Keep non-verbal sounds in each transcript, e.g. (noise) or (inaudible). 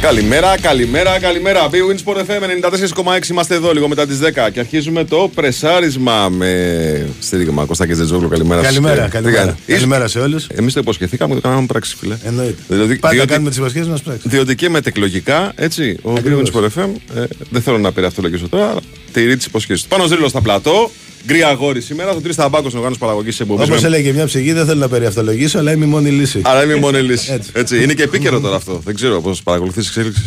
Καλημέρα, καλημέρα, καλημέρα. Big Wins Sport FM 94,6 είμαστε εδώ λίγο μετά τις 10 και αρχίζουμε το πρεσάρισμα με στήριγμα Κώστα και Ζετζόγλου. Καλημέρα Καλημέρα, καλημέρα. καλημέρα σε όλους. Εμείς το υποσχεθήκαμε και το κάναμε πράξη, φίλε. Εννοείται. Δηλαδή, Πάντα διότι- κάνουμε τις υποσχέσεις μας πράξη. Διότι και μετεκλογικά, έτσι, ο Big Ακριβώς. Wins Sport FM ε, δεν θέλω να περιαυτολογήσω τώρα, αλλά τηρεί τις υποσχέσεις του. Πάνω Ρίλο στα πλατό, γκρι αγόρι σήμερα, το τρεις ταμπάκο οργάνωση παραγωγή εκπομπή. Όπως έλεγε μια ψυχή, δεν θέλω να περιαυτολογήσω, αλλά είμαι η μόνη λύση. Αλλά είμαι η μόνη λύση. Έτσι. Έτσι. Είναι και επίκαιρο τώρα αυτό. Δεν ξέρω πώς παρακολουθείς εξέλιξη.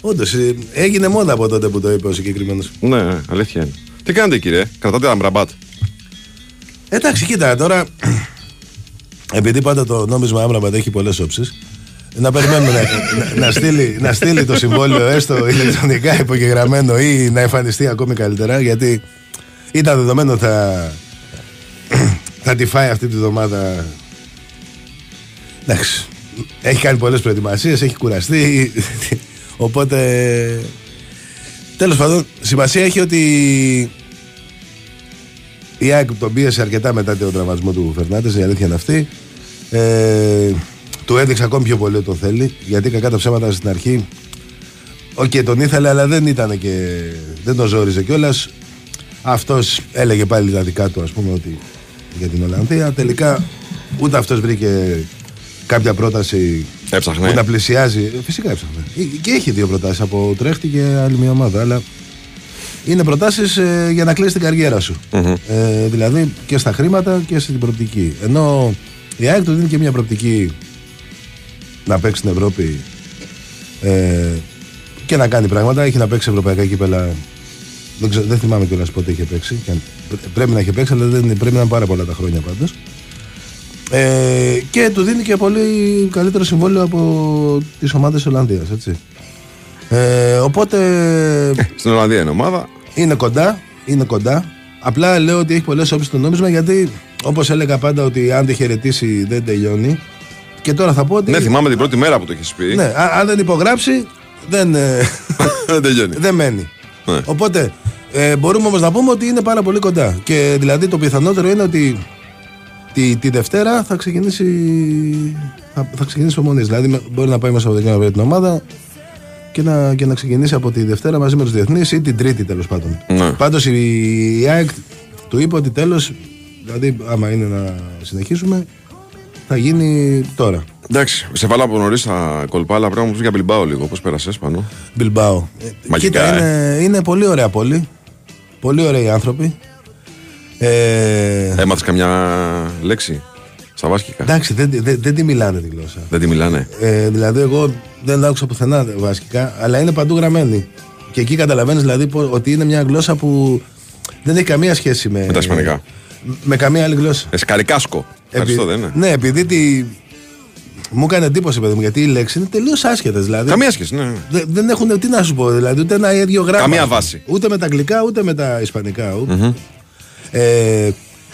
Όντως, έγινε μόδα από τότε που το είπε ο συγκεκριμένος. Ναι, αλήθεια είναι. Τι κάνετε κύριε, κρατάτε αμπραμπάτ. Εντάξει, κοίτα τώρα. Επειδή πάντα το νόμισμα Άμραμπατ έχει πολλές όψεις, να περιμένουμε να, να, να στείλει, να στείλει το συμβόλαιο έστω ηλεκτρονικά υπογεγραμμένο ή να εμφανιστεί ακόμη καλύτερα. Γιατί ήταν δεδομένο ότι θα, θα τη φάει αυτή τη βδομάδα. Εντάξει. Έχει κάνει πολλές προετοιμασίες, έχει κουραστεί. Οπότε. Τέλος πάντων, σημασία έχει ότι η ΑΕΚ τον πίεσε αρκετά μετά τον τραυματισμό του Φερνάντες, η αλήθεια είναι αυτή. Ε, του έδειξε ακόμη πιο πολύ ότι τον θέλει, γιατί κακά τα ψέματα στην αρχή. Οκ, τον ήθελε, αλλά δεν ήταν και. δεν τον ζόριζε κιόλας. Αυτός έλεγε πάλι τα δικά του, ας πούμε, ότι για την Ολλανδία. Τελικά ούτε αυτός βρήκε κάποια πρόταση Έψαχνε. που να πλησιάζει. Φυσικά έψαχνε. Ε, Και έχει δύο προτάσεις από τρέχτη και άλλη μια ομάδα. Αλλά είναι προτάσεις για να κλείσει την καριέρα σου. Ε, δηλαδή και στα χρήματα και στην προοπτική. Ενώ η ΑΕΚ του δίνει και μια προοπτική να παίξει στην Ευρώπη ε, και να κάνει πράγματα. Έχει να παίξει ευρωπαϊκά κύπελα. Δεν, ξέρω, δεν θυμάμαι κιόλας πότε είχε παίξει. Και αν- πρέ- Πρέπει να είχε παίξει, αλλά δεν, πρέπει να είναι πάρα πολλά τα χρόνια πάντως. Ε, και του δίνει και πολύ καλύτερο συμβόλαιο από τις ομάδες της Ολλανδίας. Ε, οπότε (laughs) Στην Ολλανδία είναι ομάδα. είναι κοντά, είναι κοντά. Απλά λέω ότι έχει πολλές όψει το νόμισμα γιατί όπως έλεγα πάντα ότι αν δεν χαιρετήσει δεν τελειώνει. Και τώρα θα πω ότι. Ναι, θυμάμαι την πρώτη μέρα που το έχεις πει. ναι, α- αν δεν υπογράψει, δεν, ε, (laughs) Δεν τελειώνει. (laughs) δεν μένει. Ναι. Οπότε ε, μπορούμε όμως να πούμε ότι είναι πάρα πολύ κοντά. Και δηλαδή το πιθανότερο είναι ότι τη, τη Δευτέρα θα ξεκινήσει. Θα, θα ξεκινήσει υπομονή. Δηλαδή με- μπορεί να πάει μέσα από την την ομάδα και να, και να ξεκινήσει από τη Δευτέρα μαζί με τους διεθνείς ή την Τρίτη τέλος πάντων. Ναι. Πάντως η, η ΑΕΚ του είπε ότι τέλος, δηλαδή άμα είναι να συνεχίσουμε, θα γίνει τώρα. Εντάξει, σε βάλα από νωρίς τα κολπά, αλλά πρέπει να μου πεις για Μπιλμπάο λίγο. Πώς πέρασες πάνω; Μπιλμπάο. Μαγικά, Κοίτα, είναι, είναι πολύ ωραία πόλη. Πολύ ωραίοι άνθρωποι. Ε, Έμαθες καμιά λέξη; Στα βάσκικα. εντάξει, δεν, δεν, δεν τη μιλάνε τη γλώσσα. Δεν τη μιλάνε. Ε, δηλαδή, εγώ δεν άκουσα πουθενά βασικά, αλλά είναι παντού γραμμένη. Και εκεί καταλαβαίνεις δηλαδή πω- ότι είναι μια γλώσσα που δεν έχει καμία σχέση με, Με τα ισπανικά. με καμία άλλη γλώσσα. Εσκαρικάσκο. Ευχαριστώ, Επει- δεν είναι. Ναι, επειδή τη... μου έκανε εντύπωση, παιδί μου, γιατί οι λέξεις είναι τελείως άσχετες. Δηλαδή, Καμία σχέση, ναι. Δε- δεν έχουν, τι να σου πω, δηλαδή ούτε ένα ίδιο γράμμα. Καμία βάση. Ούτε με τα αγγλικά, ούτε με τα ισπανικά. ου- Ε,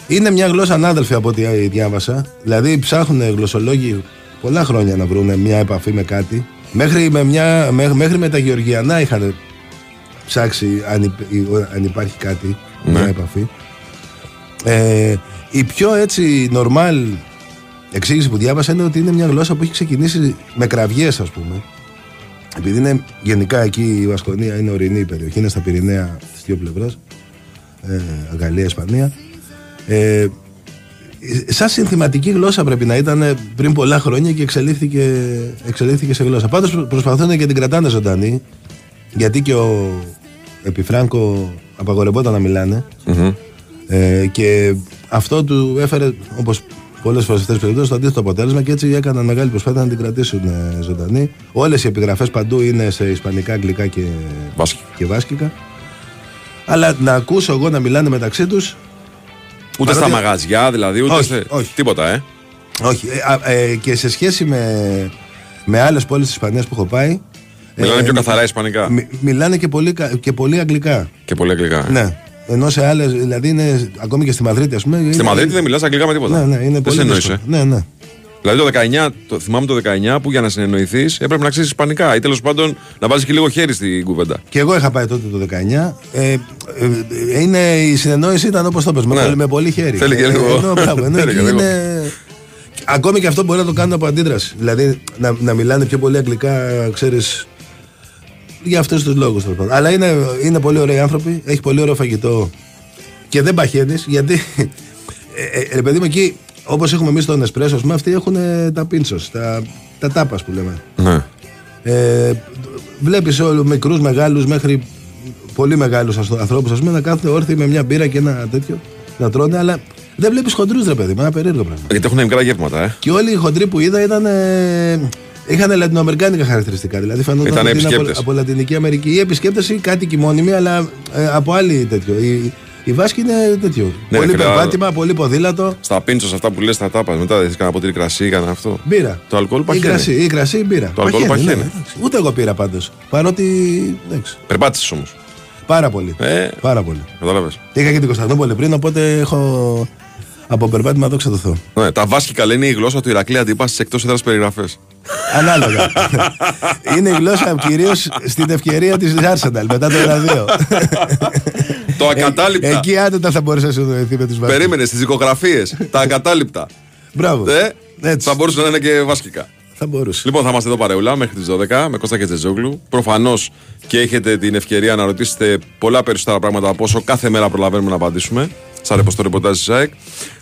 είναι μια γλώσσα ανάδελφη από ό,τι διάβασα. Δηλαδή ψάχνουν γλωσσολόγοι πολλά χρόνια να βρουν μια επαφή με κάτι. Μέχρι με, μια, μέ- μέχρι με τα Γεωργιανά είχαν ψάξει αν, υπ- αν υπάρχει κάτι, μια επαφή. Ε, η πιο έτσι normal εξήγηση που διάβασα είναι ότι είναι μια γλώσσα που έχει ξεκινήσει με κραυγές ας πούμε. Επειδή είναι γενικά εκεί η Βασκονία είναι ορεινή η περιοχή, είναι στα Πυρηναία στις δύο πλευρές ε, Γαλλία, Ισπανία. Ε, σαν συνθηματική γλώσσα πρέπει να ήταν πριν πολλά χρόνια και εξελίχθηκε, εξελίχθηκε σε γλώσσα. Πάντως προ- προσπαθούν και την κρατάνε ζωντανή γιατί και ο Επιφράγκο απαγορευόταν να μιλάνε. Ε, και αυτό του έφερε όπως πολλές φορές σε αυτές τις περιπτώσεις το αντίθετο αποτέλεσμα και έτσι έκαναν μεγάλη προσπάθεια να την κρατήσουν ε, ζωντανή. Όλες οι επιγραφές παντού είναι σε ισπανικά, αγγλικά και, Βάσκικα. και βάσκικα. Αλλά να ακούσω εγώ να μιλάνε μεταξύ τους Ούτε στα Παρότι- μαγαζιά, δηλαδή, ούτε Όχι, σε. όχι. Τίποτα, ε. Όχι, ε, α, ε, και σε σχέση με, με άλλες πόλεις της Ισπανίας που έχω πάει Μιλάνε ε, πιο καθαρά Ισπανικά. μι- μιλάνε και πολύ, κα- και πολύ αγγλικά. Και πολύ αγγλικά. ε. Ναι. Ενώ σε άλλες, δηλαδή είναι ακόμη και στη Μαδρίτη, ας πούμε. Στη είναι- Μαδρίτη δεν μιλάς αγγλικά με τίποτα. Ναι, ναι, είναι δεν πολύ συνεννοείσαι. δύσκολο. Ναι, ναι. Δηλαδή το 19, το, θυμάμαι το 19 που για να συνεννοηθείς έπρεπε να ξέρεις Ισπανικά ή τέλος πάντων να βάζεις και λίγο χέρι στην κουβέντα. Και εγώ είχα πάει τότε το 19. Ε, ε, ε, είναι, η συνεννόηση ήταν όπως το πες, με, Ναι. πολύ, με πολύ χέρι. Θέλει και Ε, λίγο- Ενώ, μπράβο, (laughs) ενώ Θέλει εκεί και λίγο. είναι. ακόμη και αυτό μπορεί να το κάνουν από αντίδραση. Δηλαδή να, να μιλάνε πιο πολύ αγγλικά, ξέρεις. Για αυτούς τους λόγους. Αλλά είναι, είναι πολύ ωραίοι άνθρωποι, έχει πολύ ωραίο φαγητό και δεν παχαίνεις γιατί. Ε, ε, παιδί μου εκεί, όπως έχουμε εμείς τον Εσπρέσο, με αυτοί έχουν τα πίντσο, τα, τα τάπα που λέμε. Ναι. Ε, Βλέπεις όλους μικρούς, μεγάλους μέχρι πολύ μεγάλους ανθρώπους να κάθονται όρθιοι με μια μπύρα και ένα τέτοιο να τρώνε, αλλά δεν βλέπεις χοντρούς ρε παιδί, με ένα περίεργο πράγμα. Γιατί έχουν μικρά γεύματα, ε. Και όλοι οι χοντροί που είδα ήταν. Ε, είχαν λατινοαμερικάνικα χαρακτηριστικά. Δηλαδή φανόταν ότι είναι από, από Λατινική Αμερική. Ή επισκέπτε ή κάτι μόνιμοι, αλλά ε, από άλλη τέτοιο. Η, η Βάσκη είναι τέτοιο. Ναι, πολύ περπάτημα, πολύ ποδήλατο. Στα πίντσο αυτά που λες, τα τάπα μετά δεν κανένα ποτήρι κρασί, κανένα αυτό. Μπύρα. Το αλκοόλ παχαίνει. Ή κρασί, ή κρασί ή μπύρα. Το αλκοόλ παχαίνει. Ναι, ούτε εγώ πήρα πάντως. Παρότι. Περπάτησες όμως. Πάρα πολύ. Ε, Πάρα πολύ. Κατάλαβες. Είχα και την Κωνσταντινούπολη πριν, οπότε έχω από περπάτημα δόξα τω Θεώ. Ναι, τα βάσκικα λένε η γλώσσα του Ηρακλή αντίπα στι εκτός έδρας περιγραφές. Ανάλογα. (laughs) είναι η γλώσσα κυρίως στην ευκαιρία της Arsenal μετά το 1-2. το ακατάληπτα. Ε, εκεί άτομα θα μπορούσε να σου δοθεί με τους βάσκου. Περίμενε στις δικογραφίες. τα ακατάληπτα. Μπράβο. Ε, θα μπορούσε να είναι και βάσκικα. Θα μπορούσε. Λοιπόν, θα είμαστε εδώ παρεούλα μέχρι τις 12 με Κώστα και Τζετζόγλου. Προφανώς και έχετε την ευκαιρία να ρωτήσετε πολλά περισσότερα πράγματα από όσο κάθε μέρα προλαβαίνουμε να απαντήσουμε. Σαν ρεπό το ρεπορτάζ της ΣΑΕΚ.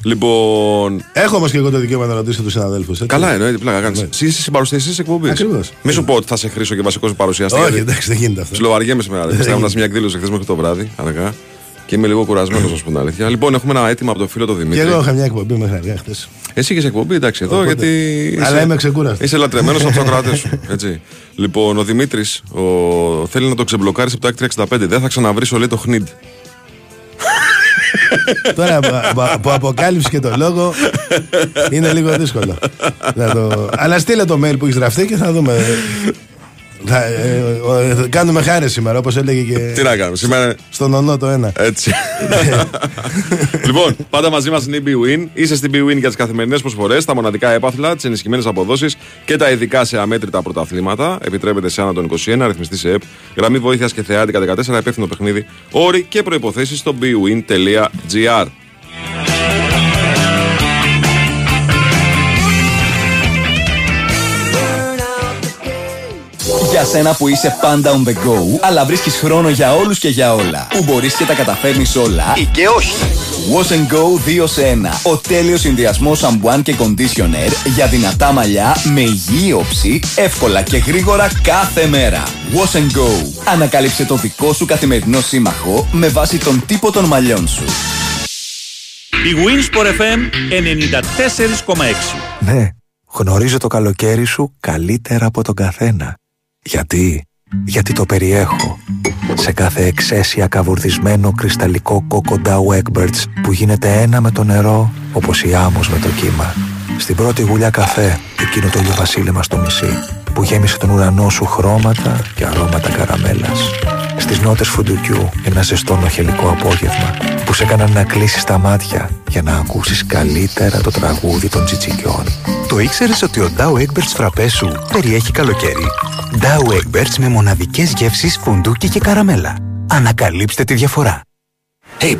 Λοιπόν. Έχω όμως και εγώ το δικαίωμα να ρωτήσω τους συναδέλφους. Καλά, εννοείται. Πλάκα κάνεις. Ναι. Εσύ είσαι συμπαρουσιαστή της εκπομπής. Ακριβώς. Μη σου πω ότι θα σε χρήσω και βασικός παρουσιαστής. Όχι, εντάξει, δεν γίνεται αυτό. Συλλογαριέμαι σήμερα. Ήμουν σε μια εκδήλωση χθες μέχρι το βράδυ, αργά. Και είμαι λίγο κουρασμένος, ας πούμε την αλήθεια. Λοιπόν, έχουμε ένα αίτημα από το φίλο του Δημήτρη. Και εγώ είχα μια εκπομπή μέχρι αργά χθες. Εσύ είχες εκπομπή, εντάξει, εδώ Οπότε... γιατί. Αλλά είσαι... είμαι ξεκούραστος. Είσαι λατρεμένος από τους ακροατές σου. Έτσι. Λοιπόν, ο Δημήτρης ο... θέλει να το ξεμπλοκάρεις από το 665. Δεν θα ξαναβρεις λέει το χνιντ. Τώρα που αποκάλυψε και το λόγο είναι λίγο δύσκολο. το... Αλλά στείλε το mail που έχεις γραφτεί και θα δούμε. Θα, ε, ε, κάνουμε χάρη σήμερα, όπως έλεγε και. Τι να κάνουμε σήμερα. Στον ονό το ένα. Έτσι. (laughs) λοιπόν, πάντα μαζί μας είναι η BWIN. Είσαι στην BWIN για τις καθημερινές προσφορές, τα μοναδικά έπαθλα, τις ενισχυμένες αποδόσεις και τα ειδικά σε αμέτρητα πρωταθλήματα. Επιτρέπεται σε άνω των 21, αριθμιστή σε ΕΠ, γραμμή βοήθειας και θεάτικα 14, υπεύθυνο παιχνίδι, όροι και προποθέσει στο bwin.gr. Για σένα που είσαι πάντα on the go, αλλά βρίσκεις χρόνο για όλους και για όλα. Που μπορείς και τα καταφέρνεις όλα ή και όχι. Wash and Go 2 σε 1. Ο τέλειος συνδυασμός σαμπουάν και conditioner για δυνατά μαλλιά με υγιή όψη, εύκολα και γρήγορα κάθε μέρα. Wash and Go. Ανακάλυψε το δικό σου καθημερινό σύμμαχο με βάση τον τύπο των μαλλιών σου. Η Winsport FM 94,6 Ναι, γνωρίζω το καλοκαίρι σου καλύτερα από τον καθένα. Γιατί, γιατί το περιέχω. Σε κάθε εξαίσια καβουρδισμένο κρυσταλλικό κόκοντα Egberts που γίνεται ένα με το νερό όπως η άμμος με το κύμα. Στην πρώτη γουλιά καφέ, εκείνο το ηλιοβασίλεμα στο μισή που γέμισε τον ουρανό σου χρώματα και αρώματα καραμέλας. Στις νότες φουντουκιού ένα ζεστό νοχελικό απόγευμα που σε έκαναν να κλείσεις τα μάτια για να ακούσεις καλύτερα το τραγούδι των τζιτζικιών. Το ήξερες ότι ο Douwe Egberts φραπές σου περιέχει καλοκαίρι; Douwe Egberts με μοναδικές γεύσεις φουντούκι και καραμέλα. Ανακαλύψτε τη διαφορά. Hey,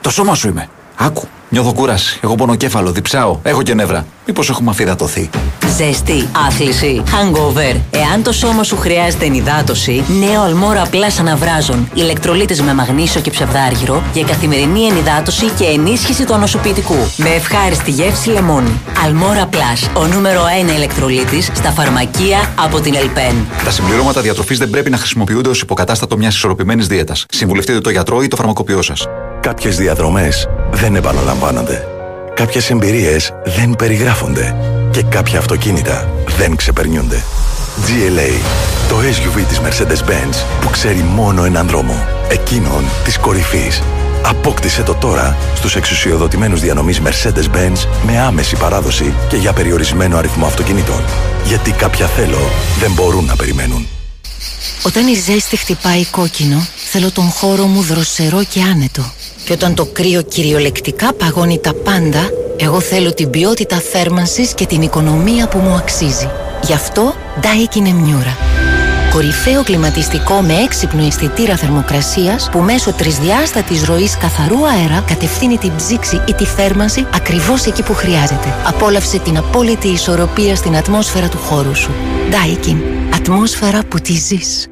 το σώμα σου είμαι. Άκου. Νιώθω κούραση. Έχω πονοκέφαλο, διψάω. Έχω και νεύρα. Μήπως έχουμε αφυδατωθεί. Ζέστη, άθληση, hangover. Εάν το σώμα σου χρειάζεται ενυδάτωση, νέο Almora Plus αναβράζον. Ηλεκτρολύτες με μαγνήσιο και ψευδάργυρο για καθημερινή ενυδάτωση και ενίσχυση του ανοσοποιητικού. Με ευχάριστη γεύση λεμόνι. Almora Plus, ο νούμερο 1 ηλεκτρολίτης στα φαρμακεία από την Ελπέν. Τα συμπληρώματα διατροφής δεν πρέπει να χρησιμοποιούνται ως υποκατάστατο μιας ισορροπημένης δίαιτας. Συμβουλευτείτε το γιατρό ή το φαρμακοποιό σας. Κάποιες διαδρομές δεν επαναλαμβάνονται. Κάποιες εμπειρίες δεν περιγράφονται. Και κάποια αυτοκίνητα δεν ξεπερνιούνται. GLA, το SUV της Mercedes-Benz που ξέρει μόνο έναν δρόμο. Εκείνον της κορυφής. Απόκτησε το τώρα στους εξουσιοδοτημένους διανομής Mercedes-Benz με άμεση παράδοση και για περιορισμένο αριθμό αυτοκινήτων. Γιατί κάποια θέλω δεν μπορούν να περιμένουν. Όταν η ζέστη χτυπάει κόκκινο, θέλω τον χώρο μου δροσερό και άνετο. Και όταν το κρύο κυριολεκτικά παγώνει τα πάντα, εγώ θέλω την ποιότητα θέρμανσης και την οικονομία που μου αξίζει. Γι' αυτό Daikin Emmiura. Κορυφαίο κλιματιστικό με έξυπνο αισθητήρα θερμοκρασίας που μέσω τρισδιάστατης ροής καθαρού αέρα κατευθύνει την ψήξη ή τη θέρμανση ακριβώς εκεί που χρειάζεται. Απόλαυσε την απόλυτη ισορροπία στην ατμόσφαιρα του χώρου σου. Daikin. Ατμόσφαιρα που τη ζεις.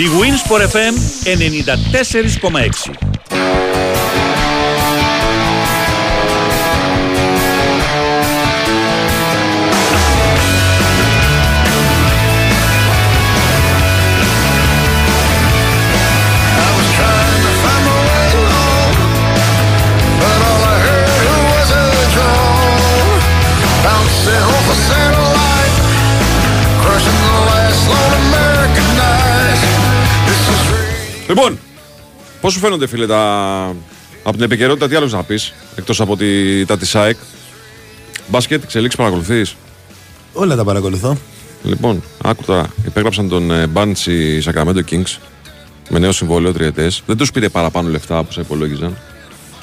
Η Winsport FM 94,6 Λοιπόν, πώς σου φαίνονται, φίλε, τα... από την επικαιρότητα, τι άλλος να πεις, εκτός από τη... τα της ΣΑΕΚ. Μπάσκετ, εξελίξεις παρακολουθείς; Όλα τα παρακολουθώ. Λοιπόν, άκου τώρα. Υπέγραψαν τον ε, Μπάντσι Sacramento Kings με νέο συμβόλαιο τριετές. Δεν τους πήρε παραπάνω λεφτά από όσα υπολόγιζαν.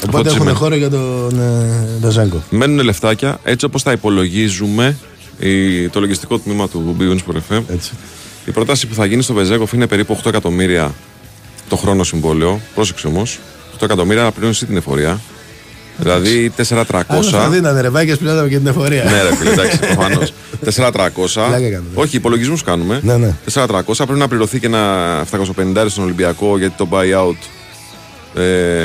Οπότε έχουν χώρο για τον ε, Δαζέγκο. Μένουν λεφτάκια έτσι όπως τα υπολογίζουμε η, το λογιστικό τμήμα του Beyond Sport FM. Έτσι. Η πρόταση που θα γίνει στο Βεζέγκοφ είναι περίπου 8 εκατομμύρια το χρόνο συμβόλαιο. Πρόσεξε όμως. 8 εκατομμύρια να πληρώνεις την εφορία. Δηλαδή 4.300. Άλλος θα δίνανε ρε βάκες πληρώναμε και την εφορία. Ναι, ρε φίλε, εντάξει, προφανώς. (laughs) 4.300. Πλάκα κάνουμε. Όχι, υπολογισμούς κάνουμε. Ναι, ναι. 4.300 πρέπει να πληρωθεί και ένα 750 στον Ολυμπιακό γιατί το buyout ε,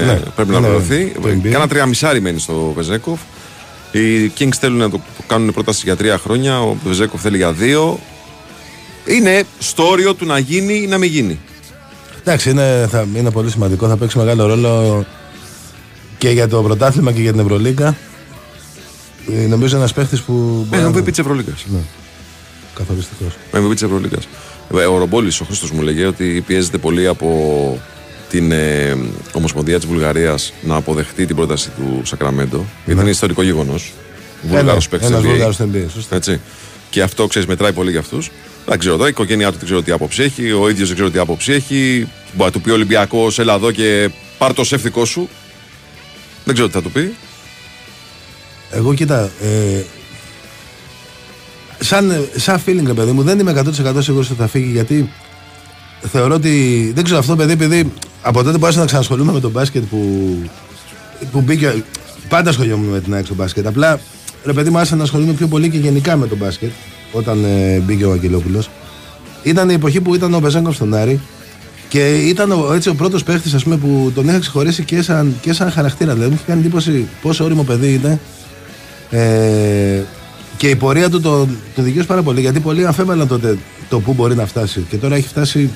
Ναι, πρέπει να ναι, πληρωθεί. το NBA. Κάνα τρία μισάρι μένει στο Βεζέκοφ. Οι Kings θέλουν να το κάνουν πρόταση για τρία χρόνια. Ο Βεζέκοφ θέλει για δύο. Είναι στο όριο του να γίνει ή να μην γίνει. Εντάξει, είναι, θα, είναι πολύ σημαντικό. Θα παίξει μεγάλο ρόλο και για το πρωτάθλημα και για την Ευρωλίγκα. Ε, νομίζω ένας παίχτης που. Ε, μπορεί να- MVP τη Ευρωλίγα. Ναι. Καθοριστικός. MVP τη Ευρωλίγα. Ο Ρομπόλης, ο Χρήστος μου λέγε ότι πιέζεται πολύ από την ε, Ομοσπονδία της Βουλγαρίας να αποδεχτεί την πρόταση του Σακραμέντο. Γιατί είναι ιστορικό γεγονός. Βουλγάρος παίκτης. Ένας Βούλγαρο στην NBA. Σωστά. Έτσι. Και αυτό ξέρεις, μετράει πολύ για αυτούς. Δεν ξέρω τώρα, η οικογένειά του δεν ξέρω τι άποψη έχει, ο ίδιος δεν ξέρω τι άποψη έχει. Μπορεί να του πει ο Ολυμπιακός, έλα εδώ και πάρ το σεύτικό σου. Δεν ξέρω τι θα του πει. Εγώ κοίτα. Ε, σαν, σαν feeling, ρε παιδί μου, δεν είμαι 100% σίγουρος ότι θα φύγει γιατί θεωρώ ότι. Δεν ξέρω αυτό, παιδί, επειδή από τότε που άρχισα να ξανασχολούμαι με τον μπάσκετ που, που μπήκε. Πάντα ασχολιόμουν με την άξιο μπάσκετ. Απλά ρε παιδί μου άρχισα να ασχολούμαι πιο πολύ και γενικά με τον μπάσκετ όταν ε, μπήκε ο Αγγελόπουλος. Ήταν η εποχή που ήταν ο Μπεζέγκοφ στον Άρη και ήταν ο, έτσι ο πρώτος παίχτης που τον είχα ξεχωρίσει και σαν, και σαν χαρακτήρα. Δηλαδή μου είχε κάνει εντύπωση πόσο όριμο παιδί είναι. Ε, και η πορεία του το, το δικαίωσε πάρα πολύ γιατί πολλοί αμφέβαλαν τότε το πού μπορεί να φτάσει. Και τώρα έχει φτάσει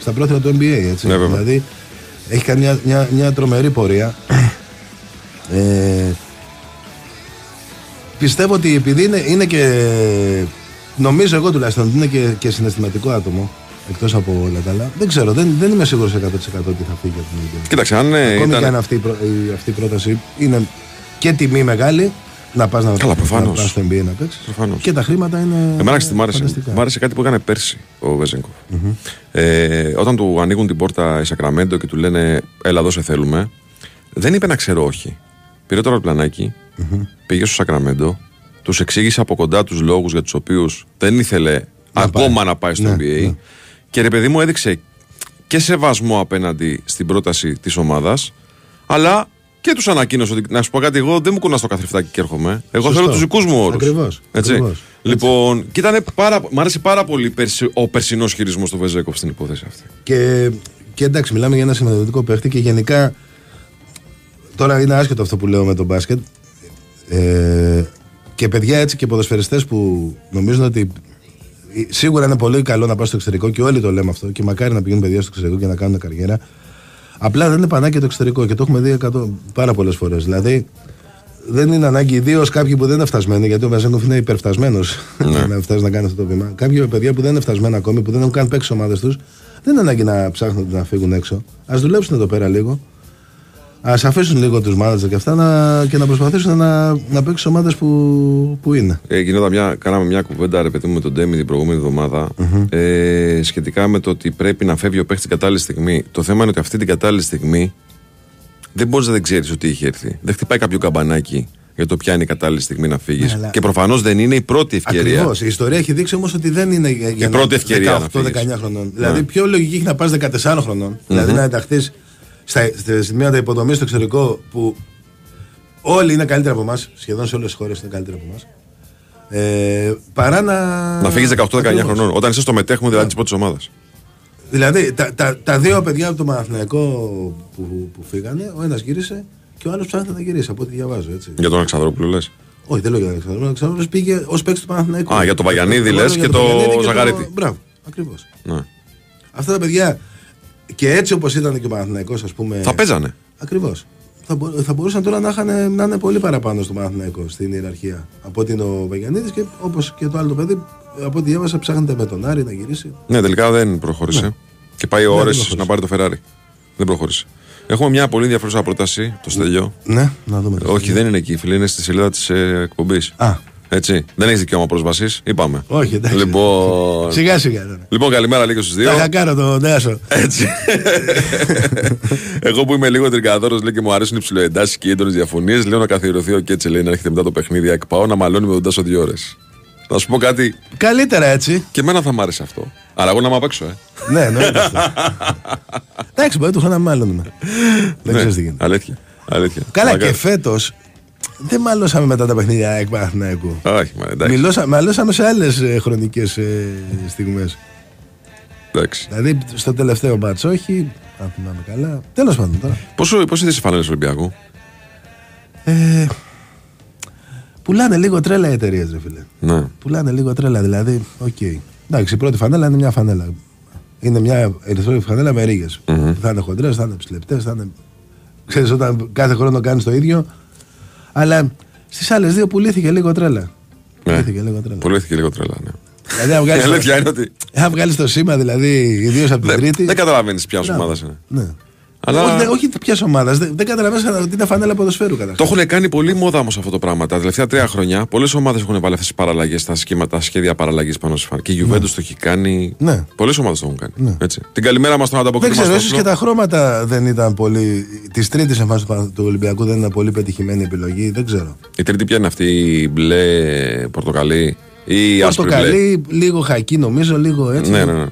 στα πρόθυρα του NBA. Έτσι. Ναι, βέβαια. δηλαδή έχει κάνει μια, μια, μια τρομερή πορεία. Ε, πιστεύω ότι επειδή είναι, είναι και. Νομίζω εγώ τουλάχιστον ότι είναι και, και συναισθηματικό άτομο. Εκτός από όλα τα άλλα. Δεν ξέρω, δεν, δεν είμαι σίγουρος 100% ότι θα φύγει από την NBA. Κοίταξε, αν ε, Ακόμη ήταν. και αν αυτή, η πρό- η- αυτή η πρόταση είναι και τιμή μεγάλη να πας να, Καλά, προφανώς. να πας στο NBA να παίξεις. Προφανώς. Και τα χρήματα είναι. Εμένα ξέρεις τι μ' άρεσε; φανταστικά. Μ' άρεσε κάτι που έκανε πέρσι ο βεζενκοφ Ε, όταν του ανοίγουν την πόρτα η Σακραμέντο και του λένε Έλα, εδώ σε θέλουμε, δεν είπε να ξέρω όχι. Πήρε το αεροπλανάκι, πήγε στο Σακραμέντο, τους εξήγησε από κοντά τους λόγους για τους οποίους δεν ήθελε ακόμα να πάει στο Ναι, NBA. ναι. Και ρε παιδί μου έδειξε και σεβασμό απέναντι στην πρόταση της ομάδας, αλλά και τους ανακοίνωσε ότι να σου πω κάτι, εγώ δεν μου κουνάς το καθρεφτάκι και έρχομαι. Εγώ Σωστό. θέλω τους δικούς μου όρους. Ακριβώς, Έτσι. ακριβώς. Λοιπόν, και ήταν πάρα, μ' άρεσε πάρα πολύ περσι- ο περσινός χειρισμός του Βεζέκοφ στην υπόθεση αυτή. Και, και εντάξει, μιλάμε για ένα συμμετοχικό παίχτη και γενικά. Τώρα είναι άσχετο αυτό που λέω με τον μπάσκετ. Ε, και παιδιά έτσι και ποδοσφαιριστές που νομίζουν ότι σίγουρα είναι πολύ καλό να πάω στο εξωτερικό και όλοι το λέμε αυτό και μακάρι να πηγαίνουν παιδιά στο εξωτερικό και να κάνουν καριέρα. Απλά δεν είναι πανάκι το εξωτερικό και το έχουμε δει εκατό- πάρα πολλές φορές. Δηλαδή, δεν είναι ανάγκη, ιδίως κάποιοι που δεν είναι φτασμένοι, γιατί ο Βαζέγκοφ είναι υπερφτασμένος Ναι. (laughs) να φτάσει να κάνει αυτό το βήμα. Κάποιοι παιδιά που δεν είναι φτασμένα ακόμη, που δεν έχουν καν παίξει ομάδες τους, δεν είναι ανάγκη να ψάχνουν να φύγουν έξω. Α δουλέψουν εδώ πέρα λίγο. Α αφήσουν λίγο τους μάνατζερ και αυτά να, και να προσπαθήσουν να, να παίξουν ομάδες που, που είναι. Ε, γινόταν μια, κάναμε μια κουβέντα ρε παιδί μου με τον Ντέμι την προηγούμενη εβδομάδα, ε, σχετικά με το ότι πρέπει να φεύγει ο παίχτης την κατάλληλη στιγμή. Το θέμα είναι ότι αυτή την κατάλληλη στιγμή δεν μπορείς να δεν ξέρεις ότι έχει έρθει. Δεν χτυπάει κάποιο καμπανάκι για το ποια είναι η κατάλληλη στιγμή να φύγεις. Ναι, αλλά- Και προφανώς δεν είναι η πρώτη ευκαιρία. Ακριβώς. Η ιστορία έχει δείξει όμως ότι δεν είναι για, για Η πρώτη ευκαιρία να 18-19 φύγεις. χρονών. Ναι. Δηλαδή, πιο λογική έχει να πας 14 χρονών. Δηλαδή, να ενταχθείς στα, στα σημεία υποδομής στο εξωτερικό που όλοι είναι καλύτεροι από εμάς. Σχεδόν σε όλες τις χώρες είναι καλύτεροι από εμάς. Ε, παρά να. Να φύγεις 18-19 Ακριβώς. χρονών. Όταν είσαι στο μετέχμο δηλαδή της πρώτης ομάδας. Δηλαδή, τα, τα, τα δύο παιδιά από το Παναθηναϊκό που, που φύγανε, ο ένας γύρισε και ο άλλος ψάχνει να γυρίσει, από ό,τι διαβάζω. Έτσι. Για τον Αλεξανδρόπουλο λες. Όχι, δεν λέω για τον Αλεξανδρόπουλο. Ο Αλεξανδρόπουλος πήγε ως παίκτης του Παναθηναϊκού. Α, για τον Βαγιανίδη Εγώ λες λέω και για τον το Βαγιανίδη και Ζαγαρίτη. Μπράβο, ακριβώς. Ναι. Αυτά τα παιδιά και έτσι όπως ήταν και ο Παναθηναϊκός, ας πούμε. Θα παίζανε. Ακριβώς. Θα, μπο- θα μπορούσαν τώρα να, είχαν, να είναι πολύ παραπάνω στο Παναθηναϊκό στην ιεραρχία από ότι είναι ο Βαγιανίδη και όπως και το άλλο το παιδί, από ό,τι διάβασα, ψάχνεται με τον Άρη να γυρίσει. Ναι, τελικά δεν προχώρησε. Και πάει Ναι, ώρε δεν προχώρησε. να πάρει το Ferrari. Δεν προχώρησε. Έχουμε μια πολύ ενδιαφέρουσα πρόταση, το Στέλιο. Ναι, να δούμε. το Όχι, δεν είναι εκεί, φίλε, είναι στη σελίδα της ε, εκπομπής. Α. Έτσι. Δεν έχεις δικαίωμα πρόσβασης, είπαμε. Όχι, εντάξει. Λοιπόν, Σιγά σιγά. τώρα. λοιπόν καλημέρα λίγος στους δύο. Θα χακάρω τον Νέασο. Έτσι. Εγώ που είμαι λίγο τρικαδόρο, λέει και μου αρέσουν οι ψηλοεντάσεις και οι έντονες διαφωνίες, λέω να καθιερωθεί ο Κέτσε, λέει να έρχεται μετά το παιχνίδι εκπάω να μαλώνει με τον Τάσο δύο ώρες. Να σου πω κάτι, Καλύτερα έτσι. και εμένα θα μ' άρεσε αυτό. Αλλά εγώ να μ' απέξω, ε. ναι, εννοείται αυτό. (laughs) Εντάξει, μπορεί του χρόνου να μάλλον. Δεν Ναι, ξέρεις τι γίνεται. Αλήθεια. αλήθεια. Καλά, Μακάρι. και φέτος δεν μαλώσαμε μετά τα παιχνίδια ΑΕΚ Παναθηναϊκού. Όχι, μα εντάξει. Μιλώσα, μαλώσαμε σε άλλες χρονικές ε, στιγμές. εντάξει. Δηλαδή στο τελευταίο ματς, όχι. Αν θυμάμαι καλά. Τέλος πάντων τώρα. Πόσο, πόσο είδες οι φανέλες Ολυμπιακού. Ε, πουλάνε λίγο τρέλα οι εταιρείες, ρε φίλε. Ναι. Πουλάνε λίγο τρέλα, δηλαδή. Οκ. Εντάξει, η πρώτη φανέλα είναι μια φανέλα. Είναι μια ερυθρόλευκη φανέλα με ρίγες. Θα είναι χοντρές, θα είναι ψηλεπτέ, θα είναι. Ξέρεις, όταν κάθε χρόνο κάνεις το ίδιο. Αλλά στις άλλες δύο πουλήθηκε λίγο τρέλα. Ναι. Πουλήθηκε λίγο τρέλα. Πουλήθηκε λίγο τρέλα, ναι. Δηλαδή, αν Η βγάλεις το- αλήθεια είναι ότι αν βγάλεις το σήμα, δηλαδή, ιδίως από την δεν, Τρίτη. δεν καταλαβαίνεις ποια Μπράβο. ομάδα είναι. Ναι. Αλλά- Όχι, δεν- όχι ποιας ομάδας. Δεν, δεν καταλαβαίνει ότι είναι φανέλα ποδοσφαίρου καταρχάς. Το έχουν κάνει πολύ μόδα όμως αυτό το πράγμα. Τα τελευταία τρία χρόνια πολλές ομάδες έχουν βάλει αυτές τις παραλλαγές, τα σχήματα, τα σχέδια παραλλαγής πάνω σε φαν. Και η Juventus το έχει κάνει. Ναι. Πολλές ομάδες το έχουν κάνει. Ναι. Έτσι. Την καλημέρα μας στον Δεν ανταποκριτή ξέρω, μας ίσως στον- και τα χρώματα δεν ήταν πολύ. Της τρίτης εμφάνισης του Πανα- του Ολυμπιακού δεν ήταν πολύ πετυχημένη επιλογή. Δεν ξέρω. Η τρίτη ποια είναι αυτή, η μπλε, πορτοκαλί ή άσπρη μπλε; Πορτοκαλί, λίγο χακί νομίζω, λίγο έτσι. Ναι, ναι, ναι. ναι.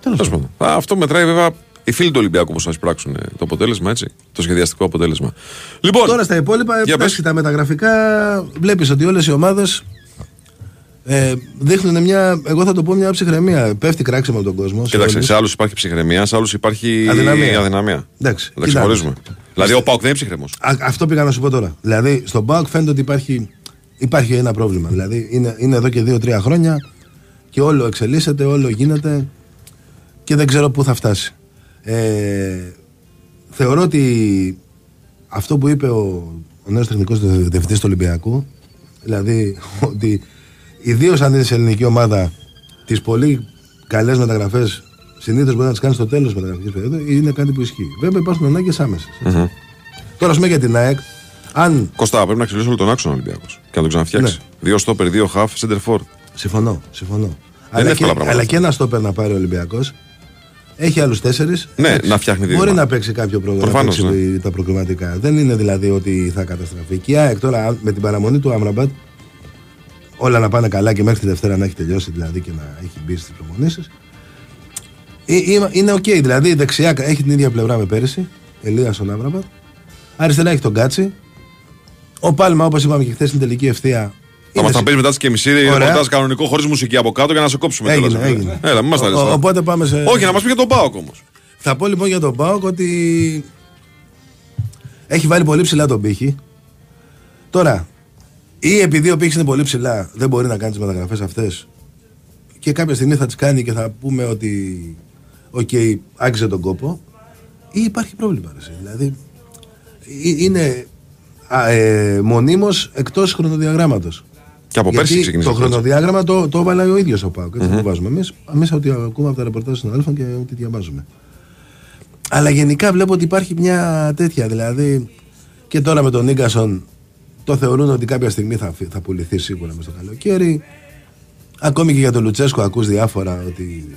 Τέλος Τέλος πάντων. Α, Αυτό μετράει βέβαια οι φίλοι του Ολυμπιακού πώ θα εισπράξουν ε, το αποτέλεσμα, έτσι. Το σχεδιαστικό αποτέλεσμα. Λοιπόν, Τώρα στα υπόλοιπα, Για εντάξει, πες. τα μεταγραφικά βλέπεις ότι όλες οι ομάδες ε, δείχνουν μια, εγώ θα το πω μια ψυχραιμία. Πέφτει κράξιμο από τον κόσμο. σε κοίταξε, όλους. σε άλλους υπάρχει ψυχραιμία, σε άλλους υπάρχει Αδυναμία. αδυναμία. Εντάξει, Να τα κοίτα. ξεχωρίζουμε. Δηλαδή, ο Πάουκ δεν είναι ψυχραιμός. Α, αυτό πήγα να σου πω τώρα. Δηλαδή, στον ΠΑΟΚ φαίνεται ότι υπάρχει, υπάρχει ένα πρόβλημα. Δηλαδή, είναι, είναι εδώ και δύο-τρία χρόνια και όλο εξελίσσεται, όλο γίνεται και δεν ξέρω πού θα φτάσει. Ε, θεωρώ ότι αυτό που είπε ο, ο νέος τεχνικός διευθυντής του Ολυμπιακού, δηλαδή (laughs) ότι ιδίως αν είναι σε ελληνική ομάδα τις πολύ καλές μεταγραφές συνήθως μπορεί να τις κάνεις στο τέλος της μεταγραφική περίοδου, είναι κάτι που ισχύει. Βέβαια υπάρχουν ανάγκες άμεσες. Τώρα, ας πούμε για την ΑΕΚ, αν. Κοστά, πρέπει να ξελίσει όλο τον άξονα Ολυμπιακός και να τον ξαναφτιάξει. Ναι. Δύο στόπερ, δύο χαφ, center for. Συμφωνώ, συμφωνώ. είναι αλλά, εύκολα και, πράγματα αλλά αυτά. και ένα στόπερ να πάρει ο Ολυμπιακός. Έχει άλλους τέσσερις. Ναι, να φτιάχνει Μπορεί δίδυμα. να παίξει κάποιο πρόγραμμα. Προφανώς, να παίξει ναι. τα προκριματικά. Δεν είναι δηλαδή ότι θα καταστραφεί. Και η ΑΕΚ τώρα αν- με την παραμονή του Άμραμπατ, όλα να πάνε καλά και μέχρι τη Δευτέρα να έχει τελειώσει δηλαδή και να έχει μπει στις προπονήσεις. Είναι οκ, δηλαδή η δεξιά έχει την ίδια πλευρά με πέρυσι. Ελίασον, Άμραμπατ. Αριστερά έχει τον Γκάτσι. Ο Πάλμα, όπως είπαμε και χθες στην τελική ευθεία. Θα είναι μας τα σε- πει μετά τις και μισή Ωραία. ρεπορτάζ κανονικό χωρίς μουσική από κάτω για να σε κόψουμε Έγινε, τέλος. έγινε. Έλα, μην μας τα Ο- λες ο- τώρα. Οπότε πάμε σε. Όχι, να μας πει για τον ΠΑΟΚ όμως. Θα πω λοιπόν για τον ΠΑΟΚ ότι έχει βάλει πολύ ψηλά τον πύχη. Τώρα, ή επειδή ο πύχης είναι πολύ ψηλά, δεν μπορεί να κάνει τις μεταγραφές αυτές και κάποια στιγμή θα τις κάνει και θα πούμε ότι, οκ, άξιζε τον κόπο, ή υπάρχει πρόβλημα. Ρε, εσύ. δηλαδή, ε- είναι ε, μονίμως εκτός χρονοδιαγράμματος. Και από πέρσι Γιατί ξεκίνησε. το αυτό. χρονοδιάγραμμα το, το έβαλε ο ίδιος ο ΠΑΟΚ. Έτσι Μμμ. το βάζουμε. Εμείς εμείς ό,τι ακούμε από τα ρεπορτάζ των συναδέλφων και ό,τι διαβάζουμε. Αλλά γενικά βλέπω ότι υπάρχει μια τέτοια. Δηλαδή και τώρα με τον Νίγκασον το θεωρούν ότι κάποια στιγμή θα, φυ- θα πουληθεί σίγουρα μες στο καλοκαίρι. Ακόμη και για τον Λουτσέσκο ακούς διάφορα ότι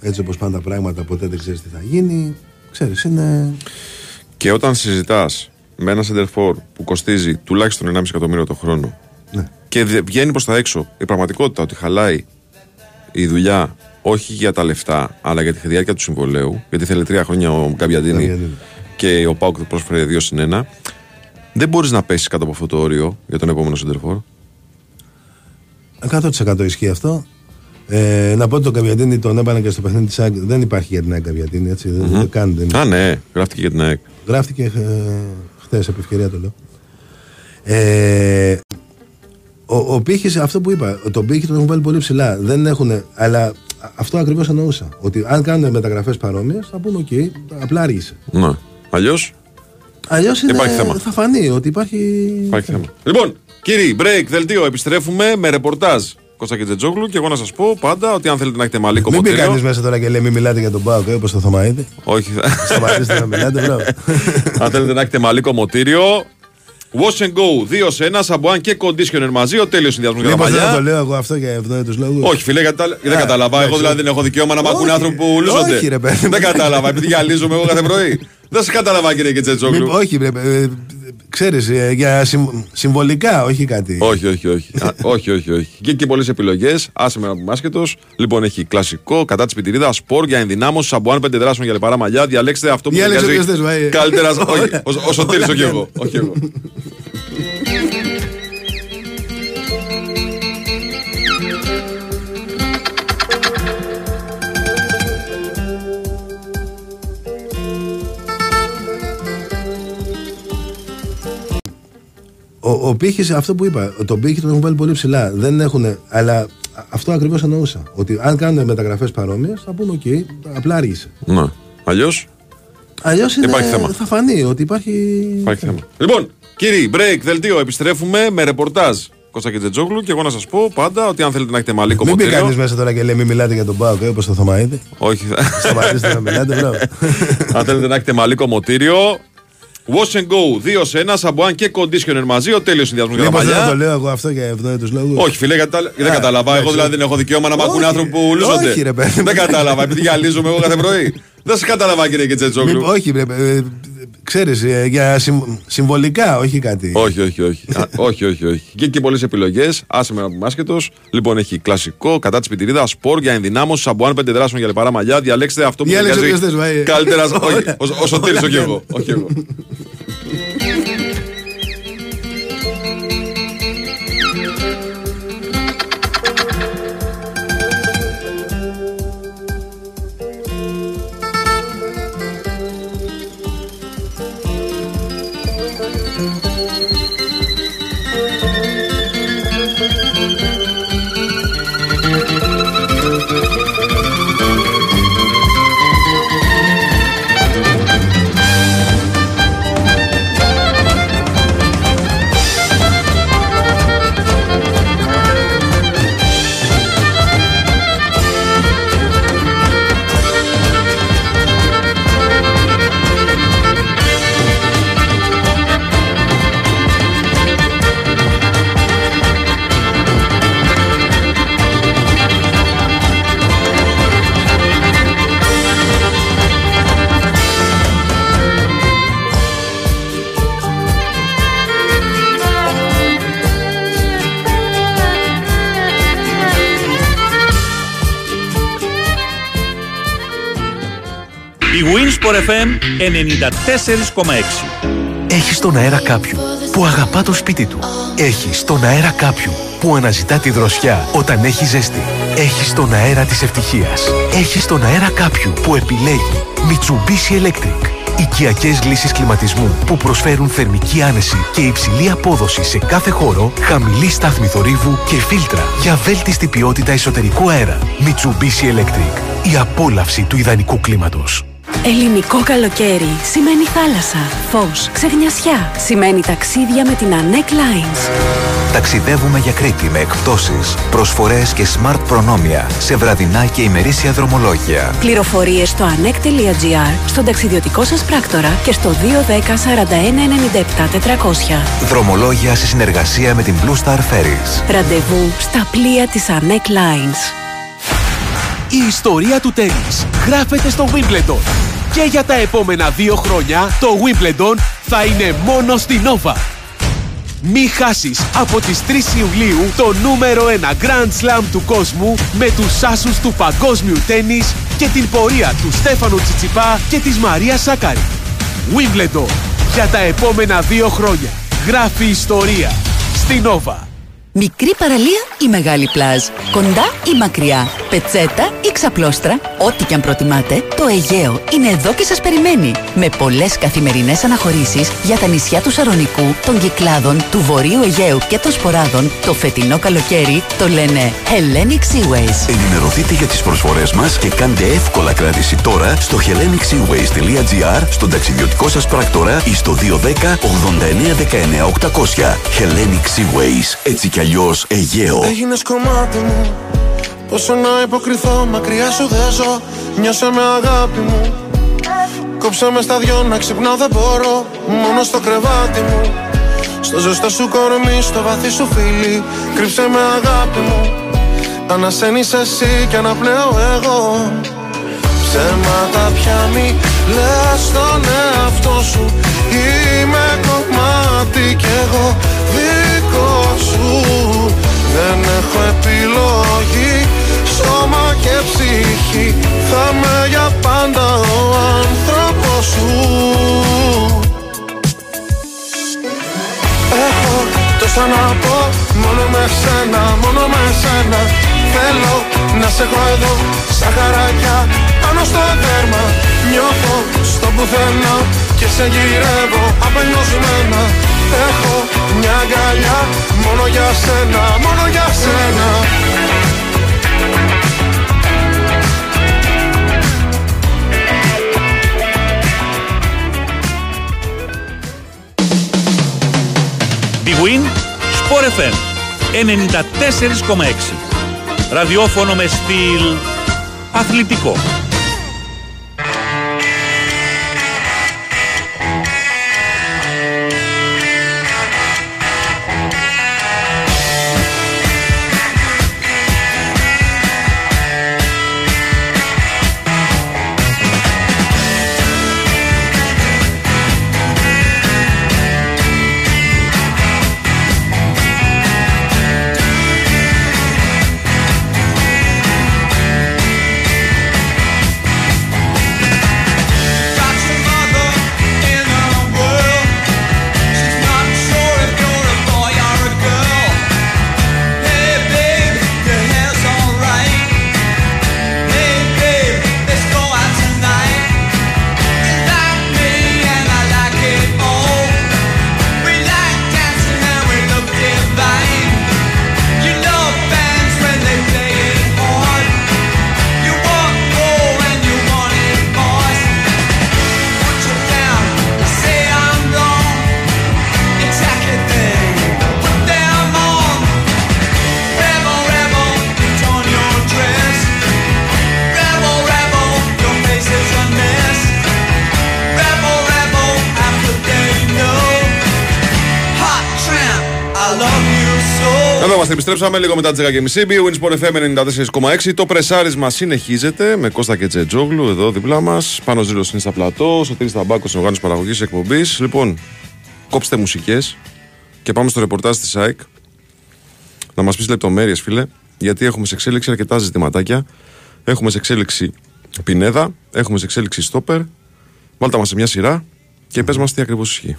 έτσι όπως πάνε τα πράγματα ποτέ δεν ξέρεις τι θα γίνει. Ξέρεις, είναι... Και όταν συζητάς με ένα center που κοστίζει τουλάχιστον 1,5 εκατομμύριο το χρόνο Ναι. Και δε- βγαίνει προς τα έξω η πραγματικότητα ότι χαλάει η δουλειά όχι για τα λεφτά αλλά για τη διάρκεια του συμβολέου, γιατί θέλει τρία χρόνια ο Γκαμπιαντίνη Γκαμπιαντίνη. και ο ΠΑΟΚ πρόσφερε 2 συν 1. Δεν μπορείς να πέσεις κάτω από αυτό το όριο για τον επόμενο center 100% ισχύει αυτό. Ε, να πω ότι τον Καβιατίνη τον έβαλαν και στο παιχνίδι της ΑΕΚ. Δεν υπάρχει για την ΑΕΚ Καβιατίνη, έτσι. δεν- Δεν καν, δεν Α, ναι, γράφτηκε για την ΑΕΚ. Γράφτηκε ε, χθες, επί ευκαιρία το λέω. Ε, ο, ο πύχης, αυτό που είπα, τον πύχη τον έχουν βάλει πολύ ψηλά. Δεν έχουν, αλλά αυτό ακριβώς εννοούσα. Ότι αν κάνουν μεταγραφές παρόμοιες, θα πούμε: Οκ, απλά άργησε. Ναι. Αλλιώς; Αλλιώς Υπάρχει θέμα. θα φανεί ότι υπάρχει. υπάρχει θέμα. Λοιπόν, κύριοι, break, δελτίο. Επιστρέφουμε με ρεπορτάζ Κώστα και Τζετζόγλου και εγώ να σας πω πάντα ότι αν θέλετε να έχετε μαλλί Μην πει κανείς κομμωτήριο. μέσα τώρα και λέει: Μην μιλάτε για τον Πάοκ, όπως το Θωμαίδη. Όχι, θα- Σταματήστε να μιλάτε, μπράβο. αν θέλετε να έχετε μαλλί κομμωτήριο. Wash and go 2 σε 1, σαμπουάν και conditioner μαζί. Ο τέλειος συνδυασμός για τα Μήπως δεν το μαλλιά. λέω εγώ αυτό για ευνόητου λόγους; Όχι, φίλε, γιατί τα- δεν Α, κατάλαβα. Εγώ εντάξει. δηλαδή δεν έχω δικαίωμα να μ' ακούνε Όχι. άνθρωποι που λούζονται. Όχι, ρε παιδί μου. Δεν κατάλαβα, επειδή γυαλίζομαι εγώ κάθε πρωί. Δεν σε κατάλαβα, κύριε Κετσέτσογλου. Μη- όχι, βρε, ε, ξέρεις, ε, για συμ- συμβολικά, όχι κάτι. Όχι, όχι, όχι. Α, όχι, όχι, όχι. Και, και πολλές επιλογές. Άσε με να πούμε άσχετος. Λοιπόν, έχει κλασικό κατά της πιτηρίδας, σπορ για ενδυνάμωση, σαμπουάν πέντε δράσεων για λιπαρά μαλλιά. Διαλέξτε αυτό που Διάλεξε ταιριάζει όποιος θες, Βάη. Καλύτερα. όχι, Όλα. ο- ο Σωτήρης, Όλα όχι ναι. εγώ. (laughs) Ο, ο πύχης, αυτό που είπα, τον πύχη τον έχουν βάλει πολύ ψηλά. Δεν έχουν, αλλά αυτό ακριβώς εννοούσα. Ότι αν κάνουν μεταγραφές παρόμοιες, θα πούμε: Οκ, απλά άργησε. Ναι. Αλλιώς; Αλλιώς Υπάρχει θέμα. θα φανεί ότι υπάρχει. υπάρχει θέμα. Λοιπόν, κύριοι, break, δελτίο. Επιστρέφουμε με ρεπορτάζ Κώστα και Τζετζόγλου και εγώ να σας πω πάντα ότι αν θέλετε να έχετε μαλλί Μην πει κομμωτήριο. κανείς μέσα τώρα και λέει: Μην μιλάτε για τον ΠΑΟΚ, όπως το Θωμαίδη. Όχι, θα- Σταματήστε να μιλάτε, μπράβο. Αν θέλετε να έχετε μαλλί κομμωτήριο. Wash and go 2 σε 1, σαμπουάν και conditioner μαζί. Ο τέλειος συνδυασμός για τα Μήπως δεν μαλλιά. το λέω εγώ αυτό για ευνόητους λόγους. Όχι, φίλε, γιατί τα- δεν Α, κατάλαβα. Εγώ εντάξει. δηλαδή δεν έχω δικαίωμα να μ' ακούνε Όχι. άνθρωποι που λούζονται. Όχι, ρε παιδί μου. Δεν κατάλαβα, επειδή γυαλίζομαι εγώ κάθε πρωί. Δεν σε κατάλαβα, κύριε Κετσέτσογλου. όχι, βρε, ε, ξέρεις, ε, για συμ- συμβολικά, όχι κάτι. Όχι, όχι, όχι. Α, όχι, όχι, όχι. Και, και πολλές επιλογές. Άσε με να πούμε άσχετος. Λοιπόν, έχει κλασικό κατά της πιτηρίδα, σπορ για ενδυνάμωση, σαμπουάν πέντε δράσεων για λιπαρά μαλλιά. Διαλέξτε αυτό που Διάλεξε ταιριάζει όποιος θες, Βάη. Καλύτερα. όχι, Όλα. ο- ο Σωτήρης, όχι Όλα. εγώ. (laughs) Όχι εγώ. Η Winsport FM 94,6. Έχεις στον αέρα κάποιου που αγαπά το σπίτι του. Έχεις στον αέρα κάποιου που αναζητά τη δροσιά όταν έχει ζέστη. Έχεις στον αέρα της ευτυχίας. Έχεις στον αέρα κάποιου που επιλέγει Mitsubishi Electric. Οικιακές λύσεις κλιματισμού που προσφέρουν θερμική άνεση και υψηλή απόδοση σε κάθε χώρο, χαμηλή στάθμη θορύβου και φίλτρα για βέλτιστη ποιότητα εσωτερικού αέρα. Mitsubishi Electric. Η απόλαυση του ιδανικού κλίματος. Ελληνικό καλοκαίρι σημαίνει θάλασσα, φως, ξεγνιασιά. Σημαίνει ταξίδια με την Anec Lines. Ταξιδεύουμε για Κρήτη με εκπτώσεις, προσφορές και smart προνόμια σε βραδινά και ημερήσια δρομολόγια. Πληροφορίες στο anec.gr, στον ταξιδιωτικό σας πράκτορα και στο 210 41 97 400. Δρομολόγια σε συνεργασία με την Blue Star Ferries. Ραντεβού στα πλοία της Anec Lines. Η ιστορία του τέννις γράφεται στο Wimbledon. Και για τα επόμενα δύο χρόνια το Wimbledon θα είναι μόνο στην Nova. Μη χάσεις από τις 3 Ιουλίου το νούμερο 1 Grand Slam του κόσμου με τους άσους του παγκόσμιου τέννις και την πορεία του Στέφανου Τσιτσιπά και της Μαρία Σάκαρη. Wimbledon. Για τα επόμενα δύο χρόνια. Γράφει ιστορία. Στην Nova. Μικρή παραλία ή μεγάλη πλάζ. Κοντά ή μακριά. Πετσέτα ή ξαπλώστρα. Ό,τι και αν προτιμάτε, το Αιγαίο είναι εδώ και σας περιμένει. Με πολλές καθημερινές αναχωρήσεις για τα νησιά του Σαρονικού, των Κυκλάδων, του Βορείου Αιγαίου και των Σποράδων, το φετινό καλοκαίρι το λένε Hellenic Seaways. Ενημερωθείτε για τις προσφορές μας και κάντε εύκολα κράτηση τώρα στο hellenicseaways.gr, στον ταξιδιωτικό σας πράκτορα ή στο 210 89 19 800. Hellenic Seaways. Έτσι κι αλλιώς Αιγαίο. Έγινε κομμάτι μου. Πόσο να υποκριθώ, μακριά σου δεν ζω. Νιώσε με αγάπη μου. Κόψε με στα δυο να ξυπνάω δεν μπορώ. Μόνο στο κρεβάτι μου. Στο ζεστό σου κορμί, στο βαθύ σου φίλι. Κρύψε με αγάπη μου. Ανασένεις εσύ και αναπνέω εγώ. Ψέματα πια μη λες στον εαυτό σου Είμαι κομμάτι κι εγώ δικό σου. Δεν έχω επιλογή. Σώμα και ψυχή Θα με για πάντα ο άνθρωπος σου. Έχω τόσα να πω Μόνο με σένα, μόνο με σένα. Θέλω να σε έχω εδώ Σαν χαράκια πάνω στο δέρμα. Νιώθω στο πουθενά Και σε γυρεύω απελπισμένα Έχω μια αγκαλιά Μόνο για σένα, μόνο για σένα Big Win, Sport FM 94,6. Ραδιόφωνο με στυλ αθλητικό. Είμαστε, επιστρέψαμε λίγο μετά τις 10.30. Bwin Sport FM 94,6. Το πρεσάρισμα συνεχίζεται με Κώστα και Τζετζόγλου εδώ δίπλα μας. Πάνω Ζήλος είναι στα πλατό. Σωτήρης Ταμπάκος, οργάνωση παραγωγής εκπομπής. Λοιπόν, κόψτε μουσικές και πάμε στο ρεπορτάζ της ΑΕΚ. Να μας πεις λεπτομέρειες, φίλε, γιατί έχουμε σε εξέλιξη αρκετά ζητηματάκια. Έχουμε σε εξέλιξη Πινέδα, έχουμε σε εξέλιξη Στόπερ. Βάλτε μας σε μια σειρά και πες μας τι ακριβώς ισχύει.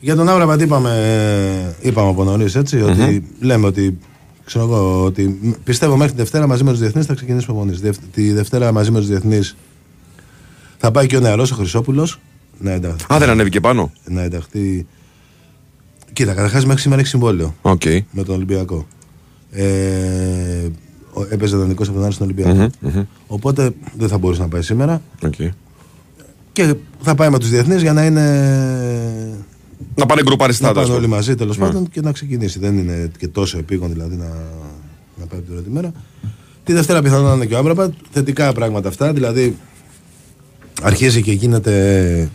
Για τον Άμραμπατ είπαμε, είπαμε από νωρίς έτσι, ότι λέμε ότι, ξέρω εγώ, ότι πιστεύω μέχρι τη Δευτέρα μαζί με τους διεθνείς θα ξεκινήσει προπονή. Τη Δευτέρα μαζί με τους διεθνείς θα πάει και ο νεαρός ο Χρυσόπουλος. Να ενταχθεί. Α, δεν ανέβηκε πάνω; Να ενταχθεί. Κοίτα, καταρχάς μέχρι σήμερα έχει συμβόλαιο Okay. με τον Ολυμπιακό. Ε, ο- έπαιζε δανεικό από τον Άρη στον Ολυμπιακό. Μμμ, μμμ. Οπότε δεν θα μπορούσε να πάει σήμερα. Οκ. Και θα πάει με τους διεθνείς για να είναι. Να πάνε γκρουπαριστά, Να τέλος πάνε όλοι πάντων. μαζί τέλος Ναι. πάντων και να ξεκινήσει. Δεν είναι και τόσο επίγον δηλαδή να, να πάει την πρώτη μέρα. Τη Δευτέρα πιθανόν να είναι και ο Άμπραμπατ. Θετικά πράγματα αυτά. Δηλαδή αρχίζει και γίνεται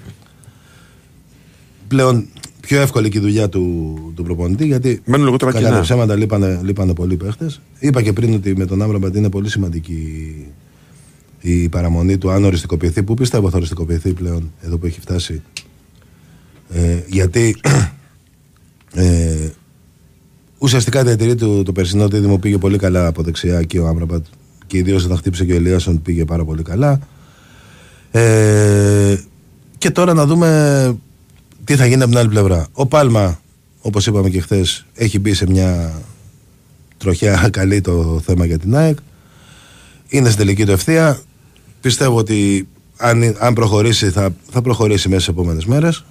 πλέον πιο εύκολη και η δουλειά του, του προπονητή γιατί Μένουν λιγότερα κατά κενά. τα ψέματα λείπανε, λείπανε πολλοί παίχτες. Είπα και πριν ότι με τον Άμπραμπατ είναι πολύ σημαντική η παραμονή του αν οριστικοποιηθεί. Πού πιστεύω θα οριστικοποιηθεί πλέον εδώ που έχει φτάσει. Ε, γιατί (clears throat) ε, ουσιαστικά διατηρεί το, το περσινό δίδυμο πήγε πολύ καλά από δεξιά και ο Άμπραμπατ και ιδίως όταν χτύπησε και ο Ελίασον πήγε πάρα πολύ καλά. Ε, και τώρα να δούμε τι θα γίνει από την άλλη πλευρά. Ο Πάλμα, όπως είπαμε και χθες, έχει μπει σε μια τροχιά (laughs) καλή το θέμα για την ΑΕΚ. Είναι στην τελική του ευθεία. Πιστεύω ότι αν, αν προχωρήσει, θα, θα προχωρήσει μέσα στις επόμενες μέρες.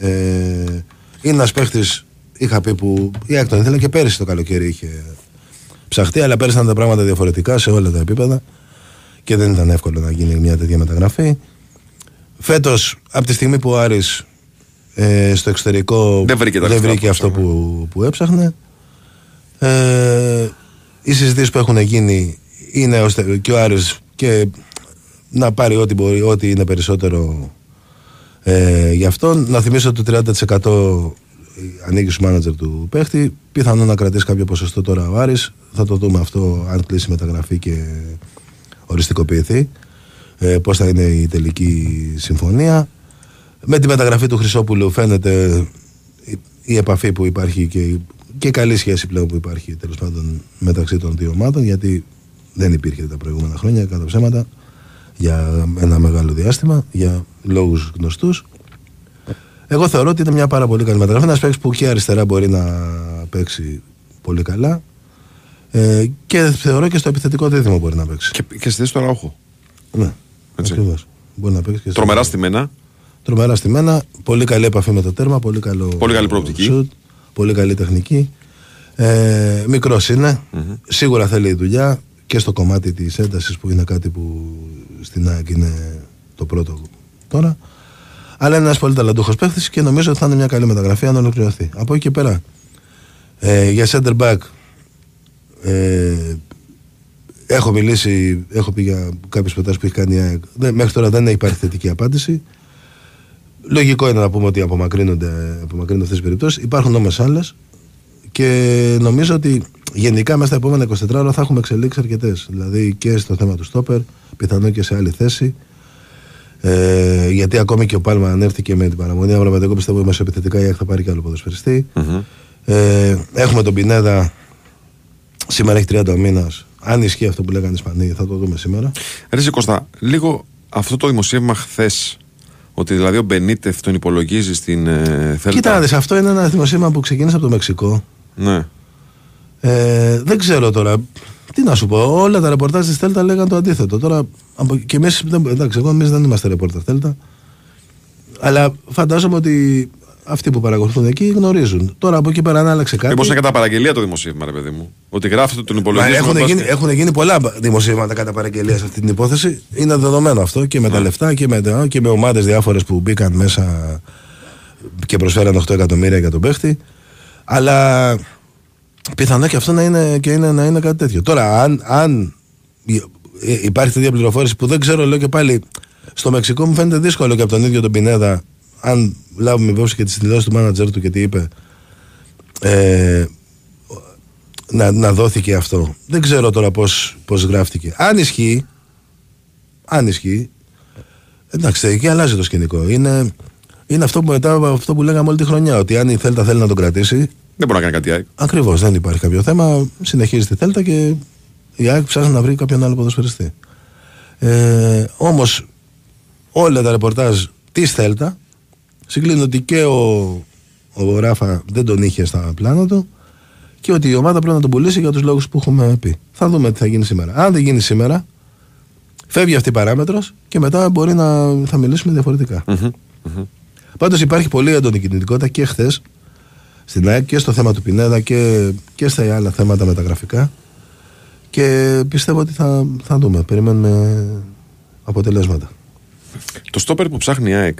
Ε, είναι ένας παίχτης, είχα πει που η ΑΕΚ τον ήθελε και πέρυσι το καλοκαίρι είχε ψαχτεί, αλλά πέρυσι ήταν τα πράγματα διαφορετικά σε όλα τα επίπεδα και δεν ήταν εύκολο να γίνει μια τέτοια μεταγραφή. Φέτος, από τη στιγμή που ο Άρης ε, στο εξωτερικό Δεν βρήκε τα δεν λεφτά βρήκε που αυτό που, που έψαχνε. Ε, οι συζητήσεις που έχουν γίνει είναι ώστε και ο Άρης και να πάρει ό,τι, μπορεί, ό,τι είναι περισσότερο ε, για αυτόν. Να θυμίσω ότι το 30% ανοίγει στους μάνατζερ του παίχτη. Πιθανόν να κρατήσει κάποιο ποσοστό τώρα ο Άρης. Θα το δούμε αυτό αν κλείσει η μεταγραφή και οριστικοποιηθεί. Ε, πώς θα είναι η τελική συμφωνία. Με τη μεταγραφή του Χρυσόπουλου φαίνεται η, η επαφή που υπάρχει και, η- και η καλή σχέση πλέον που υπάρχει τέλος πάντων μεταξύ των δύο ομάδων γιατί δεν υπήρχε τα προηγούμενα χρόνια κατά ψέματα για ένα μεγάλο διάστημα για λόγους γνωστούς εγώ θεωρώ ότι είναι μια πάρα πολύ καλή μεταγραφή ένας παίκτης που και αριστερά μπορεί να παίξει πολύ καλά ε, και θεωρώ και στο επιθετικό δίδυμο μπορεί να παίξει Και, και στη θέση του Αραούχο. ναι, Έτσι. ακριβώς. Μπορεί να παίξει και στο- Τρομερά στημένα. Τρομερά στημένα. Πολύ καλή επαφή με το τέρμα. Πολύ, καλό Πολύ καλή προοπτική. σουτ, πολύ καλή τεχνική. Ε, Μικρός Σίγουρα θέλει δουλειά και στο κομμάτι της έντασης που είναι κάτι που στην ΑΕΚ είναι το πρώτο τώρα. Αλλά είναι ένας πολύ ταλαντούχος παίχτης και νομίζω ότι θα είναι μια καλή μεταγραφή αν ολοκληρωθεί. Από εκεί και πέρα. Ε, για center back ε, έχω μιλήσει, έχω πει για κάποιες προτάσεις που έχει κάνει η ΑΕΚ. Δεν- Μέχρι τώρα δεν έχει υπάρχει θετική απάντηση. Λογικό είναι να πούμε ότι απομακρύνονται, απομακρύνονται αυτές τις περιπτώσεις. Υπάρχουν όμως άλλες και νομίζω ότι γενικά μέσα στα επόμενα 24 ώρα θα έχουμε εξελίξει αρκετές. Δηλαδή και στο θέμα του στόπερ, πιθανόν και σε άλλη θέση. Ε, γιατί ακόμη και ο Πάλμα ανέρθηκε με την παραμονή. Αύριο εγώ πιστεύω ότι μεσοεπιθετικά η ΑΕΚ θα πάρει και άλλο ποδοσφαιριστή. Ε, έχουμε τον Πινέδα. Σήμερα έχει 30 μήνας. Αν ισχύει αυτό που λέγανε οι Ισπανοί, θα το δούμε σήμερα. Ρε σε Κώστα, λίγο αυτό το δημοσίευμα χθες. Ότι δηλαδή ο Μπενίτεθ τον υπολογίζει στην ε, Θέλτα. Κοίτα, να δεις, αυτό είναι ένα δημοσίευμα που ξεκίνησε από το Μεξικό. Ναι. Ε, δεν ξέρω τώρα. Τι να σου πω, όλα τα ρεπορτάζ της Θέλτα λέγανε το αντίθετο. Τώρα, από, και εμείς, εντάξει, εγώ εμείς δεν είμαστε ρεπόρτερ Θέλτα. Αλλά φαντάζομαι ότι αυτοί που παρακολουθούν εκεί γνωρίζουν. Τώρα από εκεί πέρα αν άλλαξε κάτι. Μήπως είναι κατά παραγγελία το δημοσίευμα, ρε παιδί μου; Ότι γράφεται τον Μα υπολογίζει. έχουν, με γίνει, βάση- έχουν γίνει πολλά δημοσίευματα κατά παραγγελία σε αυτή την υπόθεση. Είναι δεδομένο αυτό και με Ναι. τα λεφτά και με, και με ομάδες διάφορες που μπήκαν μέσα και προσφέραν 8 εκατομμύρια για τον παίχτη. Αλλά πιθανό και αυτό να είναι, και είναι, να είναι κάτι τέτοιο. Τώρα, αν, αν υ- υπάρχει τέτοια πληροφόρηση που δεν ξέρω, λέω και πάλι, στο Μεξικό μου φαίνεται δύσκολο και από τον ίδιο τον Πινέδα, αν λάβουμε υπόψη και τις δηλώσεις του μάνατζερ του και τι είπε, ε, να, να δόθηκε αυτό. Δεν ξέρω τώρα πώς, πώς γράφτηκε. Αν ισχύει, αν ισχύει, εντάξει, εκεί αλλάζει το σκηνικό. Είναι, είναι αυτό που μετά αυτό που λέγαμε όλη τη χρονιά, ότι αν η Θέλτα θέλει να τον κρατήσει, Δεν μπορεί να κάνει κάτι άλλο. Ακριβώς, δεν υπάρχει κάποιο θέμα. Συνεχίζει τη Θέλτα και η ΑΕΚ ψάχνει να βρει κάποιον άλλο ποδοσφαιριστή. Ε, Όμως όλα τα ρεπορτάζ της Θέλτα συγκλίνουν ότι και ο, ο Ράφα δεν τον είχε στα πλάνα του και ότι η ομάδα πρέπει να τον πουλήσει για τους λόγους που έχουμε πει. Θα δούμε τι θα γίνει σήμερα. Αν δεν γίνει σήμερα, φεύγει αυτή η παράμετρος και μετά μπορεί να θα μιλήσουμε διαφορετικά. Πάντως υπάρχει πολύ έντονη κινητικότητα και χθες στην ΑΕΚ και στο θέμα του Πινέδα και, και στα άλλα θέματα μεταγραφικά. Και πιστεύω ότι θα, θα δούμε. Περιμένουμε αποτελέσματα. Το στόπερ που ψάχνει η ΑΕΚ,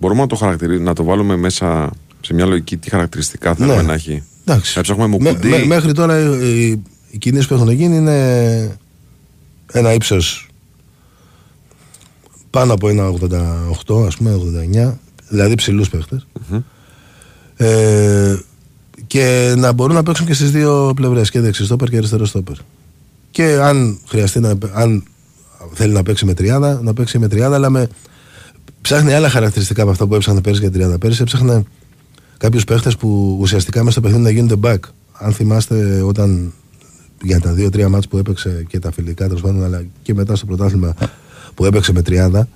μπορούμε να το, χαρακτηρι... να το βάλουμε μέσα σε μια λογική τι χαρακτηριστικά θέλουμε Ναι. να έχει. Εντάξει. Να ψάχνουμε Με- μουκουντή. με- μέχρι τώρα οι, οι, οι κινήσεις που έχουν γίνει είναι ένα ύψος πάνω από ένα 88 ας πούμε 89 δηλαδή ψηλούς παίχτες ε, και να μπορούν να παίξουν και στις δύο πλευρές και δεξί στόπερ και αριστερό στόπερ και αν χρειαστεί να, αν θέλει να παίξει με τριάδα να παίξει με τριάδα αλλά με, ψάχνει άλλα χαρακτηριστικά από αυτά που έψαχνε πέρυσι για τριάδα πέρυσι έψαχνε κάποιους παίχτες που ουσιαστικά μέσα στο παιχνίδι να γίνονται back. Αν θυμάστε, όταν για τα δύο-τρία μάτς που έπαιξε και τα φιλικά τέλος πάντων, αλλά και μετά στο πρωτάθλημα που έπαιξε με τριάδα,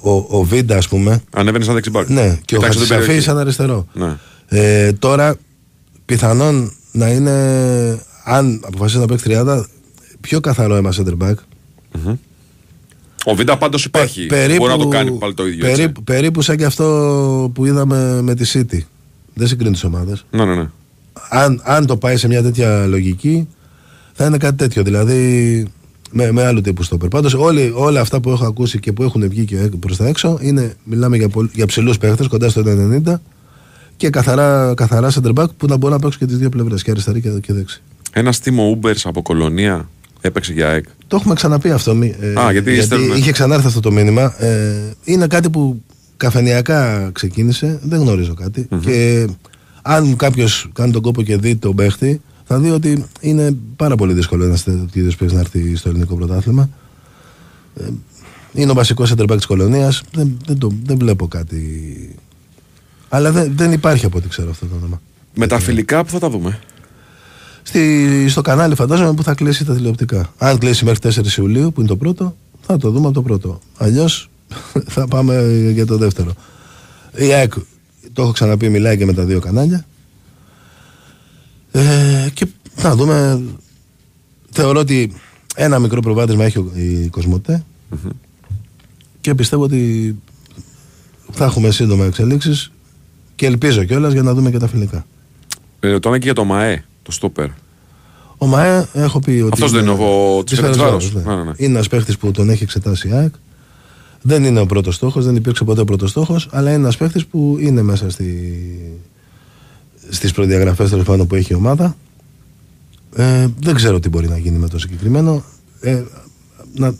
ο, ο Βίντα, ας πούμε. Ανέβαινε σαν δεξιμπάκ. Ναι, και ο Κοιτάξτε την Χατζησαφή περιοχή. σαν αριστερό. Ναι. Ε, τώρα, πιθανόν να είναι, αν αποφασίσει να παίξει τριάδα, πιο καθαρό ένα center back. Ο Βίντα πάντως υπάρχει. Μπορεί να το κάνει πάλι το ίδιο. έτσι. περίπου, περίπου σαν και αυτό που είδαμε με τη City. Δεν συγκρίνει τις ομάδες. Ναι, ναι, ναι. Αν, αν το πάει σε μια τέτοια λογική, θα είναι κάτι τέτοιο. Δηλαδή με, με άλλου τύπου στόπερ. Πάντως όλα αυτά που έχω ακούσει και που έχουν βγει και προς τα έξω είναι, μιλάμε για, πολ- για ψηλούς παίχτες κοντά στο 1,90 και καθαρά, καθαρά center back που να μπορούν να παίξουν και τις δύο πλευρές, και αριστερή και, και δεξί. Ένας Τίμο Ούμπερ από κολονία έπαιξε για ΑΕΚ. Το έχουμε ξαναπεί αυτό. μη- ε, Α, γιατί στέλνουνε. είχε ξανάρθει αυτό το μήνυμα. Ε, είναι κάτι που καφενιακά ξεκίνησε, δεν γνωρίζω κάτι. Και αν κάποιος κάνει τον κόπο και δει τον παίχτη, θα δει ότι είναι πάρα πολύ δύσκολο ένας τέτοιος παίχτη να έρθει στο ελληνικό πρωτάθλημα. Ε, είναι ο βασικός center back της κολονίας. Δεν, δεν, το- δεν βλέπω κάτι. Αλλά δεν, δεν υπάρχει από ό,τι ξέρω αυτό το όνομα. Με τα φιλικά που θα τα δούμε. Στη, στο κανάλι φαντάζομαι που θα κλείσει τα τηλεοπτικά. Αν κλείσει μέχρι 4 Ιουλίου που είναι το πρώτο, θα το δούμε από το πρώτο. Αλλιώς (laughs) θα πάμε για το δεύτερο. Η ΑΕΚ, το έχω ξαναπεί, μιλάει και με τα δύο κανάλια. Ε, και θα δούμε. Θεωρώ ότι ένα μικρό προβάδισμα έχει ο- η κοσμοτέ και πιστεύω ότι θα έχουμε σύντομα εξελίξεις και ελπίζω κιόλας για να δούμε και τα φιλικά. Ε, ρωτάνε και για το ΜΑΕ, το στόπερ. Ο ΜΑΕ έχω πει ότι. Αυτός δεν είναι ο- της της Φερεντσβάρος. Φερεντσβάρος, Ναι, ναι, ναι. Είναι ένας παίχτης που τον έχει εξετάσει η ΑΕΚ. Δεν είναι ο πρώτος στόχος, δεν υπήρξε ποτέ ο πρώτος στόχος, αλλά είναι ένας παίχτης που είναι μέσα στη... στις προδιαγραφές τέλος πάντων που έχει η ομάδα. Ε, δεν ξέρω τι μπορεί να γίνει με το συγκεκριμένο. Ε, να,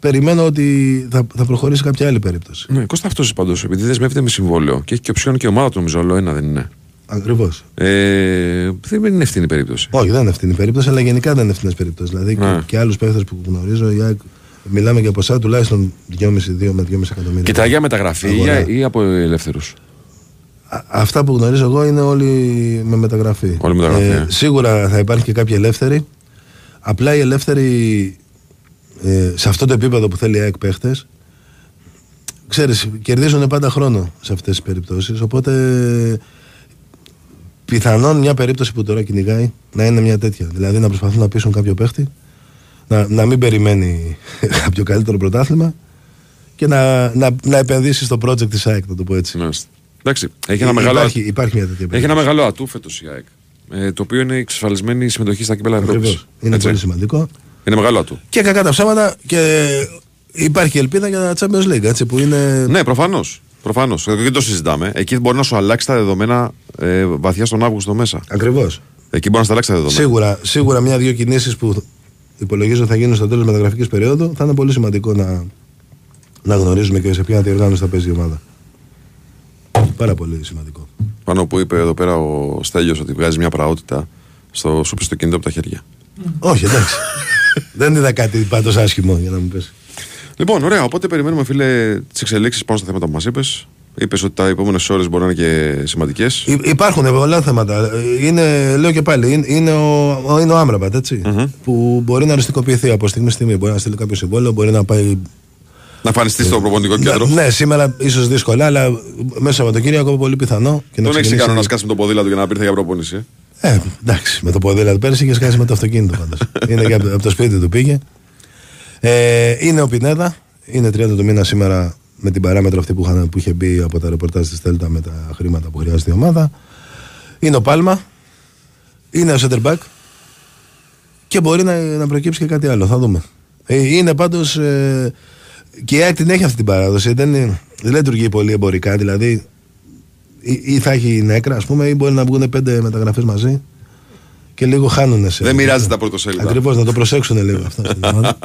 περιμένω ότι θα, θα προχωρήσει κάποια άλλη περίπτωση. Ναι, Κώστα αυτός πάντως, επειδή δεσμεύεται με συμβόλαιο και έχει και οψιόν και η ομάδα του, νομίζω, όλο ένα δεν είναι. Ακριβώς. Ε, δεν είναι ευθύνη περίπτωση. Όχι, δεν είναι ευθύνη η περίπτωση, αλλά γενικά δεν είναι ευθυνέ περίπτωση. Δηλαδή Ναι. και, και άλλους παίχτες που γνωρίζω, η ΑΕΚ, μιλάμε για ποσά τουλάχιστον 2,5-2 με 2,5 εκατομμύρια. Κοιτάει για μεταγραφή Αγορά. ή, ή από ελεύθερους. Α- Αυτά που γνωρίζω εγώ είναι όλοι με μεταγραφή. Όλοι μεταγραφή, ε. Σίγουρα θα υπάρχει και κάποια ελεύθερη. Απλά οι ελεύθεροι ε, σε αυτό το επίπεδο που θέλει η ΑΕΚ παίχτες ξέρεις, κερδίζουν πάντα χρόνο σε αυτές τις περιπτώσεις. Οπότε πιθανόν μια περίπτωση που τώρα κυνηγάει να είναι μια τέτοια. Δηλαδή να προσπαθούν να πείσουν κάποιο παίχτη, να, να μην περιμένει (laughs) κάποιο καλύτερο πρωτάθλημα και να, να, να επενδύσει στο project της ΑΕΚ, να το πω έτσι. Εντάξει, έχει ένα Υ- μεγάλο. υπάρχει, υπάρχει μια τέτοια Έχει ένα μεγάλο ατού φέτος η ΑΕΚ. Ε, το οποίο είναι η εξασφαλισμένη συμμετοχή στα κύπελα Ευρώπης. Ακριβώς. Είναι πολύ σημαντικό. Είναι μεγάλο ατού. Και κακά τα ψέματα και υπάρχει ελπίδα για Champions League, έτσι, που είναι... Ναι, προφανώς. Προφανώς. Δεν το συζητάμε. Εκεί μπορεί να σου αλλάξει τα δεδομένα ε, βαθιά στον Αύγουστο μέσα. Ακριβώς. Εκεί μπορεί να σου αλλάξει τα δεδομένα. Σίγουρα, σίγουρα μια-δύο κινήσεις που υπολογίζω θα γίνουν στο τέλος μεταγραφικής περίοδου θα είναι πολύ σημαντικό να, να γνωρίζουμε και σε ποια διοργάνωση θα παίζει η ομάδα. Πάρα πολύ σημαντικό. Πάνω που είπε εδώ πέρα ο Στέλιος ότι βγάζει μια πραότητα στο σου πει στο κινητό από τα χέρια. Όχι, εντάξει. (laughs) Δεν είδα κάτι πάντως άσχημο για να μου πέσει. Λοιπόν, ωραία. Οπότε περιμένουμε, φίλε, τις εξελίξεις πάνω στα θέματα που μας είπες. Είπες ότι τα επόμενες ώρες μπορεί να είναι και σημαντικές. Υπάρχουν πολλά θέματα. Είναι, λέω και πάλι, είναι, είναι ο, ο- είναι ο Άμραμπατ, έτσι, Που μπορεί να οριστικοποιηθεί από στιγμή στη στιγμή. Μπορεί να στείλει κάποιο συμβόλαιο, μπορεί να πάει. Να εμφανιστείς στο προπονητικό κέντρο. Ναι, σήμερα ίσως δύσκολα, αλλά μέσα Σαββατοκύριακο πολύ πιθανό. Και να Τον έχεις ξεκινήσει- κανένα να σκάσει με το ποδήλατο για να πήρθε για προπόνηση. ε; Ε, εντάξει, με το ποδήλατο πέρυσι είχε σκάσει με το αυτοκίνητο πάντως. (laughs) είναι και από, από το σπίτι του πήγε. Ε, είναι ο Πινέδα, είναι 30 του μήνα σήμερα με την παράμετρο αυτή που, είχαν, που είχε μπει από τα ρεπορτάζ της Τέλτα με τα χρήματα που χρειάζεται η ομάδα. Είναι ο Πάλμα, είναι ο Σέντερμπακ και μπορεί να, να προκύψει και κάτι άλλο. Θα δούμε. Ε, είναι πάντως. Ε, και η ΑΕΚ την έχει αυτή την παράδοση. Δεν, είναι- δεν λειτουργεί πολύ εμπορικά. Δηλαδή, ή, ή θα έχει νέκρα, ας πούμε, ή μπορεί να βγουν πέντε μεταγραφές μαζί και λίγο χάνουν σε. Δεν μοιράζει τα πρωτοσέλιδα. Ακριβώς, να το προσέξουν λίγο αυτό. (laughs) στην ομάδα.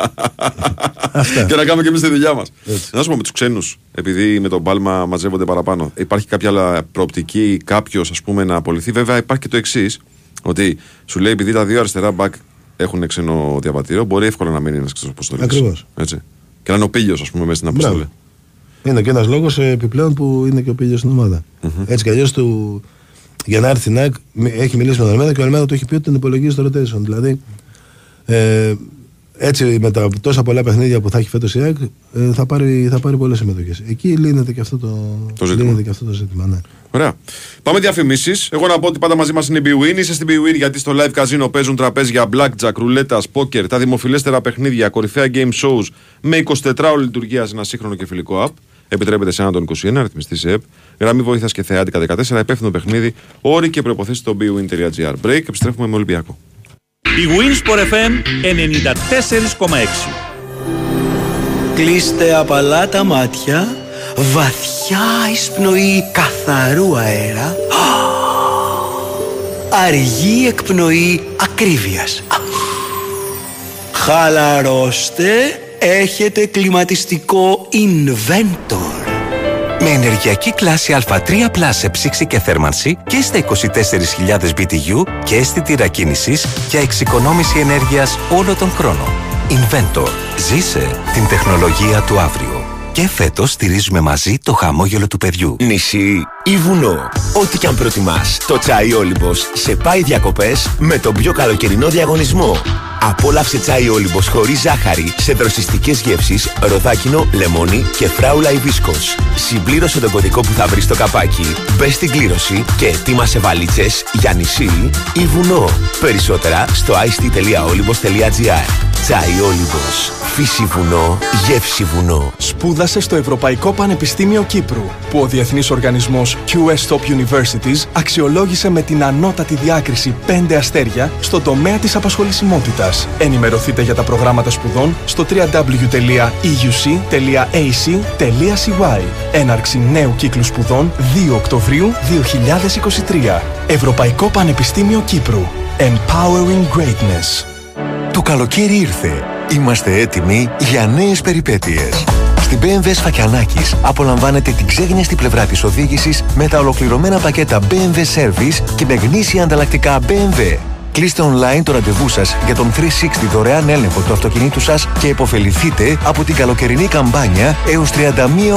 Αυτά. Και να κάνουμε και εμείς τη δουλειά μας. Να σου πω με τους ξένους, επειδή με τον Πάλμα μαζεύονται παραπάνω, υπάρχει κάποια άλλα προοπτική κάποιος ας πούμε να απολυθεί; Βέβαια υπάρχει και το εξής, ότι σου λέει επειδή τα δύο αριστερά μπακ έχουν ξένο διαβατήριο, μπορεί εύκολα να μείνει ένας ξένος αποστολής. Ακριβώς. Έτσι. Και να είναι ο πίλιο, ας πούμε, μέσα στην αποστολή. Μπράβο. Είναι και ένας λόγος επιπλέον που είναι και ο πίλιο στην ομάδα. Έτσι κι αλλιώς του. Για να έρθει στην ΑΕΚ μι- έχει μιλήσει με τον Αλμέδα και ο Αλμέδα του έχει πει ότι τον υπολογίζει στο rotation. Δηλαδή, ε, έτσι με τα τόσα πολλά παιχνίδια που θα έχει φέτος η ΑΕΚ ε, θα πάρει, θα πάρει πολλές συμμετοχές. Εκεί λύνεται και αυτό το, Το ζήτημα. λύνεται και αυτό το ζήτημα. Ναι. Ωραία. Πάμε διαφημίσεις. Εγώ να πω ότι πάντα μαζί μας είναι η BWIN. Είσαι στην BWIN γιατί στο live casino παίζουν τραπέζια blackjack, ρουλέτας, poker, τα δημοφιλέστερα παιχνίδια, κορυφαία game shows με 24 ώρε λειτουργία σε ένα σύγχρονο και φιλικό app. Επιτρέπεται σε έναν των 21, αριθμιστή σε ΕΠ. Γραμμή βοήθειας και θεάτικα 14. Υπεύθυνο παιχνίδι. Όροι και προποθέσει στο bwin.gr. Break. Επιστρέφουμε με Ολυμπιακό. Η Winsport FM 94,6. Κλείστε απαλά τα μάτια, βαθιά εισπνοή καθαρού αέρα, αργή εκπνοή ακρίβειας. Χαλαρώστε, έχετε κλιματιστικό Inventor. Με ενεργειακή κλάση Α3 Plus σε ψήξη και θέρμανση και στα 24.000 BTU και αισθητήρα κίνησης για εξοικονόμηση ενέργειας όλο τον χρόνο. Inventor. Ζήσε την τεχνολογία του αύριο. Και φέτος στηρίζουμε μαζί το χαμόγελο του παιδιού. Νησί ή βουνό. Ό,τι και αν προτιμάς, το τσάι Όλυμπος σε πάει διακοπές με τον πιο καλοκαιρινό διαγωνισμό. Απόλαυσε τσάι Όλυμπος χωρίς ζάχαρη σε δροσιστικές γεύσεις, ροδάκινο, λεμόνι και φράουλα ιβίσκος. Συμπλήρωσε τον κωδικό που θα βρεις στο καπάκι, μπες στην κλήρωση και ετοίμασε βαλίτσες για νησί ή βουνό. Περισσότερα στο ice.olybos.gr Τσάι Όλυμπος. Φύση βουνό, γεύση βουνό. Σπούδασε στο Ευρωπαϊκό Πανεπιστήμιο Κύπρου, που ο διεθνής οργανισμός QS Top Universities αξιολόγησε με την ανώτατη διάκριση 5 αστέρια στον τομέα της απασχολησιμότητας. Ενημερωθείτε για τα προγράμματα σπουδών στο www.euc.ac.cy. Έναρξη νέου κύκλου σπουδών 2 Οκτωβρίου 2023. Ευρωπαϊκό Πανεπιστήμιο Κύπρου. Empowering Greatness. Το καλοκαίρι ήρθε. Είμαστε έτοιμοι για νέες περιπέτειες. Στην BMW Σφακιανάκης απολαμβάνετε την ξέγνιαστη πλευρά της οδήγησης με τα ολοκληρωμένα πακέτα BMW Service και με γνήσια ανταλλακτικά BMW. Κλείστε online το ραντεβού σας για τον 360 δωρεάν έλεγχο του αυτοκινήτου σας και υποφεληθείτε από την καλοκαιρινή καμπάνια έως 31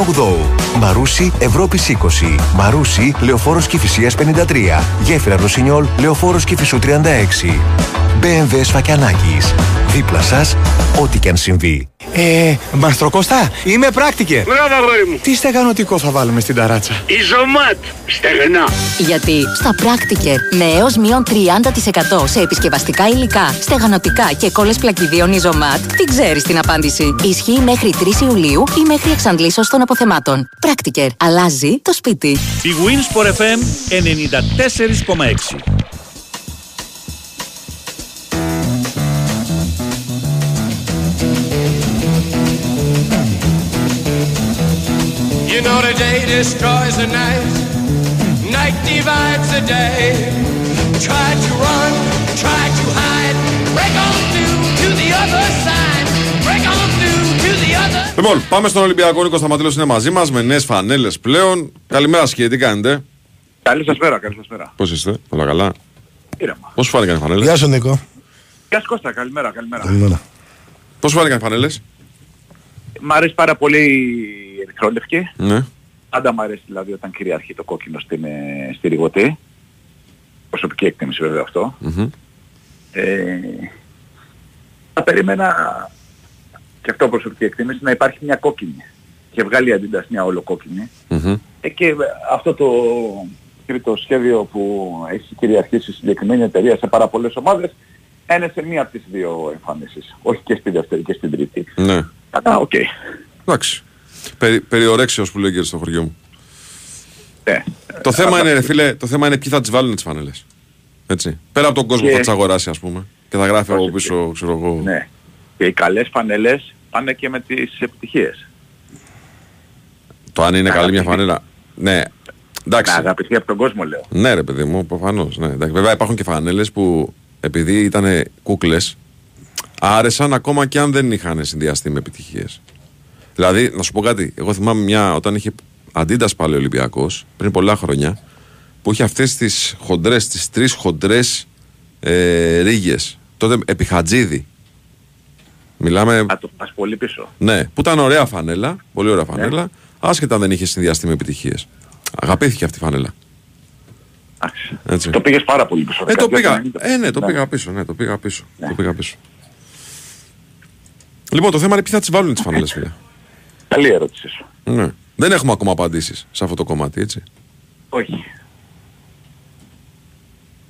Οκτώου. Μαρούσι Ευρώπης 20. Μαρούσι Λεωφόρος Κηφισίας 53. Γέφυρα Ρωσινιόλ Λεωφόρος Κηφισού 36. BMW Σφακιανάκης. Δίπλα σας, ό,τι και αν συμβεί. Ε, Μαστροκώστα, είμαι πράκτικε. Μπράβο, αγόρι μου. Τι στεγανοτικό θα βάλουμε στην ταράτσα; Ιζωμάτ. Στεγνά. Γιατί στα Πράκτικερ με έως μείον 30% σε επισκευαστικά υλικά, στεγανοτικά και κόλλες πλακιδίων Ιζωμάτ, τι ξέρεις την απάντηση. Ισχύει μέχρι 3 Ιουλίου ή μέχρι εξαντλήσεως των αποθεμάτων. Πράκτικερ. Αλλάζει το σπίτι. Η Winsport FM 94,6. You know the day destroys the night, night divides the day. Try to run, try to hide, break on through to the other side, break on through to the other. Λοιπόν, πάμε στον Ολυμπιακό. Νίκος Σταματήλος είναι μαζί μας με νέες φανέλες πλέον. Καλημέρα, σας τι κάνετε; Καλή σας μέρα, καλή σας μέρα. Πώς είστε, όλα καλά; Ήρεμα. Πώς φάνηκαν οι φανέλες; Γεια σου Νίκο. Γεια σου Κώστα, καλημέρα, καλημέρα. Καλημέρα. Πώς φάνηκαν οι φανέλες; Μ' αρέσει πάρα πολύ η ερυθρόλευκη. Ναι. Πάντα μ' αρέσει δηλαδή όταν κυριαρχεί το κόκκινο στην, ε, στη ρηγωτή. Προσωπική εκτίμηση βέβαια αυτό. Μμμ. Ε, θα περίμενα και αυτό προσωπική εκτίμηση να υπάρχει μια κόκκινη. Και βγάλει η Adidas μια όλο κόκκινη. Μμμ. Ε, και αυτό το τρίτο σχέδιο που έχει κυριαρχήσει η συγκεκριμένη εταιρεία σε πάρα πολλές ομάδες είναι σε μία από τις δύο εμφανίσεις. Όχι και στη δεύτερη και στην τρίτη. Ναι. Αλλά οκ. Εντάξει. Περί, περί ορέξεως που λέει και στο χωριό μου. Ναι. Το θέμα αλλά- είναι, ρε φίλε, το θέμα είναι ποιοι θα τις βάλουν τις φανέλες. Έτσι. Πέρα από τον κόσμο Και- που θα τις αγοράσει, ας πούμε. Και θα γράφει από πίσω, ξέρω εγώ. Ναι. Και οι καλές φανελές πάνε και με τις επιτυχίες. Το αν είναι καλή μια φανέλα. Ναι. Εντάξει. Να αγαπηθεί από τον κόσμο λέω. Ναι, ρε παιδί μου, προφανώς. Ναι. Εντάξει, Βέβαια υπάρχουν και φανέλες που επειδή ήταν κούκλες, άρεσαν ακόμα και αν δεν είχαν συνδυαστεί με επιτυχίες. Δηλαδή, να σου πω κάτι, εγώ θυμάμαι μια όταν είχε αντίτα πάλι Ολυμπιακός πριν πολλά χρόνια, που είχε αυτές τις χοντρές, τις τρεις χοντρές ε, ρίγες. Τότε επί Χατζίδη. Μιλάμε. Θα το πας πολύ πίσω. Ναι, που ήταν ωραία φανέλα, πολύ ωραία φανέλα, άσχετα αν δεν είχε συνδυαστεί με επιτυχίες. Αγαπήθηκε αυτή η φανέλα. Έτσι. Το πήγες πάρα πολύ πίσω. Ε, το Κάτι πήγα. άλλο, Ε, ναι, το πήγα πίσω. Ναι, το πήγα πίσω. Το πήγα πίσω. Λοιπόν, το θέμα είναι ποιοι θα τις βάλουν τις φανέλες, φίλε. Καλή ερώτηση σου. Ναι. Δεν έχουμε ακόμα απαντήσεις σε αυτό το κομμάτι, έτσι. Όχι.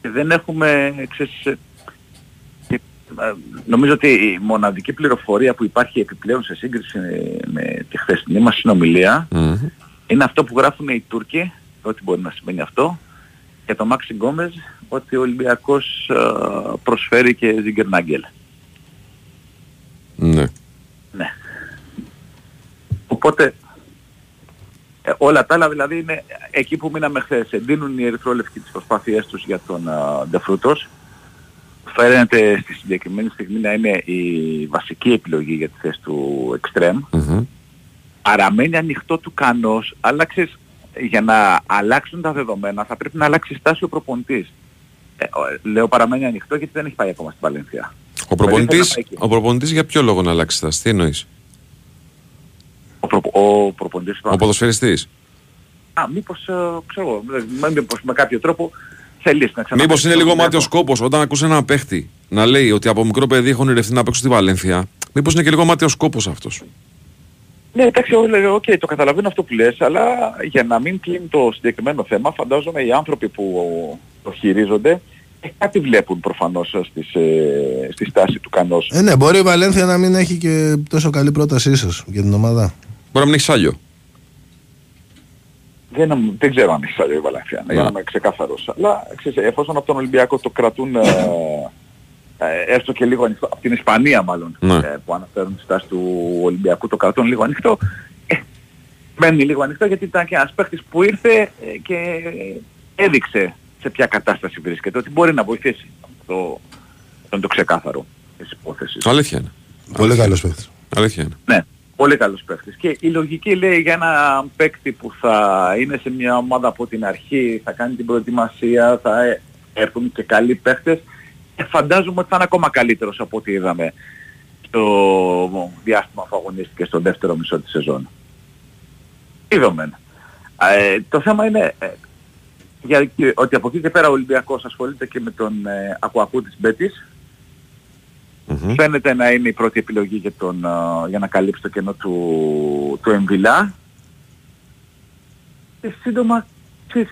Και δεν έχουμε, ξέρεις, ε, και, ε, νομίζω ότι η μοναδική πληροφορία που υπάρχει επιπλέον σε σύγκριση με τη χθεσινή μας συνομιλία είναι αυτό που γράφουν οι Τούρκοι, ό,τι μπορεί να σημαίνει αυτό, και το Μάξι Γκόμεζ ότι ο Ολυμπιακός ε, προσφέρει και Ζιγκερνάγκελ. Ναι. Ναι. Οπότε ε, όλα τα άλλα δηλαδή είναι εκεί που μείναμε χθες. Εντείνουν οι ερυθρόλευκοι τις προσπάθειές τους για τον Ντεφρούτος. Φαίνεται στη συγκεκριμένη στιγμή να είναι η βασική επιλογή για τη θέση του Extreme. Παραμένει ανοιχτό του Κανός, αλλά ξέρεις, για να αλλάξουν τα δεδομένα θα πρέπει να αλλάξει στάση ο προπονητής. Ε, ο- λέω παραμένει ανοιχτό γιατί δεν έχει πάει ακόμα στην Βαλένθια. Ο προπονητής, ο προπονητής για ποιο λόγο να αλλάξει στάση, τι εννοείς; Ο, προ, ο προπονητής Ο ποδοσφαιριστής. Α, μήπως, ε, ξέρω εγώ, με- μήπως με κάποιο τρόπο θελείς να ξαναπαίξεις Μήπως είναι τον λίγο Ολυμπιακό. μάταιος κόπος όταν ακούς ένα παίχτη να λέει ότι από μικρό παιδί έχω ονειρευτεί να παίξω στη Βαλένθια. Μήπως είναι και λίγο μάταιος κόπος αυτός; Ναι, εντάξει, εγώ λέω, οκ, το καταλαβαίνω αυτό που λες, αλλά για να μην κλείνει το συγκεκριμένο θέμα, φαντάζομαι οι άνθρωποι που το χειρίζονται ε, κάτι βλέπουν προφανώς ε, στις, ε, στη στάση του Κανός. Ε, ναι, μπορεί η Βαλένθια να μην έχει και τόσο καλή πρόταση ίσως για την ομάδα. Μπορεί να μην έχεις σάλιο. Δεν, νομ- δεν ξέρω αν έχεις άλλη η Βαλένθια, για να είμαι ξεκάθαρος. Αλλά ξέρεις, εφόσον από τον Ολυμπιακό το κρατούν ε, ε, έστω και λίγο ανοιχτό, από την Ισπανία μάλλον, Ναι. ε, που αναφέρουν τη στάση του Ολυμπιακού, το κρατούν λίγο ανοιχτό, ε, μένει λίγο ανοιχτό γιατί ήταν και ένας παίχτης που ήρθε ε, και έδειξε σε ποια κατάσταση βρίσκεται, ότι μπορεί να βοηθήσει. Αυτό αυτό είναι το ξεκάθαρο της υπόθεσης. Αλήθεια είναι. Πολύ καλός παίχτης. Αλήθεια είναι. Ναι, πολύ καλός παίκτης. Και η λογική λέει για ένα παίκτη που θα είναι σε μια ομάδα από την αρχή, θα κάνει την προετοιμασία, θα ε- έρθουν και καλοί παίκτες, ε, φαντάζομαι ότι θα είναι ακόμα καλύτερος από ό,τι είδαμε στο διάστημα που αγωνίστηκε στο δεύτερο μισό της σεζόν. Είδαμε. Ε, το θέμα είναι ε, για, και- ότι από εκεί και πέρα ο Ολυμπιακός ασχολείται και με τον ε, Ακουακού της Μπέτης, Φαίνεται να είναι η πρώτη επιλογή για, τον, α, για να καλύψει το κενό του, του Εμβιλά. Και σύντομα, ξέρεις,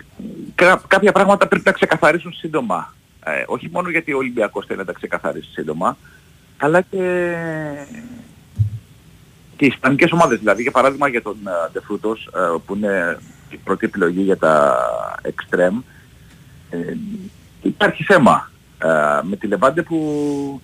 κα- κάποια πράγματα πρέπει να ξεκαθαρίσουν σύντομα. Ε, όχι μόνο γιατί ο Ολυμπιακός θέλει να τα ξεκαθαρίσει σύντομα, αλλά και, και οι ισπανικές ομάδες. Δηλαδή, για παράδειγμα για τον Ντεφρούτος, που είναι η πρώτη επιλογή για τα Extreme, ε, υπάρχει θέμα ε, με τη Λεβάντε που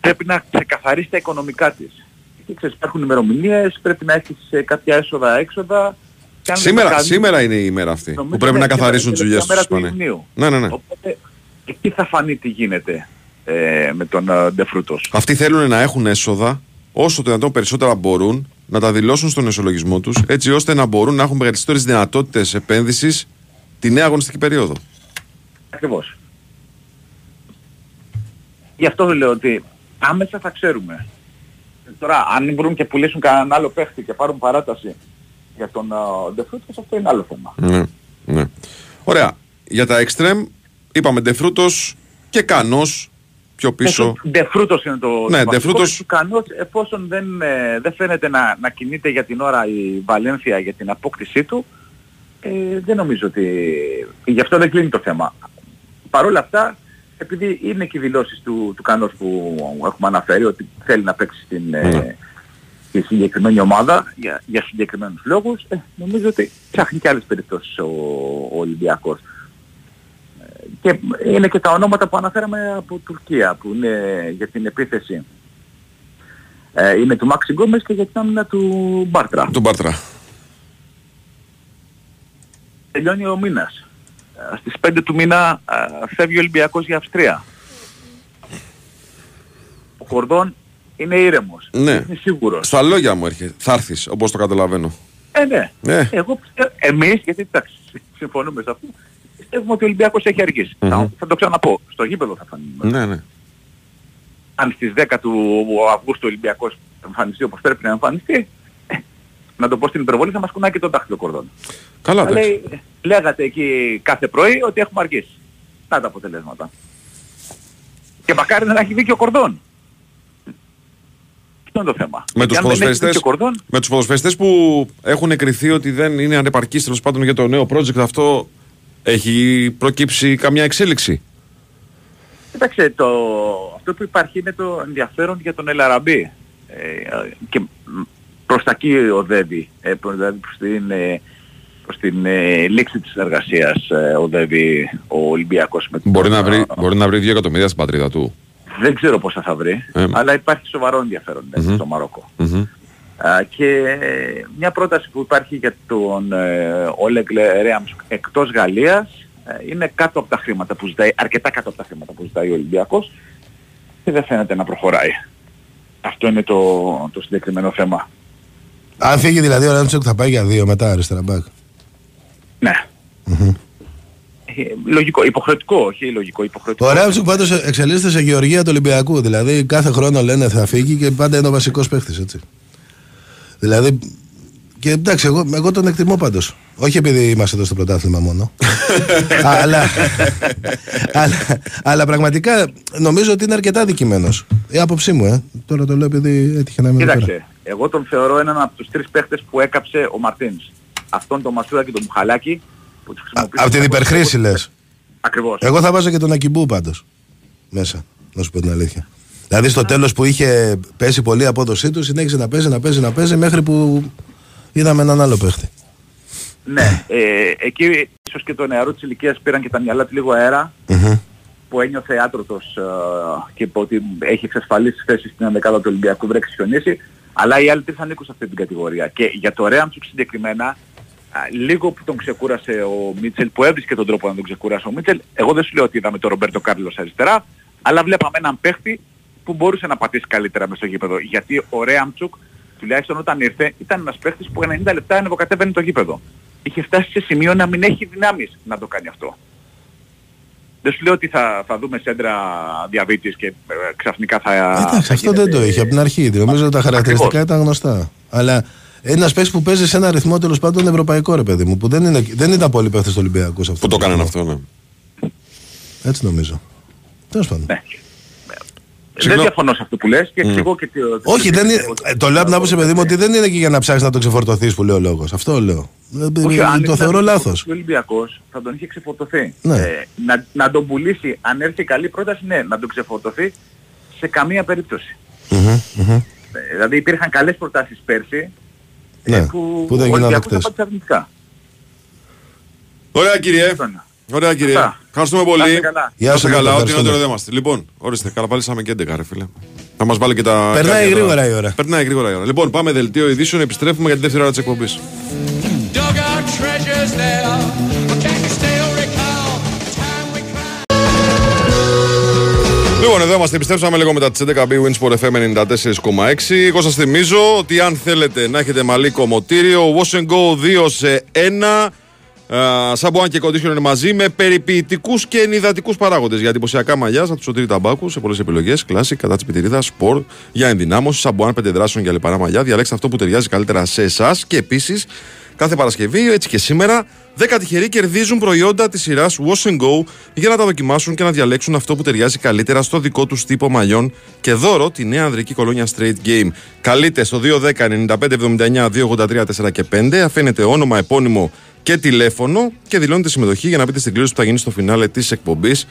πρέπει να ξεκαθαρίσει τα οικονομικά της. Και ξέρεις, υπάρχουν ημερομηνίες, πρέπει να έχεις ε, κάποια έσοδα-έξοδα. και αν δεν Σήμερα, τα κάνεις, σήμερα είναι η ημέρα αυτή νομίζω που πρέπει ναι, να σήμερα, καθαρίσουν τις τελευταία δουλειές τους. μέρα του Ισπανοί. Ιουνίου. Ναι, ναι, ναι. Οπότε εκεί θα φανεί τι γίνεται ε, με τον ε, Ντεφρούτος. Αυτοί θέλουν να έχουν έσοδα όσο το δυνατόν περισσότερα μπορούν να τα δηλώσουν στον εσολογισμό τους έτσι ώστε να μπορούν να έχουν περισσότερες δυνατότητες επένδυσης τη νέα αγωνιστική περίοδο. Ακριβώς. Γι' αυτό λέω ότι άμεσα θα ξέρουμε. Τώρα, αν βρουν και πουλήσουν κανέναν άλλο παίχτη και πάρουν παράταση για τον uh, Ντεφρούτος, αυτό είναι άλλο θέμα. Ναι, ναι. Ωραία. Για τα extreme είπαμε Ντεφρούτος και Κανός πιο πίσω. Ντεφρούτος είναι το Ναι, το βασικό. Ντεφρούτος- Του Κανός, εφόσον δεν, ε, δεν φαίνεται να, να κινείται για την ώρα η Βαλένθια για την απόκτησή του, ε, δεν νομίζω ότι... Γι' αυτό δεν κλείνει το θέμα. Παρ' όλα αυτά, επειδή είναι και οι δηλώσεις του, του Κανός που έχουμε αναφέρει ότι θέλει να παίξει στην, ε, Ναι. στη συγκεκριμένη ομάδα για, για συγκεκριμένους λόγους, ε, νομίζω ότι ψάχνει και άλλες περιπτώσεις ο, ο Ολυμπιακός. Ε, και είναι και τα ονόματα που αναφέραμε από Τουρκία που είναι για την επίθεση. Ε, είναι του Μάξι Γκόμες και για την άμυνα του Μπάρτρα. Του Μπάρτρα. Τελειώνει ο μήνας. Ε, Στις 5 του μήνα ε, φεύγει ο Ολυμπιακός για Αυστρία. Ο Κορδόν είναι ήρεμος. Ναι. Είναι σίγουρος. Στα λόγια μου έρχεται. Θα έρθεις, όπως το καταλαβαίνω. Ε, ναι. Ναι. Εγώ πιστεύω, εμείς, γιατί εντάξει, συμφωνούμε σε αυτό, πιστεύουμε ότι ο Ολυμπιακός έχει αργήσει. Θα, θα το ξαναπώ. Στο γήπεδο θα φανεί. Ναι, ναι. Αν στις 10 του Αυγούστου ο Ολυμπιακός εμφανιστεί όπως πρέπει να εμφανιστεί, ε, να το πω στην υπερβολή θα μας κουνάει και τον δάχτυλο κορδόν. Καλά, Θα εντάξει. λέει, λέγατε εκεί κάθε πρωί ότι έχουμε αργήσει. Να τα αποτελέσματα. Και μακάρι να έχει δίκιο ο κορδόν. Αυτό είναι το θέμα. Με Γιατί τους, αν δεν έχει ποδοσφαιριστές, δίκιο ο κορδόν, με τους ποδοσφαιριστές που έχουν εκριθεί ότι δεν είναι ανεπαρκείς τέλος πάντων για το νέο project αυτό έχει προκύψει καμιά εξέλιξη; Κοίταξε, το, αυτό που υπάρχει είναι το ενδιαφέρον για τον Ελαραμπή. Ε, και μ, προς τα εκεί οδεύει. Ε, προς, δηλαδή προς την, ε, προς την ε, λήξη της εργασίας ε, οδεύει ο Ολυμπιακός με τον- Μπορεί να, βρει, μπορεί να βρει δύο εκατομμύρια στην πατρίδα του. Δεν ξέρω πόσα θα βρει, Ε. αλλά υπάρχει σοβαρό ενδιαφέρον ε, Μμμ. στο Μαρόκο. Μμμ. Α, και μια πρόταση που υπάρχει για τον ε, Όλεγ Ρέαμς εκτός Γαλλίας ε, είναι κάτω από τα χρήματα που ζητάει, αρκετά κάτω από τα χρήματα που ζητάει ο Ολυμπιακός και δεν φαίνεται να προχωράει. Αυτό είναι το, το συγκεκριμένο θέμα. Αν φύγει δηλαδή ο Ράντσοκ θα πάει για δύο μετά αριστερά μπακ. Ναι. Ε, λογικό, υποχρεωτικό, όχι λογικό, υποχρεωτικό. Ο Ράντσοκ πάντως εξελίσσεται σε γεωργία του Ολυμπιακού. Δηλαδή κάθε χρόνο λένε θα φύγει και πάντα είναι ο βασικός παίχτη έτσι. Δηλαδή. Και εντάξει, εγώ, εγώ τον εκτιμώ πάντως. Όχι επειδή είμαστε εδώ στο πρωτάθλημα μόνο. (laughs) αλλά, αλλά, αλλά πραγματικά νομίζω ότι είναι αρκετά δικημένο. Η άποψή μου, ε. Τώρα το λέω επειδή έτυχε να είμαι εδώ πέρα. Κοίταξε, εγώ τον θεωρώ έναν από τους τρεις παίχτες που έκαψε ο Μαρτίνς. Αυτόν τον Μασούρα και τον Μπουχαλάκη που τους χρησιμοποιούσε. Από την υπερχρήση λες. Ακριβώς. Εγώ θα βάζω και τον Ακιμπού πάντως. Μέσα, να σου πω την αλήθεια. Δηλαδή στο τέλος που είχε πέσει πολύ η απόδοσή του, συνέχισε να παίζει, να παίζει, να παίζει μέχρι που είδαμε έναν άλλο παίχτη. Ναι, ε, εκεί ίσως και το νεαρό της ηλικίας πήραν και τα μυαλά του λίγο αέρα που ένιωθε άτρωτος ε, και είπε ότι έχει εξασφαλίσει θέση στην ενδεκάδα του Ολυμπιακού βρέξει χιονίσει αλλά οι άλλοι τρεις ανήκουν σε αυτή την κατηγορία. Και για το Ρέαμτσουκ συγκεκριμένα α, λίγο που τον ξεκούρασε ο Μίτσελ που έβρισκε τον τρόπο να τον ξεκούρασε ο Μίτσελ εγώ δεν σου λέω ότι είδαμε τον Ρομπέρτο Κάρλος αριστερά αλλά βλέπαμε έναν παίχτη που μπορούσε να πατήσει καλύτερα μέσα στο γήπεδο. Γιατί ο Ρέαμτσουκ τουλάχιστον όταν ήρθε ήταν ένας παίχτης που 90 λεπτά ανεβοκατέβαινε το γήπεδο είχε φτάσει σε σημείο να μην έχει δυνάμεις να το κάνει αυτό. Δεν σου λέω ότι θα, θα δούμε σέντρα διαβήτης και ε, ξαφνικά θα... Εντάξει, θα αυτό γίνεται- δεν το είχε από την αρχή. Νομίζω ότι τα χαρακτηριστικά ήταν γνωστά. Αλλά ένας παίχτη που παίζει σε ένα ρυθμό τέλος πάντων ευρωπαϊκό, ρε παιδί μου, που δεν, είναι, δεν ήταν πολλοί παίχτε του Ολυμπιακού αυτό. Που το κάνανε αυτό, ναι. Έτσι νομίζω. Τέλος πάντων. Ναι. Δεν διαφωνώ σε αυτό που λες και εξηγώ και... τι- Όχι, δεν είναι, ε, το λέω από την άποψη, παιδί μου, ότι δεν είναι και για να ψάξεις να το ξεφορτωθείς που λέει ο λόγος. Αυτό λέω. Ε, Όχι, αν το ήταν θεωρώ λάθος. Ο Ολυμπιακός θα τον είχε ξεφορτωθεί. Ναι. Ε, να, να τον πουλήσει, αν έρθει καλή πρόταση, ναι, να τον ξεφορτωθεί σε καμία περίπτωση. Ε, δηλαδή υπήρχαν καλές προτάσεις πέρσι ε, Ναι, που, που δεν ο γίνανε Ολυμπιακός δεκτές. απάντησε αρνητικά. Ωραία κύριε. Ωραία κύριε. Αυτά. Ευχαριστούμε Να πολύ. είστε καλά. Γεια Να είστε σας, καλά, ό,τι ευχαριστούμε. νωρίτερο δεν είμαστε. Λοιπόν, ορίστε, καλαπάλισαμε και 11 ρε φίλε. Θα μας βάλει και τα... Περνάει κάτι εδώ. γρήγορα η ώρα. Περνάει γρήγορα η ώρα. Λοιπόν, πάμε δελτίο ειδήσεων, επιστρέφουμε για τη δεύτερη ώρα της εκπομπής. Dug our treasures there. But can you still recall the time we cried? Λοιπόν, εδώ είμαστε. Επιστρέψαμε λίγο μετά τις 11 bwin Sport FM 94,6. Εγώ σας θυμίζω ότι αν θέλετε να έχετε μαλλί κομμωτήριο, Wash and Go 2 σε 1. Σαμπουάν και conditioner μαζί με περιποιητικούς και ενυδατικούς παράγοντες για εντυπωσιακά μαλλιά από του σωτήρι ταμπάκου σε πολλές επιλογές. Classic, κατά της πιτυρίδας, σπορ, για ενδυνάμωση, σαμπουάν πέντε δράσεων για λιπαρά μαλλιά. Διαλέξτε αυτό που ταιριάζει καλύτερα σε εσάς και επίσης κάθε Παρασκευή, έτσι και σήμερα, 10 τυχεροί κερδίζουν προϊόντα της σειράς Wash and Go για να τα δοκιμάσουν και να διαλέξουν αυτό που ταιριάζει καλύτερα στο δικό τους τύπο μαλλιών και δώρο τη νέα ανδρική κολόνια Straight Game. Καλείτε στο 210 95 79 283 4 και 5, αφήνετε όνομα, επώνυμο και τηλέφωνο και δηλώνετε συμμετοχή για να μπείτε στην κλήρωση που θα γίνει στο φινάλε της εκπομπής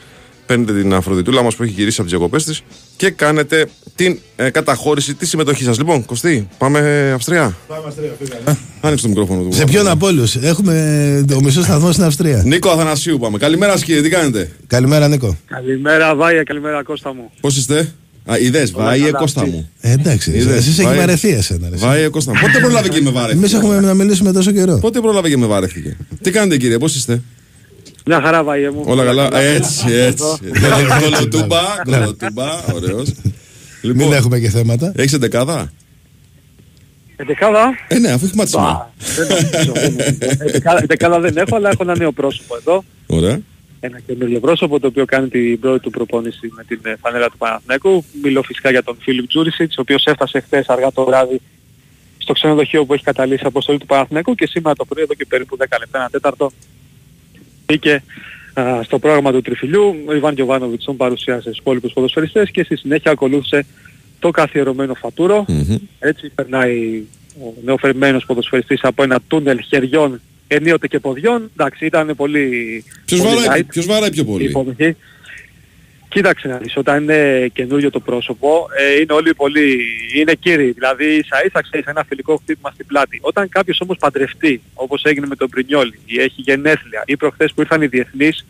παίρνετε την Αφροδιτούλα μας που έχει γυρίσει από τις διακοπές της και κάνετε την ε, καταχώρηση της συμμετοχής σας. Λοιπόν, Κωστή, πάμε Αυστρία. Πάμε Αυστρία, φύγαμε. Άνοιξε το μικρόφωνο του. Σε ποιον από όλους; Έχουμε το μισός σταθμός στην Αυστρία. Νίκο Αθανασίου πάμε. Καλημέρα σας κύριε, τι κάνετε; Καλημέρα Νίκο. Καλημέρα Βάια, καλημέρα Κώστα μου. Πώς είστε; Α, είδες, Βάιε καλά, Κώστα εσύ. μου. Ε, εντάξει, Είδες, εσείς έχει Βάιε- βαρεθεί εσένα. ρε, εσύ. Βάιε Κώστα μου. Πότε πρόλαβε και με βάρεθηκε. Εμείς έχουμε να μιλήσουμε τόσο καιρό. Πότε πρόλαβε και με βάρεθηκε. Τι κάνετε κύριε, πώς είστε; Μια χαρά Βάια μου. Όλα καλά. Έτσι, έτσι. Καλά. Κολοτούμπα, κολοτούμπα, ωραίος. Μην έχουμε και θέματα. Έχεις εντεκάδα; Εντεκάδα; Ε, ναι, αφού έχει μάτι σήμερα. Δεν νομίζω, δεν νομίζω. Εντεκάδα- Εντεκάδα δεν έχω, αλλά έχω ένα νέο πρόσωπο εδώ. Ωραία. Ένα καινούριο πρόσωπο το οποίο κάνει την πρώτη του προπόνηση με την ε, φανέλα του Παναθηναϊκού. Μιλώ φυσικά για τον Φίλιπ Τζούρισιτς, ο οποίος έφτασε χθες αργά το βράδυ στο ξενοδοχείο που έχει καταλήξει η αποστολή του Παναθηναϊκού και σήμερα το πρωί εδώ και περίπου 10 λεπτά, ένα τέταρτο μπήκε α, στο πρόγραμμα του Τριφυλιού. Ο Ιβάν Γιωβάνοβιτς τον παρουσίασε στους υπόλοιπους ποδοσφαιριστές και στη συνέχεια ακολούθησε το καθιερωμένο φατούρο. Έτσι περνάει ο νεοφερμένος ποδοσφαιριστής από ένα τούνελ χεριών ενίοτε και ποδιών. Εντάξει, ήταν πολύ... Ποιος πολύ βαράει, light ποιος βαράει πιο η πολύ. υποδοχή. Κοίταξε να δεις, όταν είναι καινούριο το πρόσωπο, ε, είναι όλοι πολύ, είναι κύριοι, δηλαδή ίσα ίσα ξέρεις ένα φιλικό χτύπημα στην πλάτη. Όταν κάποιος όμως παντρευτεί, όπως έγινε με τον Πρινιόλη, ή έχει γενέθλια, ή προχθές που ήρθαν οι διεθνείς,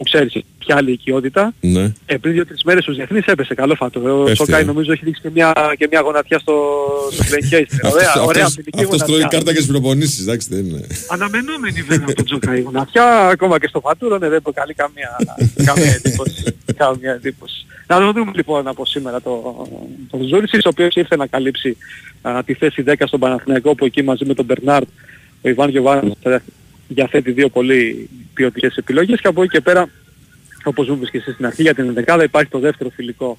που ξέρεις ποια άλλη οικειότητα, Ναι. ε, πριν δύο-τρεις μέρες στους διεθνείς έπεσε καλό φάτο. Ο Πέφτει, Σόκαη ε. νομίζω έχει δείξει και μια, και μια γονατιά στο, στο Playcase. (laughs) Ωραία, Αυτός- ωραία αυτός- φιλική Αυτός τρώει γονατιά. κάρτα και στις προπονήσεις, εντάξει δεν είναι. Αναμενόμενη βέβαια από τον Τζόκα η (laughs) γονατιά, ακόμα και στο Φατούρο ναι, δεν προκαλεί καμία, καμία εντύπωση. (laughs) καμία εντύπωση. Να το δούμε λοιπόν από σήμερα το, το Ζούρισης, ο οποίος ήρθε να καλύψει α, τη θέση 10 στον Παναθηναϊκό που εκεί μαζί με τον Μπερνάρτ, ο Ιβάν Γιωβάνης θα διαθέτει δύο πολύ ποιοτικές επιλογές και από εκεί και πέρα, όπως μου είπες και εσύ στην αρχή, για την 11 υπάρχει το δεύτερο φιλικό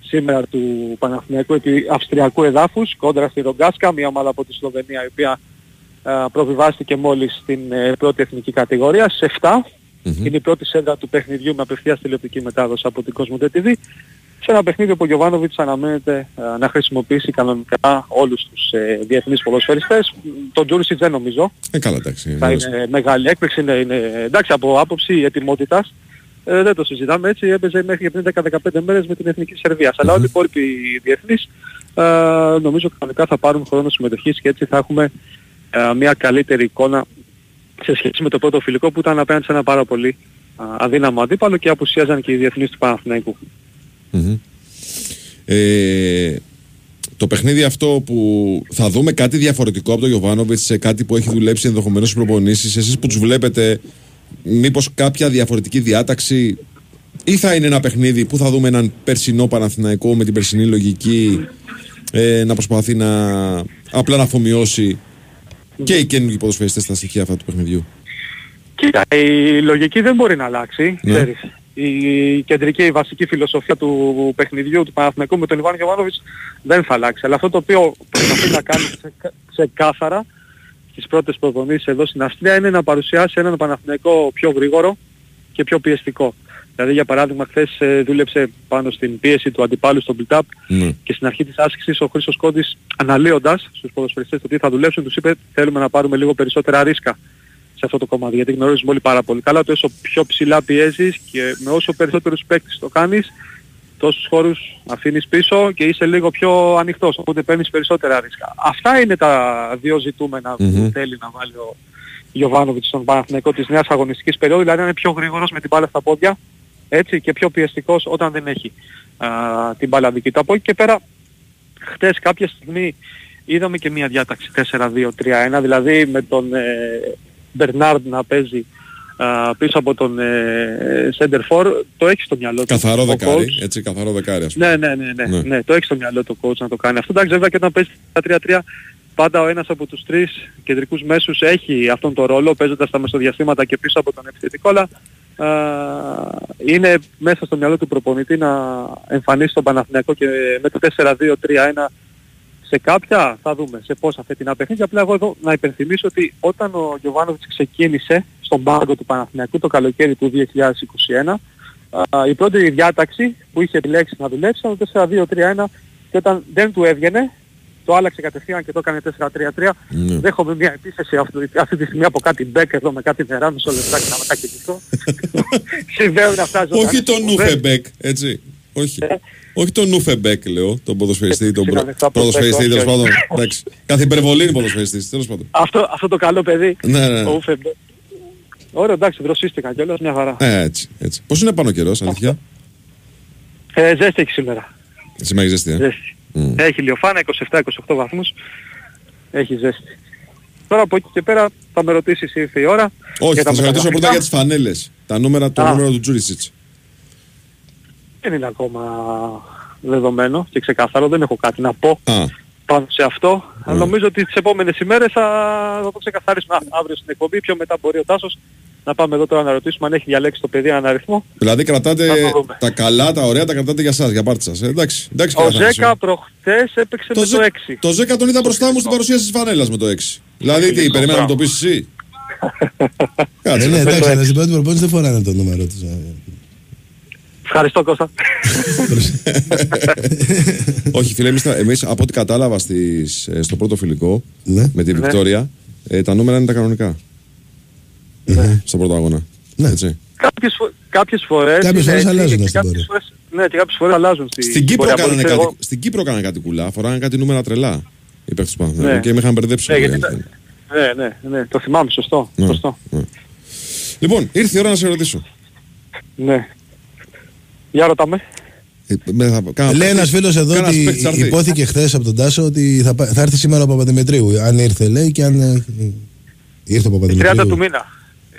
σήμερα του Παναθηναϊκού επί αυστριακού εδάφους κόντρα στη Ρογκάσκα, μια ομάδα από τη Σλοβενία η οποία α, προβιβάστηκε μόλις στην ε, πρώτη εθνική κατηγορία σε 7. Είναι η πρώτη σέντρα του παιχνιδιού με απευθείας τηλεοπτική μετάδοση από την Cosmo TV. Σε ένα παιχνίδι που ο Γιωβάνοβιτς αναμένεται α, να χρησιμοποιήσει κανονικά όλους τους ε, διεθνείς ποδοσφαιριστές. Τον Τζούρισιτ δεν νομίζω. Ε, καλά, εντάξει. Θα είναι μεγάλη έκπληξη. Είναι, είναι, εντάξει, από άποψη ετοιμότητας ε, δεν το συζητάμε έτσι. Έπαιζε μέχρι και πριν 10-15 μέρες με την Εθνική Σερβίας. Αλλά όλοι οι υπόλοιποι διεθνείς ε, νομίζω κανονικά θα πάρουν χρόνο συμμετοχής και έτσι θα έχουμε ε, μια καλύτερη εικόνα σε σχέση με το πρώτο φιλικό που ήταν απέναντι σε ένα πάρα πολύ α, αδύναμο αντίπαλο και απουσίαζαν και οι διεθνείς του Παναθηναϊκού. Μμμ. Ε, το παιχνίδι αυτό που θα δούμε κάτι διαφορετικό από τον Γιωβάνοβιτς σε κάτι που έχει δουλέψει ενδεχομένως στι προπονήσεις, εσείς που τους βλέπετε, μήπως κάποια διαφορετική διάταξη ή θα είναι ένα παιχνίδι που θα δούμε έναν περσινό Παναθηναϊκό με την περσινή λογική ε, να προσπαθεί να απλά να αφομοιώσει και οι καινούργιοι ποδοσφαιριστές στα στοιχεία αυτά του παιχνιδιού; Κοίτα, η λογική δεν μπορεί να αλλάξει. Ναι. Ξέρεις. Η κεντρική, η βασική φιλοσοφία του παιχνιδιού του Παναθηναϊκού με τον Ιβάν Γιωβάνοβιτς δεν θα αλλάξει. Αλλά αυτό το οποίο προσπαθεί να κάνει ξεκα- ξεκάθαρα στις πρώτες προπονήσεις εδώ στην Αυστρία είναι να παρουσιάσει έναν Παναθηναϊκό πιο γρήγορο και πιο πιεστικό. Δηλαδή για παράδειγμα χθες ε, δούλεψε πάνω στην πίεση του αντιπάλου στο build-up Ναι. και στην αρχή της άσκησης ο Χρήστος Κόντης αναλύοντας στους ποδοσφαιριστές το τι θα δουλέψουν τους είπε θέλουμε να πάρουμε λίγο περισσότερα ρίσκα σε αυτό το κομμάτι γιατί γνωρίζουμε όλοι πάρα πολύ καλά ότι όσο πιο ψηλά πιέζεις και με όσο περισσότερους παίκτες το κάνεις τόσους χώρους αφήνεις πίσω και είσαι λίγο πιο ανοιχτός οπότε παίρνεις περισσότερα ρίσκα. Αυτά είναι τα δύο ζητούμενα που Μμμ. θέλει να βάλει ο Γιωβάνοβιτς στον Παναθηναϊκό της νέας αγωνιστικής περίοδου δηλαδή να είναι πιο γρήγορος με την μπάλα στα πόδια έτσι και πιο πιεστικός όταν δεν έχει α, την μπάλα δική του. Από εκεί και πέρα χτες κάποια στιγμή είδαμε και μια διάταξη 4-2-3-1 δηλαδή με τον ε, Μπερνάρντ να παίζει α, πίσω από τον ε, Center For το έχει στο μυαλό του. Καθαρό ο δεκάρι, coach. έτσι, καθαρό δεκάρι ας πούμε. Ναι, ναι, ναι, ναι, Ναι. ναι. το έχει στο μυαλό το coach να το κάνει αυτό. Εντάξει, βέβαια και όταν παίζει τα 3-3 πάντα ο ένας από τους τρεις κεντρικούς μέσους έχει αυτόν τον ρόλο παίζοντας τα μεσοδιαστήματα και πίσω από τον επιθετικό αλλά α, είναι μέσα στο μυαλό του προπονητή να εμφανίσει τον Παναθηναϊκό και με το 4-2-3-1 σε κάποια θα δούμε σε πόσα φετινά παιχνίδια. Απλά εγώ εδώ να υπενθυμίσω ότι όταν ο Γιωβάνοβιτς ξεκίνησε στον πάγκο του Παναθηναϊκού το καλοκαίρι του 2021 α, η πρώτη διάταξη που είχε επιλέξει να δουλέψει ήταν το 4-2-3-1 και όταν δεν του έβγαινε το άλλαξε κατευθείαν και το έκανε 4-3-3. Ναι. Δέχομαι μια επίθεση αυτή, αυτή τη στιγμή από κάτι μπεκ εδώ με κάτι νερά, μισό λεπτάκι να μετακινηθώ. Συμβαίνουν αυτά ζωντανά. Όχι τον Νούφεμπεκ, έτσι. Όχι. Όχι τον Νούφεμπεκ, λέω, τον ποδοσφαιριστή, τον προ... Συγγνώμη, θα ποδοσφαιριστή, προσθέσω, τέλος όχι, πάντων. όχι. Εντάξει. Κάθε υπερβολή είναι ποδοσφαιριστής, τέλος πάντων. Αυτό, αυτό το καλό παιδί. Ναι, ναι. Ο Ουφεμπέ. Ωραία, εντάξει, δροσίστηκα κιόλας, μια χαρά. Ε, έτσι, έτσι. Πώς είναι πάνω ο καιρός, αλήθεια; Ε, ζέστη έχει σήμερα. Σήμερα έχει ζεστή, ε; Ζέστη. Μμ. Έχει λιοφάνα, 27-28 βαθμούς. Έχει ζέστη. Τώρα από εκεί και πέρα θα με ρωτήσεις ήρθε η ώρα. Όχι, για τα θα σε ρωτήσω πρώτα μεταγραφικά. για τις φανέλες. Τα νούμερα, το Α. νούμερο του Τζούρισιτς. Δεν είναι ακόμα δεδομένο και ξεκάθαρο, δεν έχω κάτι να πω Α, πάνω σε αυτό. Αλλά νομίζω ότι τις επόμενες ημέρες θα, θα το ξεκαθαρίσουμε Α, αύριο στην εκπομπή. Πιο μετά μπορεί ο Τάσος να πάμε εδώ τώρα να ρωτήσουμε αν έχει διαλέξει το παιδί έναν αριθμό. δηλαδή κρατάτε Θα το δούμε. τα καλά, τα ωραία, τα κρατάτε για σας, για πάρτι σας. Ε, εντάξει, εντάξει Ο κύριε Αθανάσιο. Ζέκα προχτές έπαιξε Το με Ζε- το 6. Το Ζέκα τον είδα μπροστά μου στην παρουσίαση της φανέλας με το 6. Δηλαδή τι, Φιλικό, περίμενα να το μπράβο. πεις εσύ; (laughs) Ε, Κάτσε. ναι, να εντάξει, φέρω αλλά στην πρώτη προπόνηση δεν φοράνε το νούμερο τους. Ε. Ευχαριστώ Κώστα. (laughs) Όχι φίλε, εμείς, τα- εμείς από ό,τι κατάλαβα στις, ε, στο πρώτο φιλικό Ναι. με τη Ναι. Βικτόρια, ε, τα νούμερα είναι τα κανονικά. Στον πρώτο αγώνα. Έτσι. Κάποιες, φο- κάποιες φορές... Κάποιες είναι φορές έτσι αλλάζουν και στην κάποιες πορεία. φορές- Ναι, και κάποιες φορές αλλάζουν. Στη, Στην Κύπρο, πορεία. κάνανε Μπορεί, κάτι, εγώ- στην Κύπρο κάνανε κάτι κουλά, φοράγανε κάτι νούμερα τρελά. Οι παίκτες του Παναθηναϊκού Ναι. και με είχαν μπερδέψει. Ναι, λίγο, γιατί η αλήθεια τα- είναι. Ναι, ναι, ναι, το θυμάμαι, σωστό. Ναι, σωστό. ναι. Λοιπόν, ήρθε η ώρα να σε ρωτήσω. Ναι. Για ρώτα με. Ε, με θα, κάνα Λέει παίκτη- ένας φίλος εδώ κάνας ότι παίκτης θα έρθει. υπόθηκε χθες από τον Τάσο ότι θα, πά- θα έρθει σήμερα ο Παπαδημητρίου. Αν ήρθε, λέει, και αν. ε, Ήρθε ο 30 Παπαδημητρίου. του μήνα.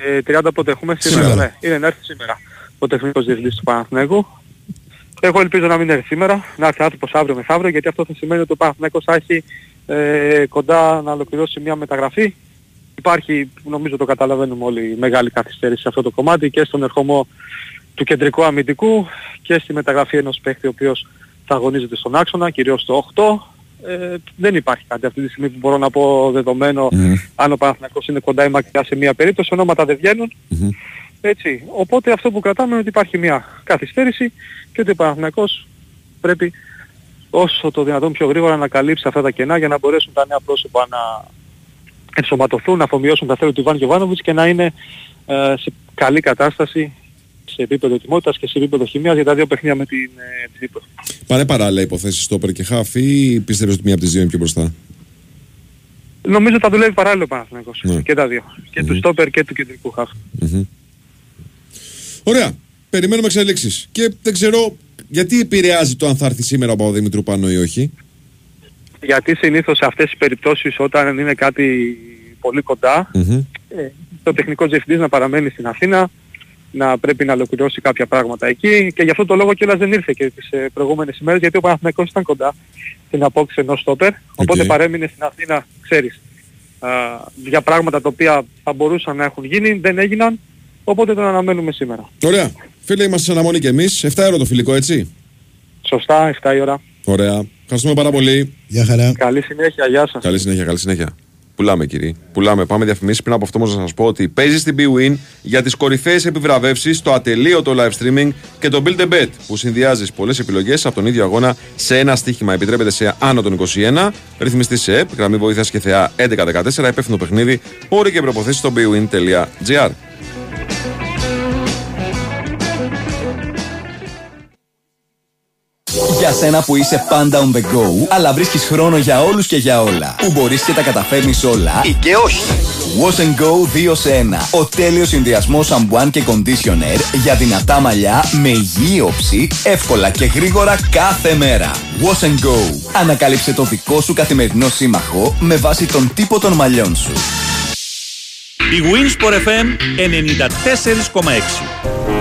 Ε, 30 πότε έχουμε σήμερα, Σήμερα. ναι. Είναι να έρθει σήμερα ο τεχνικός διευθυντής του Παναθηναϊκού. Εγώ ελπίζω να μην έρθει σήμερα, να έρθει άνθρωπος αύριο μεθαύριο, γιατί αυτό θα σημαίνει ότι ο Παναθηναϊκός θα έχει ε, κοντά να ολοκληρώσει μια μεταγραφή. Υπάρχει, νομίζω το καταλαβαίνουμε όλοι, μεγάλη καθυστέρηση σε αυτό το κομμάτι και στον ερχομό του κεντρικού αμυντικού και στη μεταγραφή ενός παίχτη ο οποίος θα αγωνίζεται στον άξονα, κυρίως στο 8. Ε, δεν υπάρχει κάτι αυτή τη στιγμή που μπορώ να πω δεδομένο αν ο Παναθηναϊκός είναι κοντά ή μακριά σε μία περίπτωση, ονόματα δεν βγαινουν Έτσι. Οπότε αυτό που κρατάμε είναι ότι υπάρχει μια καθυστέρηση και ότι ο Παναθηναϊκός πρέπει όσο το δυνατόν πιο γρήγορα να καλύψει αυτά τα κενά για να μπορέσουν τα νέα πρόσωπα να ενσωματωθούν, να αφομοιώσουν τα θέλη του Ιβάν Γιωβάνοβιτς και να είναι ε, σε καλή κατάσταση σε επίπεδο ετοιμότητας και σε επίπεδο χημίας για τα δύο παιχνίδια με την, ε, την Ήπειρο. Πάνε παράλληλα υποθέσεις στόπερ και χάφ ή πιστεύεις ότι μία από τις δύο είναι πιο μπροστά; Νομίζω ότι θα δουλεύει παράλληλο ο Παναθηναϊκός Ναι. και τα δύο. Και του στόπερ και του κεντρικού χαφ. Μμμ. Ωραία. Περιμένουμε εξελίξεις. Και δεν ξέρω γιατί επηρεάζει το αν θα έρθει σήμερα ο Παπαδημητρού πάνω ή όχι; Γιατί συνήθως σε αυτές τις περιπτώσεις όταν είναι κάτι πολύ κοντά, Μμμ. ε, το τεχνικό διευθυντής να παραμένει στην Αθήνα, να πρέπει να ολοκληρώσει κάποια πράγματα εκεί και γι' αυτό το λόγο κιόλας δεν ήρθε και τις ε, προηγούμενες ημέρες γιατί ο Παναθηναϊκός ήταν κοντά στην απόκτηση ενός στόπερ, οπότε παρέμεινε στην Αθήνα, ξέρεις, α, για πράγματα τα οποία θα μπορούσαν να έχουν γίνει, δεν έγιναν, οπότε τον αναμένουμε σήμερα. Ωραία. Φίλε, είμαστε σε αναμονή και εμείς. 7 ευρώ το φιλικό, έτσι; Σωστά, 7 η ώρα. Ωραία. Ευχαριστούμε πάρα πολύ. Γεια χαρά. Καλή συνέχεια, γεια σας. Καλή συνέχεια, καλή συνέχεια. Πουλάμε κύριε. Πουλάμε. Πάμε διαφημίσεις. Πριν από αυτό όμως να σας πω ότι παίζεις στην BWIN για τις κορυφαίες επιβραβεύσεις, το ατελείωτο live streaming και το Build a Bet που συνδυάζεις πολλές επιλογές από τον ίδιο αγώνα σε ένα στοίχημα. Επιτρέπεται σε άνω των 21. Ρυθμιστή σε ΕΠ, γραμμή βοήθειας και θεά 1114. Υπεύθυνο παιχνίδι. Όροι και προποθέσει στο bwin.gr. Για σένα που είσαι πάντα on the go, αλλά βρίσκεις χρόνο για όλους και για όλα. Που μπορείς και τα καταφέρνεις όλα. Ή και όχι. Wash and Go 2 σε 1. Ο τέλειος συνδυασμός σαμπουάν και conditioner για δυνατά μαλλιά με υγιή όψη, εύκολα και γρήγορα κάθε μέρα. Wash and Go. Ανακάλυψε το δικό σου καθημερινό σύμμαχο με βάση τον τύπο των μαλλιών σου. Η Winsport FM 94,6.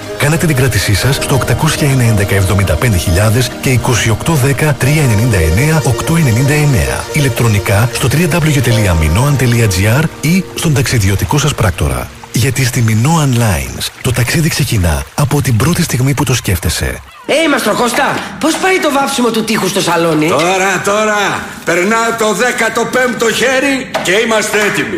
Κάνετε την κράτησή σας στο 890 και 2810 399 899. Ηλεκτρονικά στο www.minoan.gr ή στον ταξιδιωτικό σας πράκτορα. Γιατί στη Minoan Lines το ταξίδι ξεκινά από την πρώτη στιγμή που το σκέφτεσαι. Ε, Μαστροκώστα, πώς πάει το βάψιμο του τείχου στο σαλόνι; Τώρα, τώρα, περνάω το 15ο χέρι και είμαστε έτοιμοι.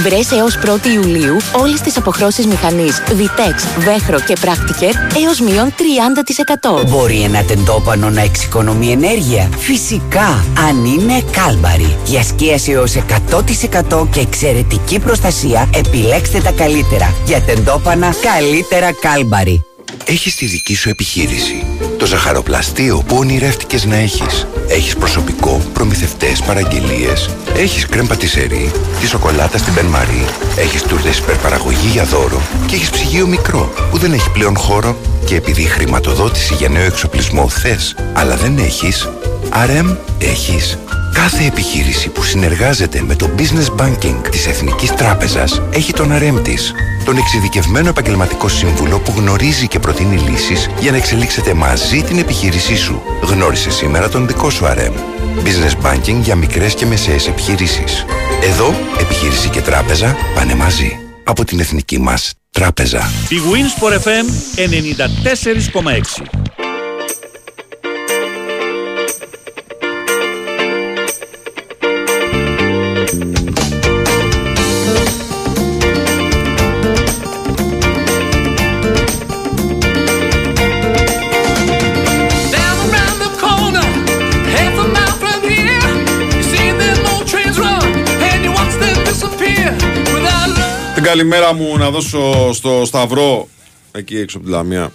Βρες έως 1η Ιουλίου όλες τις αποχρώσεις μηχανής Vitex, Vechro και Practiker έως μείον 30%. Μπορεί ένα τεντόπανο να εξοικονομεί ενέργεια; Φυσικά, αν είναι κάλμπαρη. Για σκίαση έως 100% και εξαιρετική προστασία, επιλέξτε τα καλύτερα. Για τεντόπανα, καλύτερα κάλμπαρη. Έχεις τη δική σου επιχείρηση. Το ζαχαροπλαστείο που ονειρεύτηκες να έχεις. Έχεις προσωπικό, προμηθευτές, παραγγελίες. Έχεις κρέμ πατησερί, τη σοκολάτα στην Μπεν Μαρί. Έχεις τούρτες υπερπαραγωγή για δώρο. Και έχεις ψυγείο μικρό που δεν έχει πλέον χώρο. Και επειδή χρηματοδότηση για νέο εξοπλισμό θες, αλλά δεν έχεις, RM έχεις. Κάθε επιχείρηση που συνεργάζεται με το Business Banking της Εθνικής Τράπεζας έχει τον RM της. Τον εξειδικευμένο επαγγελματικό σύμβουλο που γνωρίζει και προτείνει λύσεις για να εξελίξετε μαζί την επιχείρησή σου. Γνώρισε σήμερα τον δικό σου RM. Business Banking για μικρές και μεσαίες επιχειρήσεις. Εδώ, επιχείρηση και τράπεζα πάνε μαζί. Από την Εθνική μας Τράπεζα. Η Winsport FM 94,6 καλημέρα μου να δώσω στο Σταυρό, εκεί έξω από τη Λαμία,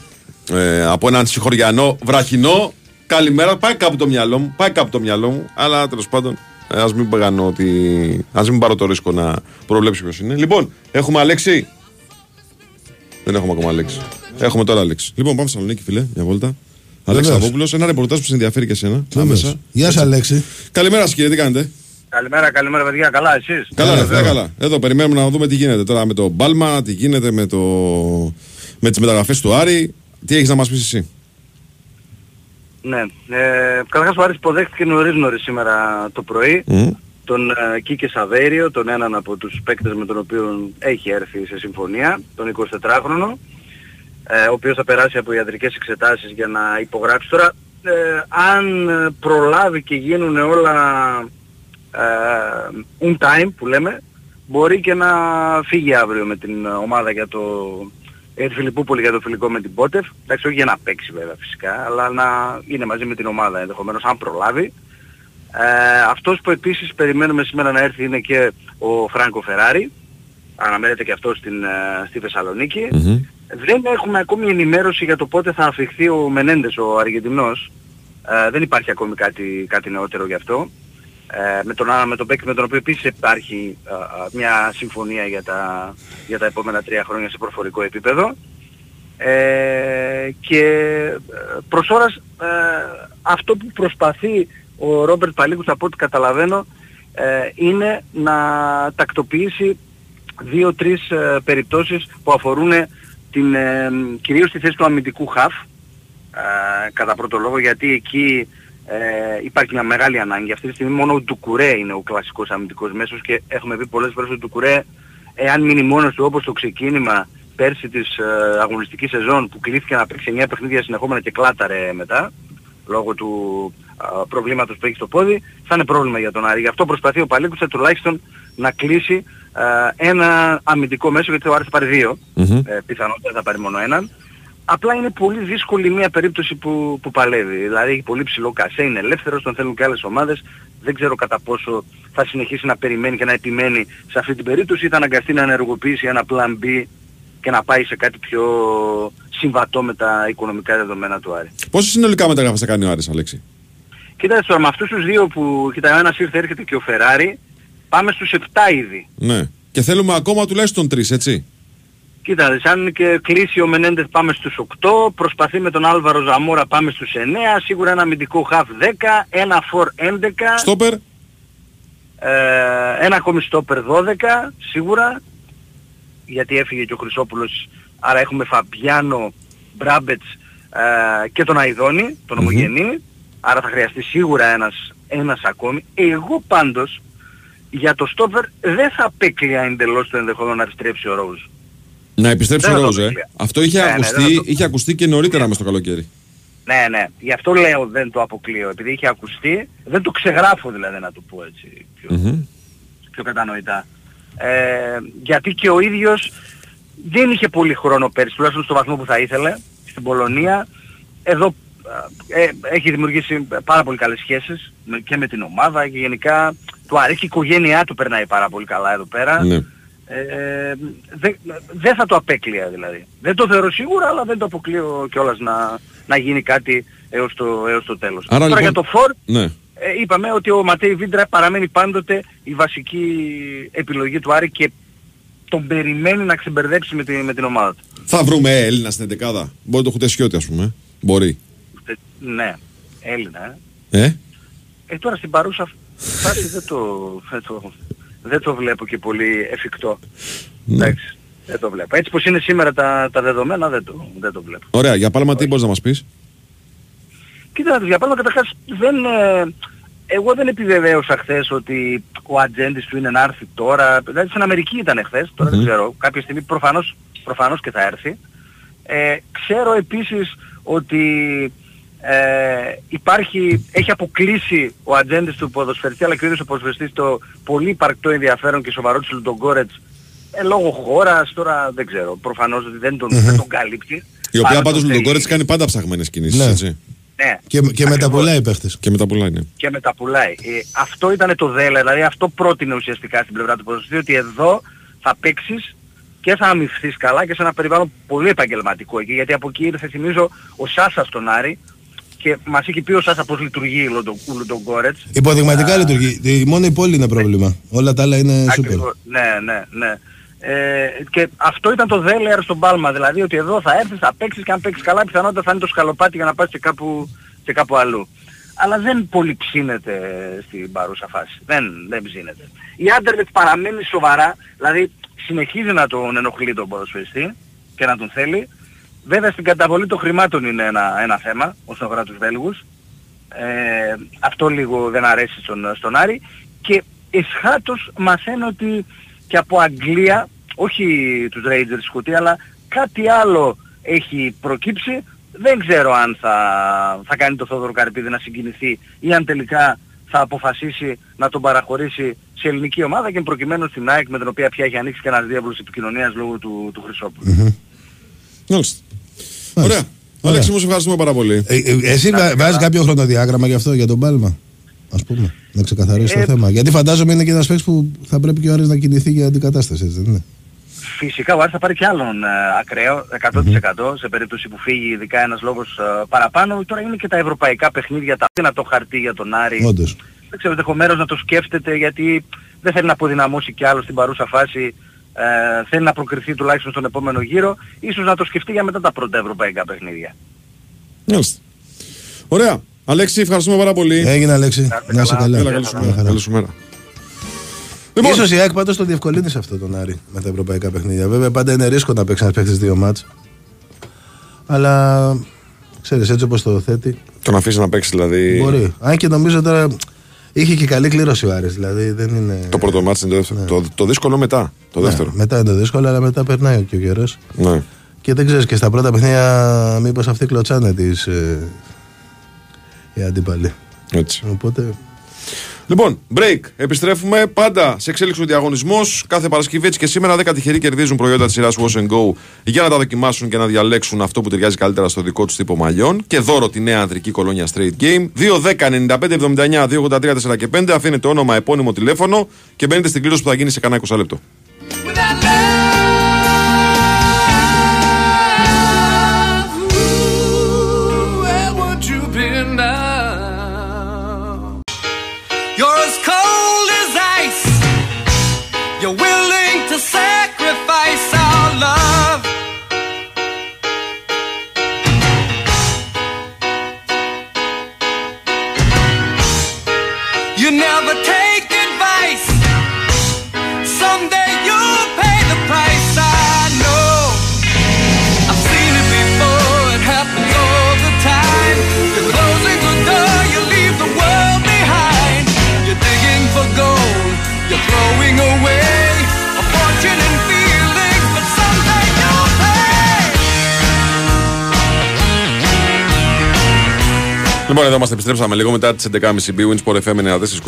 ε, από έναν συγχωριανό βραχινό. Καλημέρα, πάει κάπου το μυαλό μου, πάει κάπου το μυαλό μου, αλλά τέλος πάντων ε, ας μην παγανώ ότι. ας μην πάρω το ρίσκο να προβλέψει ποιος είναι. Λοιπόν, έχουμε Αλέξη; Δεν έχουμε ακόμα Αλέξη. Έχουμε τώρα Αλέξη. Λοιπόν, πάμε στη Θεσσαλονίκη, φίλε, μια βόλτα. Αλέξη Βεβαίως. Σαββόπουλος, ένα ρεπορτάζ που σε ενδιαφέρει και εσένα. Βεβαίως. Άμεσα. Γεια σας Αλέξη. Καλημέρα σας κύριε, τι κάνετε; Καλημέρα, καλημέρα παιδιά, καλά εσείς; Καλά, ρε, φίλε, καλά. Εδώ περιμένουμε να δούμε τι γίνεται τώρα με το Μπάλμα, τι γίνεται με, το... με τις μεταγραφές του Άρη. Τι έχεις να μας πεις εσύ; Ναι, ε, καταρχάς ο Άρης υποδέχτηκε νωρίς νωρίς σήμερα το πρωί τον ε, Κίκε Σαβέριο, τον έναν από τους παίκτες με τον οποίο έχει έρθει σε συμφωνία, τον 24χρονο, ε, ο οποίος θα περάσει από ιατρικές εξετάσεις για να υπογράψει τώρα. Ε, αν ε, προλάβει και γίνουν όλα ε, in time που λέμε, μπορεί και να φύγει αύριο με την ομάδα για το για τη Φιλιππούπολη για το φιλικό με την Πότεφ. Εντάξει, όχι για να παίξει βέβαια φυσικά, αλλά να είναι μαζί με την ομάδα ενδεχομένως αν προλάβει. Ε, αυτός που επίσης περιμένουμε σήμερα να έρθει είναι και ο Φράνκο Φεράρι. Αναμένεται και αυτός στην, ε, στη θεσσαλονικη Δεν έχουμε ακόμη ενημέρωση για το πότε θα αφιχθεί ο Μενέντες, ο Αργεντινός. Ε, δεν υπάρχει ακόμη κάτι, κάτι νεότερο γι' αυτό. Ε, με τον, με τον Μπέκ με τον οποίο επίσης υπάρχει ε, ε, μια συμφωνία για τα, για τα επόμενα τρία χρόνια σε προφορικό επίπεδο. Ε, και ε, προς ώρας ε, αυτό που προσπαθεί ο Ρόμπερτ Παλίκους από ό,τι καταλαβαίνω ε, είναι να τακτοποιήσει δύο-τρεις ε, περιπτώσεις που αφορούν την, ε, κυρίως τη θέση του αμυντικού χαφ ε, κατά πρώτο λόγο γιατί εκεί ε, υπάρχει μια μεγάλη ανάγκη. Αυτή τη στιγμή μόνο ο Ντουκουρέ είναι ο κλασικός αμυντικός μέσος και έχουμε πει πολλές φορές ότι ο Ντουκουρέ εάν μείνει μόνος του όπως το ξεκίνημα πέρσι της ε, αγωνιστικής σεζόν που κλείθηκε να παίξει 9 παιχνίδια συνεχόμενα και κλάταρε μετά λόγω του α, προβλήματος που έχει στο πόδι θα είναι πρόβλημα για τον Άρη. Γι' αυτό προσπαθεί ο Παλίκουσα τουλάχιστον να κλείσει α, ένα αμυντικό μέσο γιατί ο Άρης θα πάρει δύο. Ε, πιθανότατα θα πάρει μόνο έναν. Απλά είναι πολύ δύσκολη μια περίπτωση που, που παλεύει. Δηλαδή έχει πολύ ψηλό κασέ, είναι ελεύθερος, τον θέλουν και άλλες ομάδες. Δεν ξέρω κατά πόσο θα συνεχίσει να περιμένει και να επιμένει σε αυτή την περίπτωση ή θα αναγκαστεί να ενεργοποιήσει ένα plan B και να πάει σε κάτι πιο συμβατό με τα οικονομικά δεδομένα του Άρη. Πόσες συνολικά μεταγραφές θα κάνει ο Άρης, Αλέξη; Κοίταξε τώρα με αυτούς τους δύο που κοίτα ο ένας ήρθε έρχεται και ο Φεράρι πάμε στους 7 ήδη. Ναι. Και θέλουμε ακόμα τουλάχιστον τρεις, έτσι; Κοίτα, δεις, αν και κλείσει ο Μενέντες πάμε στους 8, προσπαθεί με τον Άλβαρο Ζαμόρα πάμε στους 9, σίγουρα ένα αμυντικό χαφ 10, ένα φορ 11, Στόπερ. ε, ένα ακόμη στόπερ 12, σίγουρα, γιατί έφυγε και ο Χρυσόπουλος, άρα έχουμε Φαμπιάνο, Μπράμπετς ε, και τον Αϊδόνη, τον Ομογενή, άρα θα χρειαστεί σίγουρα ένας, ένας ακόμη. Εγώ πάντως, για το στόπερ δεν θα απέκλεια εντελώς το ενδεχόμενο να επιστρέψει ο Ρόουζ. Να επιστρέψει Δεν ο θα το Ρόζε. αποκλείω. Αυτό είχε, Ναι, ναι, ακουστεί, δεν θα το- είχε ακουστεί και νωρίτερα μες το καλοκαίρι. Ναι, ναι. Γι' αυτό λέω δεν το αποκλείω. Επειδή είχε ακουστεί, δεν το ξεγράφω δηλαδή να το πω έτσι πιο, Μμμ. πιο κατανοητά. Ε, γιατί και ο ίδιος δεν είχε πολύ χρόνο πέρσι, τουλάχιστον στο βαθμό που θα ήθελε, στην Πολωνία. Εδώ ε, έχει δημιουργήσει πάρα πολύ καλές σχέσεις με- και με την ομάδα και γενικά του αρέσει η οικογένειά του περνάει πάρα πολύ καλά εδώ πέρα. Ναι. Ε, δεν δεν θα το απέκλεια δηλαδή. Δεν το θεωρώ σίγουρα, αλλά δεν το αποκλείω κιόλας να, να γίνει κάτι έως το, έως το τέλος. Άρα, Τώρα λοιπόν- για το Φορ, Ναι. ε, είπαμε ότι ο Ματέι Βίντρα παραμένει πάντοτε η βασική επιλογή του Άρη και τον περιμένει να ξεμπερδέψει με, τη, με την ομάδα του. Θα βρούμε Έλληνα στην 11 Μπορεί το Χουτεσιώτη, ας πούμε. Μπορεί. Ε, ναι, Έλληνα. Ε. Ε; ε, τώρα στην παρούσα φάση δεν το, δεν, το, δεν το βλέπω και πολύ εφικτό. Ναι. Εντάξει, δεν το βλέπω. Έτσι πως είναι σήμερα τα, τα δεδομένα δεν το, δεν το βλέπω. Ωραία. Για πάλμα τι μπορείς να μας πεις; Κοίτα να δεις, για πάνω καταρχάς δεν... ε, εγώ δεν επιβεβαίωσα χθες ότι ο ατζέντης του είναι να έρθει τώρα. Δηλαδή στην Αμερική ήταν χθες, τώρα δεν Μμμ. ξέρω. Κάποια στιγμή προφανώς, προφανώς και θα έρθει. Ε, ξέρω επίσης ότι ε, υπάρχει, έχει αποκλείσει ο ατζέντης του ποδοσφαιριστή αλλά και ο ίδιος ο ποδοσφαιριστής το πολύ υπαρκτό ενδιαφέρον και σοβαρό του Λουντογκόρετς ε, λόγω χώρας, τώρα δεν ξέρω, προφανώς ότι δεν τον, δεν τον καλύπτει. Η οποία Πάντα πάντως τον με τον θέλει. Κόρετ κάνει πάντα ψαγμένες κινήσεις. Ναι. Έτσι. Ναι, Και, και μεταπουλάει παίχτες. Και μεταπουλάει, ναι. και μεταπουλάει. Ε, αυτό ήταν το δέλα, δηλαδή αυτό πρότεινε ουσιαστικά στην πλευρά του ποδοσφαιριστή, ότι εδώ θα παίξεις και θα αμυφθείς καλά και σε ένα περιβάλλον πολύ επαγγελματικό εκεί, γιατί από εκεί ήρθε θυμίζω ο Σάσα στον Άρη και μας είχε πει ο Σάσα πώς λειτουργεί η Λοντο- ο Λοντογκόρετς. Υποδειγματικά λειτουργεί. Η- Μόνο η πόλη είναι πρόβλημα. Όλα τα άλλα είναι σούπερ. Ακριβώς. Ναι, ναι, ναι. Ε, και αυτό ήταν το δέλεαρ στον Πάλμα, δηλαδή ότι εδώ θα έρθεις, θα παίξεις και αν παίξεις καλά πιθανότητα θα είναι το σκαλοπάτι για να πας και κάπου, και κάπου αλλού. Αλλά δεν πολύ ψήνεται στην παρούσα φάση. Δεν, δεν ψήνεται. Η Άντερλετ παραμένει σοβαρά, δηλαδή συνεχίζει να τον ενοχλεί τον ποδοσφαιριστή και να τον θέλει. Βέβαια στην καταβολή των χρημάτων είναι ένα, ένα θέμα όσον αφορά τους Βέλγους. Ε, αυτό λίγο δεν αρέσει στον, στον Άρη και εσχάτως μαθαίνω ότι και από Αγγλία, όχι τους Rangers σκουτί, αλλά κάτι άλλο έχει προκύψει. Δεν ξέρω αν θα, θα κάνει το Θόδωρο Καρπίδη να συγκινηθεί ή αν τελικά θα αποφασίσει να τον παραχωρήσει σε ελληνική ομάδα και προκειμένου στην ΑΕΚ με την οποία πια έχει ανοίξει και ένας διάβολος επικοινωνίας λόγω του, του Χρυσόπουλου. Μάλιστα. Ωραία. Αλέξη, μου σε ευχαριστούμε πάρα πολύ. Ε, ε, εσύ βα- βάζεις κάποιο χρονοδιάγραμμα γι' αυτό, για τον Πάλμα; Ας πούμε, να ξεκαθαρίσει το Ε, θέμα. Γιατί φαντάζομαι είναι και ένας παίκτης που θα πρέπει και ο Άρης να κινηθεί για αντικατάσταση, έτσι δεν είναι; Φυσικά ο Άρης θα πάρει κι άλλον ε, ακραίο, 100% σε περίπτωση που φύγει ειδικά ένας λόγος ε, παραπάνω. Τώρα είναι και τα ευρωπαϊκά παιχνίδια, τα να το χαρτί για τον Άρη. Όντως. Δεν ξέρω, ενδεχομένως να το σκέφτεται γιατί δεν θέλει να αποδυναμώσει κι άλλο στην παρούσα φάση. Ε, θέλει να προκριθεί τουλάχιστον στον επόμενο γύρο. Ίσως να το σκεφτεί για μετά τα πρώτα ευρωπαϊκά παιχνίδια. Μάλιστα. Ωραία. Αλέξη, ευχαριστούμε πάρα πολύ. Έγινε Αλέξη, να είσαι καλά. Έλα, καλή σου Μια μέρα. χαρά. Καλή σου μέρα. Λοιπόν. Ίσως η ΑΕΚ πάντως το διευκολύνει σε αυτό τον Άρη με τα ευρωπαϊκά παιχνίδια. Βέβαια πάντα είναι ρίσκο να παίξει ένας παίκτης δύο μάτς. Αλλά ξέρεις έτσι όπως το θέτει Τον αφήσει να παίξει δηλαδή. μπορεί. Αν και νομίζω τώρα είχε και καλή κλήρωση ο Άρης. Δηλαδή δεν είναι... Το πρώτο μάτι είναι το δεύτερο. Το, το δύσκολο μετά. Το Ναι, δεύτερο. μετά είναι το δύσκολο αλλά μετά περνάει και ο καιρός. Ναι. Και δεν ξέρεις και στα πρώτα παιχνίδια μήπως αυτοί κλωτσάνε τις ε, οι αντίπαλοι. Έτσι. Οπότε Λοιπόν, break. Επιστρέφουμε πάντα σε εξέλιξη ο διαγωνισμός. Κάθε Παρασκευή έτσι και σήμερα 10 τυχεροί κερδίζουν προϊόντα της σειράς Wash Go για να τα δοκιμάσουν και να διαλέξουν αυτό που ταιριάζει καλύτερα στο δικό τους τύπο μαλλιών. Και δώρο τη νέα ανδρική κολόνια Straight Game. 2, 10, 95, 79, 283, 4 και 5. Αφήνετε όνομα, επώνυμο, τηλέφωνο και μπαίνετε στην κλήρωση που θα γίνει σε κανένα 20 λεπτό. Λοιπόν, εδώ είμαστε, επιστρέψαμε λίγο μετά τις 11.30 BWIN Sport FM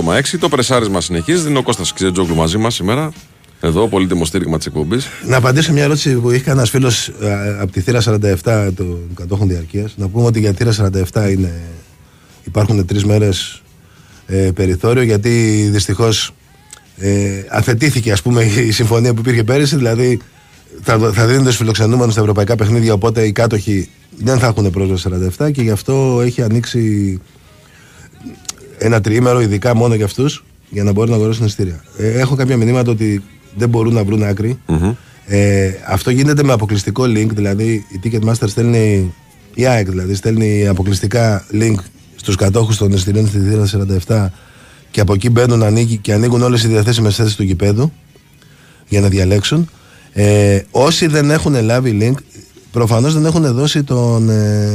94,6. Το πρεσάρισμα συνεχίζει. Είναι ο Κώστας Ξιετζόγλου μαζί μας σήμερα. Εδώ, πολύτιμο στήριγμα της εκπομπής. Να απαντήσω μια ερώτηση που είχε ένας φίλος από τη θύρα 47 των κατόχων διαρκείας. Να πούμε ότι για θύρα 47 είναι, υπάρχουν τρεις μέρες ε, περιθώριο γιατί δυστυχώς ε, αθετήθηκε ας πούμε, η συμφωνία που υπήρχε πέρυσι. Δηλαδή θα, θα δίνονται στου φιλοξενούμενους στα ευρωπαϊκά παιχνίδια. Οπότε οι κάτοχοι δεν θα έχουν πρόσβαση 47 και γι' αυτό έχει ανοίξει ένα τριήμερο ειδικά μόνο για αυτούς για να μπορούν να αγοράσουν εισιτήρια. Ε, έχω κάποια μηνύματα ότι δεν μπορούν να βρουν άκρη. Ε, αυτό γίνεται με αποκλειστικό link, δηλαδή η Ticketmaster στέλνει, η ΑΕΚ δηλαδή, στέλνει αποκλειστικά link στους κατόχους των εισιτηρίων στη θύρα 47 και από εκεί μπαίνουν ανοίγει, και ανοίγουν όλες οι διαθέσιμες θέσεις του γηπέδου για να διαλέξουν. Ε, όσοι δεν έχουν λάβει link, προφανώς δεν έχουν δώσει τον, ε,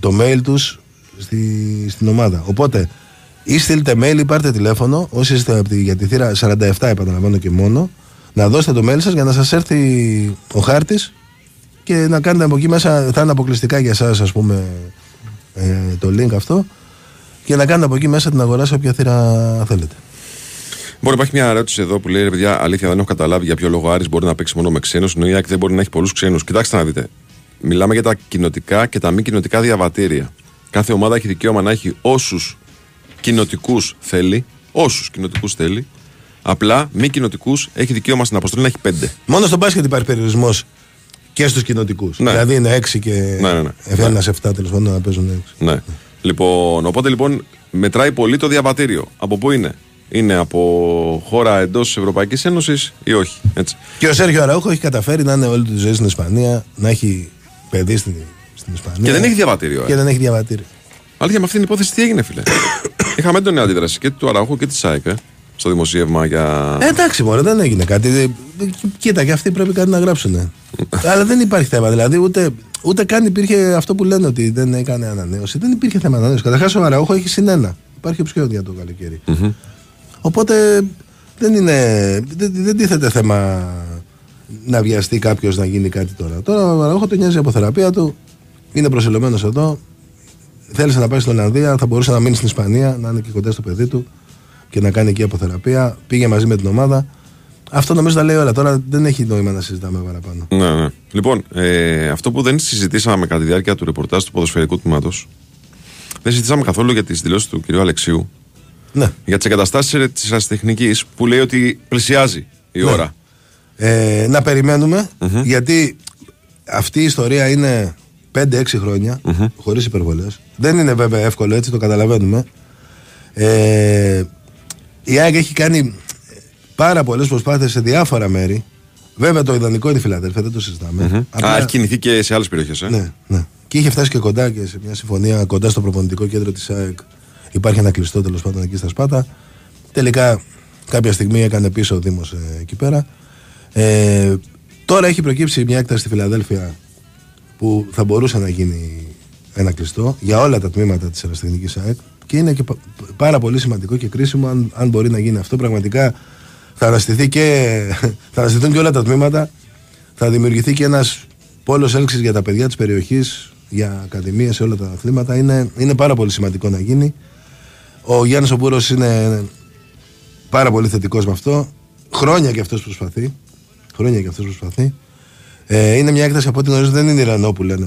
το mail τους στη, στην ομάδα. Οπότε, ή στείλτε mail ή πάρτε τηλέφωνο, όσοι είστε από τη, για τη θύρα 47 επαναλαμβάνω και μόνο, να δώσετε το mail σας για να σας έρθει ο χάρτης και να κάνετε από εκεί μέσα, θα είναι αποκλειστικά για εσάς ας πούμε ε, το link αυτό και να κάνετε από εκεί μέσα την αγορά σε όποια θύρα θέλετε. Μπορεί, υπάρχει μια ερώτηση εδώ που λέει: Ρε παιδιά, αλήθεια δεν έχω καταλάβει για ποιο λόγο Άρης μπορεί να παίξει μόνο με ξένους, ενώ η ΑΕΚ δεν μπορεί να έχει πολλούς ξένους. Κοιτάξτε να δείτε. Μιλάμε για τα κοινοτικά και τα μη κοινοτικά διαβατήρια. Κάθε ομάδα έχει δικαίωμα να έχει όσους κοινοτικούς θέλει. Όσους κοινοτικούς θέλει. Απλά μη κοινοτικούς έχει δικαίωμα στην αποστολή να έχει πέντε. Μόνο στο μπάσκετ υπάρχει περιορισμός και στους κοινοτικούς. Ναι. Δηλαδή είναι 6 και Ναι, ναι, ναι. ένα 7 τέλος πάντων να παίζουν 6. Ναι. Λοιπόν, οπότε λοιπόν μετράει πολύ το διαβατήριο. Από πού είναι, Είναι από χώρα εντός Ευρωπαϊκής Ένωσης ή όχι. Έτσι. Και ο Σέργιο Αραούχο έχει καταφέρει να είναι όλη τη ζωή στην Ισπανία, να έχει παιδί στην, στην Ισπανία. Και δεν έχει διαβατήριο. Και Ε. δεν έχει διαβατήριο. Αλήθεια, με αυτήν την υπόθεση τι έγινε, φίλε; (coughs) Είχαμε έντονη αντίδραση και του Αραούχου και της ΣΑΕΚ ε, στο δημοσίευμα για. Ε, εντάξει, μωρέ, δεν έγινε κάτι. Ε, Κοίτα, και αυτοί πρέπει κάτι να γράψουν. (laughs) Αλλά δεν υπάρχει θέμα. Δηλαδή, ούτε, ούτε καν υπήρχε αυτό που λένε ότι δεν έκανε ανανέωση. Δεν υπήρχε θέμα ανανέωση. Καταρχάς, ο Αραούχο έχει συνένα. Υπάρχει οψιόν για το καλοκαίρι. Οπότε δεν είναι. Δεν, δεν τίθεται θέμα να βιαστεί κάποιος να γίνει κάτι τώρα. Τώρα ο Αραούχο τον νοιάζει από θεραπεία του. Είναι προσελωμένος εδώ. Θέλησε να πάει στην Ολλανδία. Θα μπορούσε να μείνει στην Ισπανία, να είναι και κοντά στο παιδί του και να κάνει εκεί αποθεραπεία. Πήγε μαζί με την ομάδα. Αυτό νομίζω τα λέει όλα. Τώρα δεν έχει νόημα να συζητάμε παραπάνω. Ναι, ναι. Λοιπόν, ε, αυτό που δεν συζητήσαμε κατά τη διάρκεια του ρεπορτάζ του ποδοσφαιρικού τμήματος, δεν συζητήσαμε καθόλου για τις δηλώσεις του κ. Αλεξίου. Ναι. Για τις εγκαταστάσεις της αστεχνική που λέει ότι πλησιάζει η Ναι. ώρα. Ε, να περιμένουμε γιατί αυτή η ιστορία είναι 5-6 χρόνια χωρίς υπερβολές δεν είναι βέβαια εύκολο έτσι το καταλαβαίνουμε ε, η ΑΕΚ έχει κάνει πάρα πολλές προσπάθειες σε διάφορα μέρη βέβαια το ιδανικό είναι η Φιλαδέλφια δεν το συζητάμε Απλά- Α, έχει κινηθεί και σε άλλες περιοχές. Ε. ναι, ναι. Και είχε φτάσει και κοντά και σε μια συμφωνία κοντά στο προπονητικό κέντρο της ΑΕΚ. Υπάρχει ένα κλειστό τέλος πάντων εκεί στα Σπάτα. Τελικά κάποια στιγμή έκανε πίσω ο Δήμος εκεί πέρα. Ε, τώρα έχει προκύψει μια έκταση στη Φιλαδέλφια που θα μπορούσε να γίνει ένα κλειστό για όλα τα τμήματα της αεραστεχνική ΑΕΚ και είναι και πα- πάρα πολύ σημαντικό και κρίσιμο αν, αν μπορεί να γίνει αυτό. Πραγματικά θα, αναστηθεί και, (laughs) θα αναστηθούν και όλα τα τμήματα. Θα δημιουργηθεί και ένας πόλος έλξης για τα παιδιά της περιοχής, για ακαδημίες σε όλα τα αθλήματα. Είναι, είναι πάρα πολύ σημαντικό να γίνει. Ο Γιάννης Οπούρο είναι πάρα πολύ θετικός με αυτό. Χρόνια και αυτός προσπαθεί. Χρόνια και αυτός προσπαθεί. Ε, είναι μια έκταση από ό,τι γνωρίζω δεν είναι η Ρενό που λένε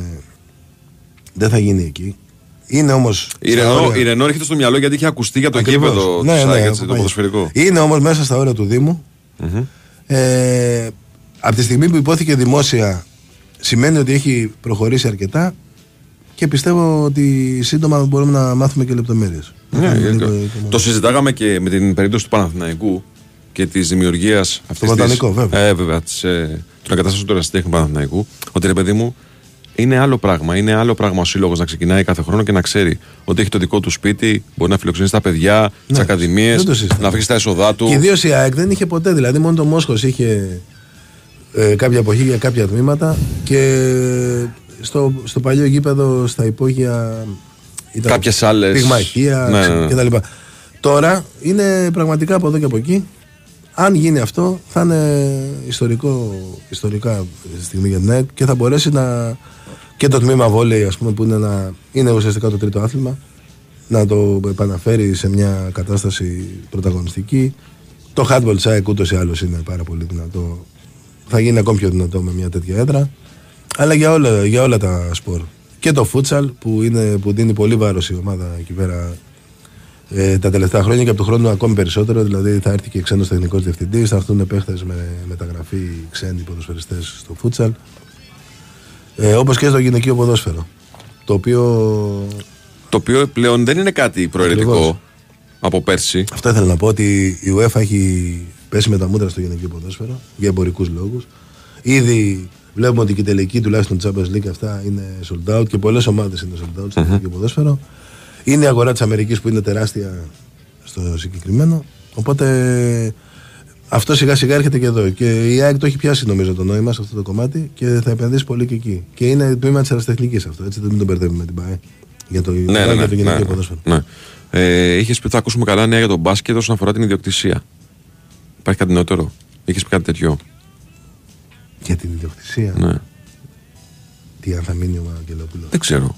δεν θα γίνει εκεί. Είναι όμως. Η Ρενό, η Ρενό έρχεται στο μυαλό γιατί είχε ακουστεί για το Ακριβώς. γήπεδο του Ναι, ναι, ΣΑΕΚ, από έτσι, το παλιά. ποδοσφαιρικό. Είναι όμως μέσα στα όρια του Δήμου. Ε, από τη στιγμή που υπόθηκε δημόσια, σημαίνει ότι έχει προχωρήσει αρκετά και πιστεύω ότι σύντομα μπορούμε να μάθουμε και λεπτομέρειες. Ναι, το συζητάγαμε και με την περίπτωση του Παναθηναϊκού και της δημιουργίας αυτής. Βοτανικό, βέβαια. Ε, βέβαια. Της, ε, των εγκαταστάσεων του ερασιτέχνη Παναθηναϊκού. Ότι ρε παιδί μου, είναι άλλο πράγμα. Είναι άλλο πράγμα ο σύλλογος να ξεκινάει κάθε χρόνο και να ξέρει ότι έχει το δικό του σπίτι, μπορεί να φιλοξενήσει τα παιδιά, τις Ναι, ακαδημίες, δεν το συζητάμε. να φύγει στα έσοδά του. Και ιδίως η ΑΕΚ δεν είχε ποτέ, δηλαδή μόνο το Μόσχος είχε ε, κάποια εποχή για κάποια τμήματα και στο, στο παλιό γήπεδο στα υπόγεια ήταν Κάποιες άλλες- πυγμαχία Ναι, ναι, ναι. κτλ. Τώρα είναι πραγματικά από εδώ και από εκεί. Αν γίνει αυτό, θα είναι ιστορικό, ιστορικά στιγμή για την ΑΕΚ και θα μπορέσει να. και το τμήμα βόλεϊ, ας πούμε, που είναι, ένα, είναι ουσιαστικά το τρίτο άθλημα, να το επαναφέρει σε μια κατάσταση πρωταγωνιστική. Το handball site ούτως ή άλλως είναι πάρα πολύ δυνατό. Θα γίνει ακόμη πιο δυνατό με μια τέτοια έδρα. Αλλά για όλα, για όλα τα σπορ. Και το futsal που, είναι, που δίνει πολύ βάρος η ομάδα εκεί πέρα ε, τα τελευταία χρόνια και από τον χρόνο ακόμη περισσότερο. Δηλαδή θα έρθει και ξένος τεχνικός διευθυντής, θα έρθουν παίχτε με μεταγραφή ξένοι ποδοσφαιριστές στο futsal. Ε, Όπως και στο γυναικείο ποδόσφαιρο. Το οποίο. Το οποίο πλέον δεν είναι κάτι προαιρετικό Ακριβώς. από πέρσι. Αυτό ήθελα να πω ότι η UEFA έχει πέσει με τα μούτρα στο γυναικείο ποδόσφαιρο για εμπορικούς λόγους. Ήδη βλέπουμε ότι και η τελική τουλάχιστον Champions League αυτά είναι sold out και πολλές ομάδες είναι sold out στο Μμμ. γυναικείο ποδόσφαιρο. Είναι η αγορά της Αμερικής που είναι τεράστια στο συγκεκριμένο. Οπότε αυτό σιγά σιγά έρχεται και εδώ. Και η ΑΕΚ το έχει πιάσει νομίζω το νόημα σε αυτό το κομμάτι και θα επενδύσει πολύ και εκεί. Και είναι τμήμα της αεραστεχνική αυτό. Έτσι δεν τον μπερδεύουμε με την ΠΑΕ. Για το, Ναι, ναι, για ναι, το γυναικείο ναι, ποδόσφαιρο. ναι. Ε, Είχες πει ότι θα ακούσουμε καλά νέα για τον μπάσκετ όσον αφορά την ιδιοκτησία. Υπάρχει κάτι νεότερο; Είχες πει κάτι τέτοιο; Για την ιδιοκτησία. Ναι. Τι αν θα μείνει ο Αγγελόπουλο. Δεν ξέρω.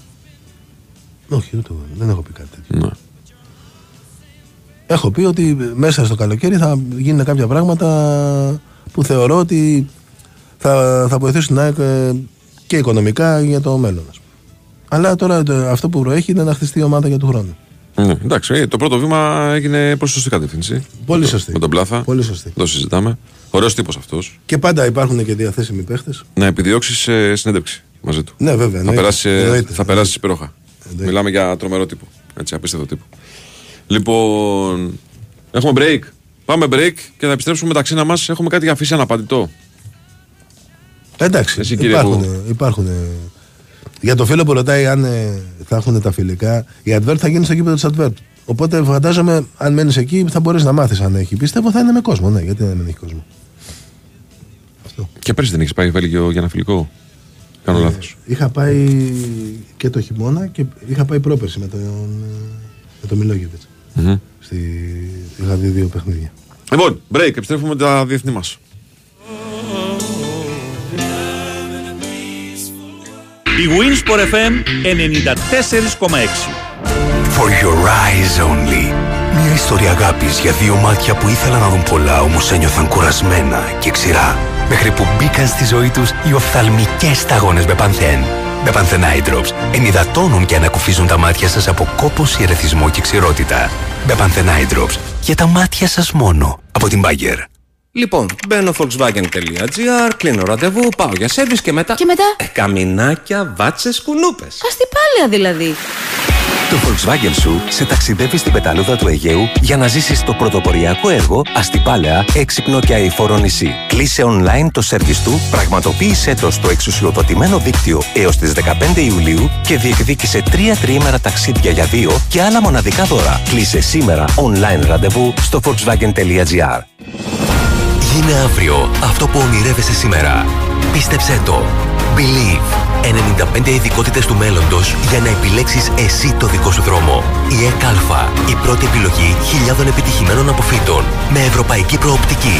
Όχι, ούτε εγώ. δεν έχω πει κάτι τέτοιο. Ναι. Έχω πει ότι μέσα στο καλοκαίρι θα γίνουν κάποια πράγματα που θεωρώ ότι θα, θα βοηθήσουν την ΑΕΚ ε, και οικονομικά για το μέλλον. ας πούμε. Αλλά τώρα το- αυτό που προέχει είναι να χτιστεί η ομάδα για του χρόνου. Ναι, εντάξει, ε, το πρώτο βήμα έγινε προς σωστή κατεύθυνση. Πολύ Με το- σωστή. Με τον Πλάθα. Πολύ σωστή. Το συζητάμε. Ωραίος τύπος αυτός. Και πάντα υπάρχουν και διαθέσιμοι παίχτες. Να επιδιώξεις ε, συνέντευξη μαζί του. Ναι, βέβαια. Θα εννοείται. περάσεις, Εννοείται. θα περάσεις υπέροχα. Μιλάμε για τρομερό τύπο. Έτσι, απίστευτο τύπο. Λοιπόν, έχουμε break. Πάμε break και θα επιστρέψουμε μεταξύ μας. Έχουμε κάτι για αφήσει αναπαντητό. Εντάξει, Εσύ, κύριε υπάρχουν, που- υπάρχουν. Για το φίλο που ρωτάει αν ε, θα έχουν τα φιλικά, η advert θα γίνει στο κήπεδο της advert. Οπότε φαντάζομαι, αν μένεις εκεί, θα μπορείς να μάθεις αν έχει. Πιστεύω θα είναι με κόσμο, ναι, γιατί δεν έχει κόσμο. Και πέρσι δεν έχει πάει Βέλγιο για ένα φιλικό. Κάνω Ε, λάθος. Είχα πάει και το χειμώνα και είχα πάει πρόπερση με τον, ε, με τον Μιλόγεβιτς. Στη... Είχα δει δύο παιχνίδια. Λοιπόν, break. Επιστρέφουμε με τα διεθνή μας. Η Winsport FM 94,6. For your eyes only. Μια ιστορία αγάπης για δύο μάτια που ήθελαν να δουν πολλά όμως ένιωθαν κουρασμένα και ξηρά. Μέχρι που μπήκαν στη ζωή τους οι οφθαλμικές σταγόνες Μπεπανθέν. Μπεπανθέν Eye Drops ενυδατώνουν και ανακουφίζουν τα μάτια σας από κόπωση, ερεθισμό και ξηρότητα. Μπεπανθέν Eye Drops για τα μάτια σας μόνο. Από την Bayer. Λοιπόν, μπαίνω volkswagen.gr, κλείνω ραντεβού, πάω για σέρβις και μετά... Και μετά; Ε, καμινάκια, βάτσες, κουνούπες. Αστιπάλαια δηλαδή. Το Volkswagen σου σε ταξιδεύει στην πεταλούδα του Αιγαίου για να ζήσεις το πρωτοποριακό έργο αστιπάλαια, έξυπνο και αηφόρο νησί. Κλείσε online το σερβις του, πραγματοποίησέ το στο εξουσιοδοτημένο δίκτυο έως τις 15 Ιουλίου και διεκδίκησε τρία τριήμερα ταξίδια για δύο και άλλα μοναδικά δώρα. Κλείσε σήμερα online ραντεβού στο volkswagen.gr. Γίνε αύριο αυτό που ονειρεύεσαι σήμερα. Πίστεψέ το. Believe. 95 ειδικότητες του μέλλοντος για να επιλέξεις εσύ το δικό σου δρόμο. Η ΕΚΑΛΦΑ. Η πρώτη επιλογή χιλιάδων επιτυχημένων αποφύτων. Με ευρωπαϊκή προοπτική.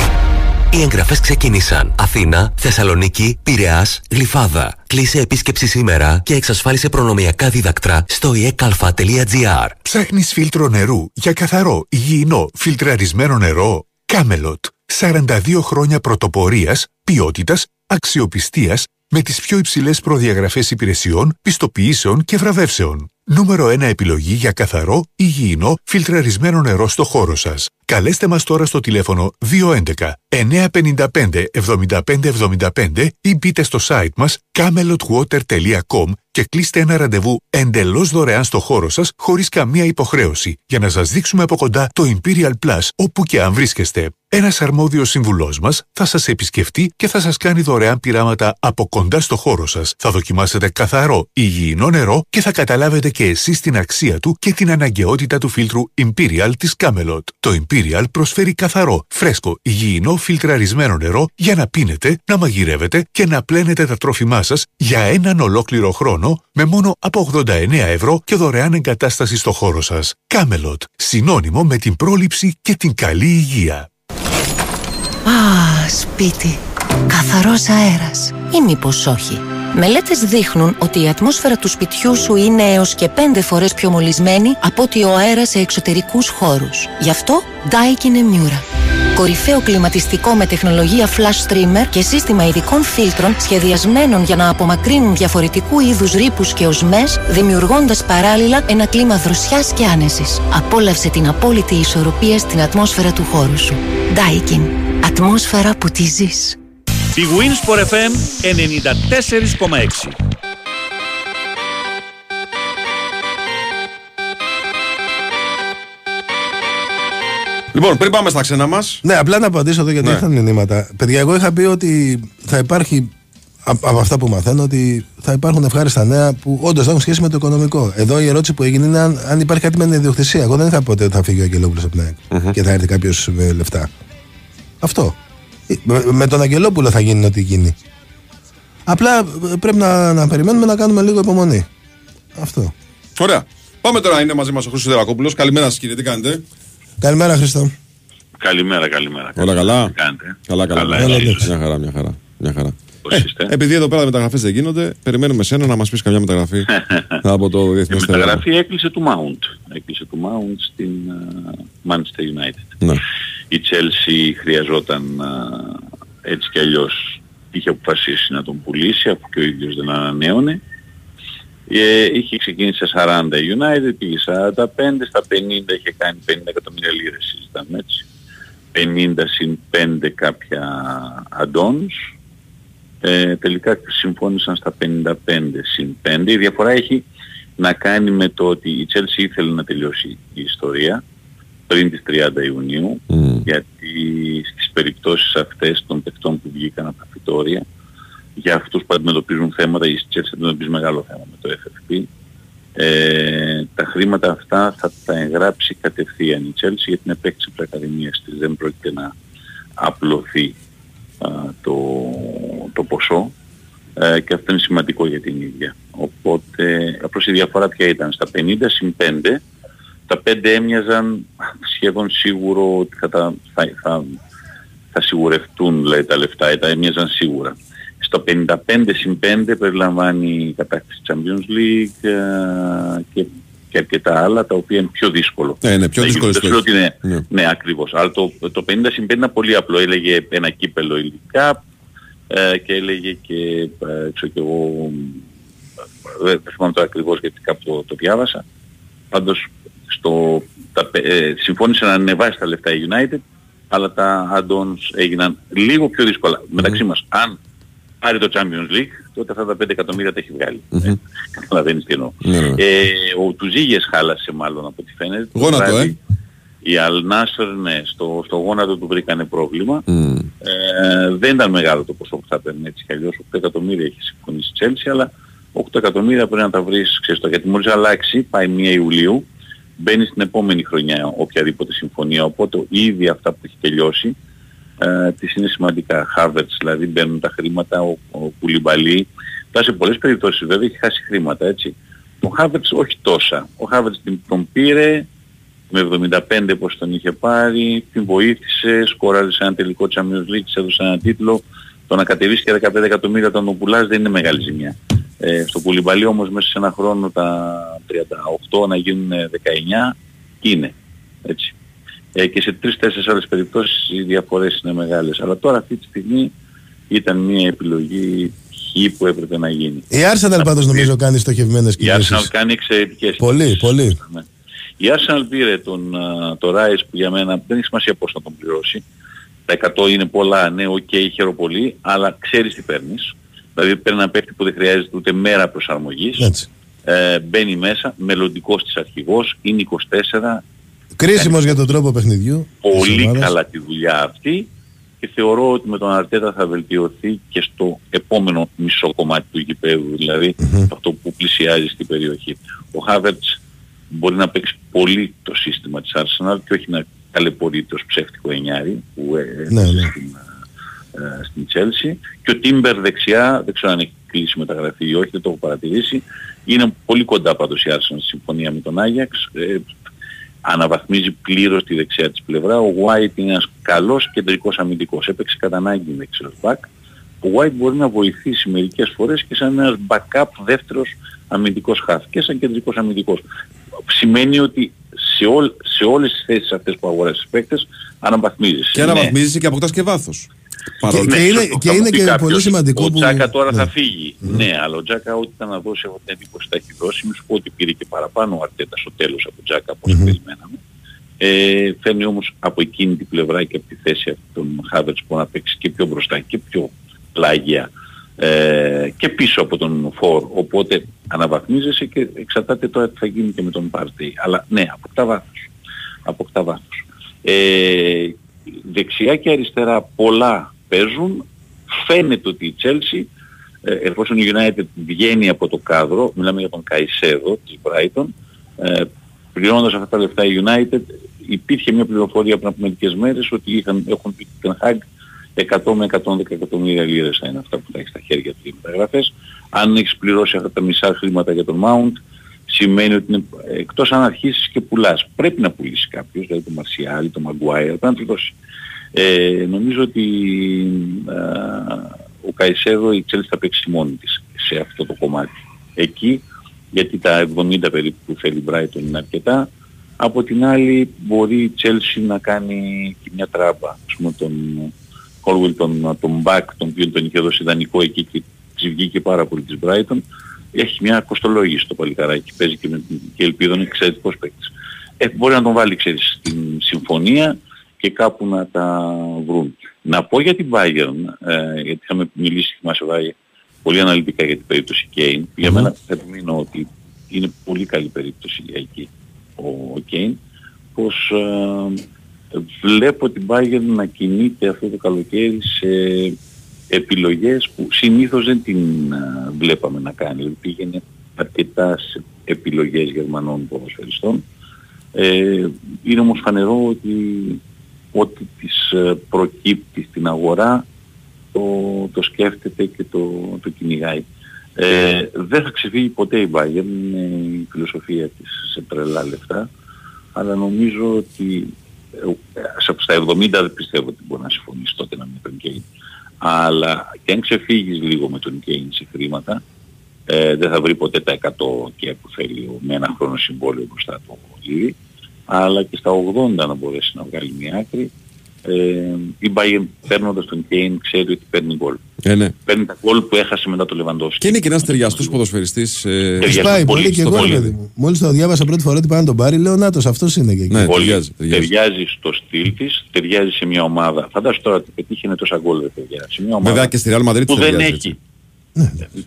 Οι εγγραφές ξεκίνησαν. Αθήνα, Θεσσαλονίκη, Πειραιάς, Γλυφάδα. Κλείσε επίσκεψη σήμερα και εξασφάλισε προνομιακά δίδακτρα στο ekalfa.gr. Ψάχνεις φίλτρο νερού για καθαρό, υγιεινό, φιλτραρισμένο νερό; Κάμελοτ. 42 χρόνια πρωτοπορίας, ποιότητας, αξιοπιστίας με τις πιο υψηλές προδιαγραφές υπηρεσιών, πιστοποιήσεων και βραβεύσεων. Νούμερο 1 επιλογή για καθαρό, υγιεινό, φιλτραρισμένο νερό στο χώρο σας. Καλέστε μας τώρα στο τηλέφωνο 211 955 7575 ή μπείτε στο site μας camelotwater.com και κλείστε ένα ραντεβού εντελώς δωρεάν στο χώρο σας χωρίς καμία υποχρέωση για να σας δείξουμε από κοντά το Imperial Plus όπου και αν βρίσκεστε. Ένας αρμόδιος συμβουλός μας θα σας επισκεφτεί και θα σας κάνει δωρεάν πειράματα από κοντά στο χώρο σας. Θα δοκιμάσετε καθαρό, υγιεινό νερό και θα καταλάβετε και εσείς την αξία του και την αναγκαιότητα του φίλτρου Imperial της Camelot. Το Imperial προσφέρει καθαρό, φρέσκο, υγιεινό, φιλτραρισμένο νερό για να πίνετε, να μαγειρεύετε και να πλένετε τα τρόφιμά σας για έναν ολόκληρο χρόνο με μόνο από 89 ευρώ και δωρεάν εγκατάσταση στο χώρο σας. Camelot, συνώνυμο με την πρόληψη και την καλή υγεία. Α, σπίτι. Καθαρός αέρας. Ή μήπως όχι. Μελέτες δείχνουν ότι η ατμόσφαιρα του σπιτιού σου είναι έως και 5 φορές πιο μολυσμένη από ότι ο αέρας σε εξωτερικούς χώρους. Γι' αυτό Daikin Emura. Κορυφαίο κλιματιστικό με τεχνολογία flash streamer και σύστημα ειδικών φίλτρων σχεδιασμένων για να απομακρύνουν διαφορετικού είδους ρήπους και οσμές, δημιουργώντας παράλληλα ένα κλίμα δροσιάς και άνεσης. Απόλαυσε την απόλυτη ισορροπία στην ατμόσφαιρα του χώρου σου. Daikin. Ατμόσφαιρα που τη ζεις. Η Winsport FM 94,6 Λοιπόν, πριν πάμε στα ξένα μας. Ναι, απλά να απαντήσω εδώ γιατί Ναι. ήρθαν μηνύματα. Παιδιά, εγώ είχα πει ότι θα υπάρχει α- από αυτά που μαθαίνω ότι θα υπάρχουν ευχάριστα νέα που όντως θα έχουν σχέση με το οικονομικό. Εδώ η ερώτηση που έγινε είναι αν, αν υπάρχει κάτι με την ιδιοκτησία. Εγώ δεν είχα ποτέ ότι θα φύγει ο Αγγελόπουλος από την ΑΕΚ και θα έρθει κάποιος με λεφτά. Αυτό. Ε, Με, με τον Αγγελόπουλο θα γίνει ό,τι γίνει. Απλά ε, πρέπει να, να περιμένουμε να κάνουμε λίγο υπομονή. Αυτό. Ωραία. Πάμε τώρα, είναι μαζί μας ο Χρήστος Δερακόπουλο. Καλημέρα σας, κύριε, τι κάνετε; Καλημέρα, Χριστό. Καλημέρα, καλημέρα. Όλα καλά; Τι κάνετε; Καλά, καλά. Καλά, Καλά, εσείς; μια χαρά, μια χαρά. Μια χαρά. Πώς Ε, είστε; επειδή εδώ πέρα μεταγραφές δεν γίνονται, περιμένουμε σένα να μας πεις καμιά μεταγραφή (laughs) από το Η διεθνέ μεταγραφή έκλεισε του Mount. Έκλεισε του Mount στην ε, Manchester United. Ναι. Η Chelsea χρειαζόταν ε, έτσι κι αλλιώς είχε αποφασίσει να τον πουλήσει αφού και ο ίδιος δεν ανανέωνε. Ε, είχε ξεκινήσει σε 40 η United, πήγε 45, στα 50 είχε κάνει 50 εκατομμύρια λίρες συζητάμε έτσι. 50 συν 5 κάποια add-ons. Ε, τελικά συμφώνησαν στα 55 συν 5. Η διαφορά έχει να κάνει με το ότι η Chelsea ήθελε να τελειώσει η ιστορία πριν τις 30 Ιουνίου γιατί στις περιπτώσεις αυτές των παιχτών που βγήκαν από τα φυτόρια για αυτούς που αντιμετωπίζουν θέματα η Chelsea αντιμετωπίζει μεγάλο θέμα με το FFP ε, τα χρήματα αυτά θα τα εγγράψει κατευθείαν η Chelsea για την επέκτηση της Ακαδημίας της δεν πρόκειται να απλωθεί α, το, το ποσό ε, και αυτό είναι σημαντικό για την ίδια. Οπότε, απλώς η διαφορά ποια ήταν, στα 50 συν 5, τα 5 έμοιαζαν σχεδόν σίγουρο ότι θα, τα- θα, θα, θα σιγουρευτούν δηλαδή, τα λεφτά, τα έμοιαζαν σίγουρα. Στο 55 συν 5 περιλαμβάνει η κατάκτηση της Champions League ε, και, και αρκετά άλλα τα οποία είναι πιο δύσκολο. Ε, είναι πιο Να δύσκολο γίνουν. Δεν στόχοι. σου λέω ότι είναι, Ναι. ναι, ακριβώς. Αλλά το, το 50 συν 5 είναι πολύ απλό. Έλεγε ένα κύπελο υλικά ε, και έλεγε και ε, ξέρω και εγώ ε, δεν θυμάμαι το ακριβώς γιατί κάπου το, το διάβασα. Πάντως στο, τα, πε- ε, συμφώνησε να ανεβάσει τα λεφτά η United αλλά τα add-ons έγιναν λίγο πιο δύσκολα. Μεταξύ μας, αν πάρει το Champions League, τότε αυτά τα 5 εκατομμύρια τα έχει βγάλει. Ε, Καταλαβαίνεις τι εννοώ. Ναι, ναι. Ε, ο Τουζίγες χάλασε μάλλον από ό,τι φαίνεται. Το Γόνατο, βράδυ ε. Η Αλνάσερ, ναι, στο, στο γόνατο του βρήκανε πρόβλημα. Ε, δεν ήταν μεγάλο το ποσό που θα παίρνει έτσι κι αλλιώς. 8 εκατομμύρια έχει συμφωνήσει η Chelsea, αλλά 8 εκατομμύρια πρέπει να τα βρεις, ξέρεις το, γιατί μόλις αλλάξει, πάει 1 Ιουλίου, μπαίνει στην επόμενη χρονιά οποιαδήποτε συμφωνία. Οπότε ήδη αυτά που έχει τελειώσει, ε, της είναι σημαντικά. Harvards δηλαδή μπαίνουν τα χρήματα, ο, ο Κουλιμπαλί. Τώρα σε πολλές περιπτώσεις βέβαια έχει χάσει χρήματα έτσι. Ο Harvards όχι τόσα. Ο Harvards την- τον πήρε με 75 πως τον είχε πάρει, την βοήθησε, σκόραρισε ένα τελικό Champions League, της έδωσε ένα τίτλο. Το να κατεβείς και 15 εκατομμύρια όταν τον πουλάς δεν είναι μεγάλη ζημιά. Ε, στο Κουλιμπαλί όμως μέσα σε ένα χρόνο τα 38 να γίνουν 19 είναι. Έτσι. Ε, και σε τρεις-τέσσερις άλλες περιπτώσεις οι διαφορές είναι μεγάλες. Αλλά τώρα αυτή τη στιγμή ήταν μια επιλογή χ που έπρεπε να γίνει. Η Arsenal πάντως νομίζω κάνει στοχευμένες Η Arsenal κινήσεις. κάνει εξαιρετικές Πολύ, πολύ. ναι. Η Arsenal πήρε τον, α, το Rice που για μένα δεν έχει σημασία πώς να τον πληρώσει. Τα 100 είναι πολλά, ναι, οκ, χαίρο πολύ, αλλά ξέρεις τι παίρνεις. Δηλαδή παίρνει ένα παίκτη που δεν χρειάζεται ούτε μέρα προσαρμογής. Έτσι. Ε, μπαίνει μέσα, μελλοντικός της αρχηγός, είναι 24, Κρίσιμος για τον τρόπο παιχνιδιού. της πολύ ομάδας. καλά τη δουλειά αυτή και θεωρώ ότι με τον Αρτέτα θα βελτιωθεί και στο επόμενο μισό κομμάτι του γηπέδου, δηλαδή αυτό που πλησιάζει στην περιοχή. Ο Havertz μπορεί να παίξει πολύ το σύστημα της Arsenal και όχι να ταλαιπωρείται ως ψεύτικο εννιάρι που ε, Ναι, έπαιζε ναι. στην, ε, στην Chelsea και ο Τίμπερ δεξιά, δεν ξέρω αν έχει κλείσει μεταγραφή ή όχι, δεν το έχω παρατηρήσει, είναι πολύ κοντά πάντως η Arsenal στη συμφωνία με τον Άγιαξ, ε, αναβαθμίζει πλήρως τη δεξιά της πλευρά. Ο White είναι ένας καλός κεντρικός αμυντικός. Έπαιξε κατά ανάγκη δεξιός μπακ. ο White μπορεί να βοηθήσει μερικές φορές και σαν ένας backup δεύτερος αμυντικός χαφ και σαν κεντρικός αμυντικός. Σημαίνει ότι σε, όλ, σε όλες τις θέσεις αυτές που αγοράζεις τις παίκτες αναβαθμίζεις. Και αναβαθμίζεσαι και αποκτάς και βάθος. Και, Ναι, και είναι, σωστό. και, Θα μου είναι πει και κάποιος, πολύ σημαντικό Ο που... Τζάκα τώρα ναι. θα φύγει. Ναι, αλλά ο Τζάκα ό,τι ήταν να δώσει έχω την εντύπωση τα έχει δώσει. Μη σου πω ότι πήρε και παραπάνω ο Αρτέτα στο τέλος από τον Τζάκα όπως περιμέναμε. Ε, φέρνει όμως από εκείνη την πλευρά και από τη θέση αυτών των Χάβερτς που να παίξει και πιο μπροστά και πιο πλάγια ε, και πίσω από τον Φορ. Οπότε αναβαθμίζεσαι και εξαρτάται τώρα τι θα γίνει και με τον Πάρτεϊ. Αλλά ναι, αποκτά βάθος. Αποκτά βάθος. Ε, δεξιά και αριστερά πολλά παίζουν. Φαίνεται ότι η Chelsea, ε, εφόσον η United βγαίνει από το κάδρο, μιλάμε για τον Καϊσέδο της Brighton, ε, πληρώνοντας αυτά τα λεφτά η United, υπήρχε μια πληροφορία πριν από μερικές μέρες ότι είχαν, έχουν πει την Hag 100 με 110 εκατομμύρια λίρες θα είναι αυτά που θα έχει στα χέρια του οι μεταγραφές. Αν έχεις πληρώσει αυτά τα μισά χρήματα για τον Mount, σημαίνει ότι είναι, εκτός αν αρχίσεις και πουλάς. Πρέπει να πουλήσεις κάποιος, δηλαδή τον Μαρσιάλη, τον Μαγκουάιρ, πρέπει να του δώσεις. Ε, νομίζω ότι α, ο Καϊσέδο η Chelsea θα παίξεις μόνη της σε αυτό το κομμάτι. Εκεί, γιατί τα 70 περίπου που θέλει η Brighton είναι αρκετά, από την άλλη μπορεί η Chelsea να κάνει και μια τράμπα. Ας πούμε τον Colwell, τον, τον Μπακ, τον οποίο τον είχε δώσει ιδανικό εκεί και της βγήκε πάρα πολύ της Brighton. Έχει μια κοστολόγηση το παλικαράκι, παίζει και, με, και ελπίδων είναι εξαιρετικός παίκτης. Ε, μπορεί να τον βάλει ξέρεις, στην συμφωνία και κάπου να τα βρουν. Να πω για την Bayern, ε, γιατί είχαμε μιλήσει, θυμάσαι Βάγε, πολύ αναλυτικά για την περίπτωση Kane. Για μένα θα επιμείνω ότι είναι πολύ καλή περίπτωση για εκεί ο Kane, πως ε, βλέπω την Bayern να κινείται αυτό το καλοκαίρι σε επιλογές που συνήθως δεν την ε, βλέπαμε να κάνει. Δηλαδή πήγαινε αρκετά σε επιλογές Γερμανών ποδοσφαιριστών. Ε, είναι όμως φανερό ότι ό,τι της ε, προκύπτει στην αγορά το, το σκέφτεται και το, το κυνηγάει. Ε, δεν θα ξεφύγει ποτέ η Bayern, είναι η φιλοσοφία της σε τρελά λεφτά, αλλά νομίζω ότι ε, στα 70 δεν πιστεύω ότι μπορεί να συμφωνήσει τότε με τον Κέιν. Αλλά και αν ξεφύγεις λίγο με τον Κέιν σε χρήματα, ε, δεν θα βρει ποτέ τα 100 και που θέλει ο- με ένα χρόνο συμβόλαιο μπροστά του ο Λίβι, αλλά και στα 80 να μπορέσει να βγάλει μια άκρη. Ε, η Bayern παίρνοντας τον Κέιν ξέρει ότι παίρνει γκολ. Ε, ναι. Παίρνει τα γκολ που έχασε μετά το Λεβαντόφσκι. Και είναι και ένας ταιριαστός ποδοσφαιριστής. Ε, Της πάει πολύ και εγώ, στο ρε παιδί μου. Μόλις το διάβασα πρώτη φορά ότι πάει να τον πάρει, λέω Νάτος, αυτός είναι και εκεί. Ναι, Πολύ. ταιριάζει, ταιριάζει. Ταιριάζει στο στυλ της, ταιριάζει σε μια ομάδα. Φαντάσου τώρα ότι πετύχαινε τόσα γκολ, ρε παιδιά. Σε μια ομάδα Βέβαια και στη Real Madrid που δεν ταιριάζει, έχει.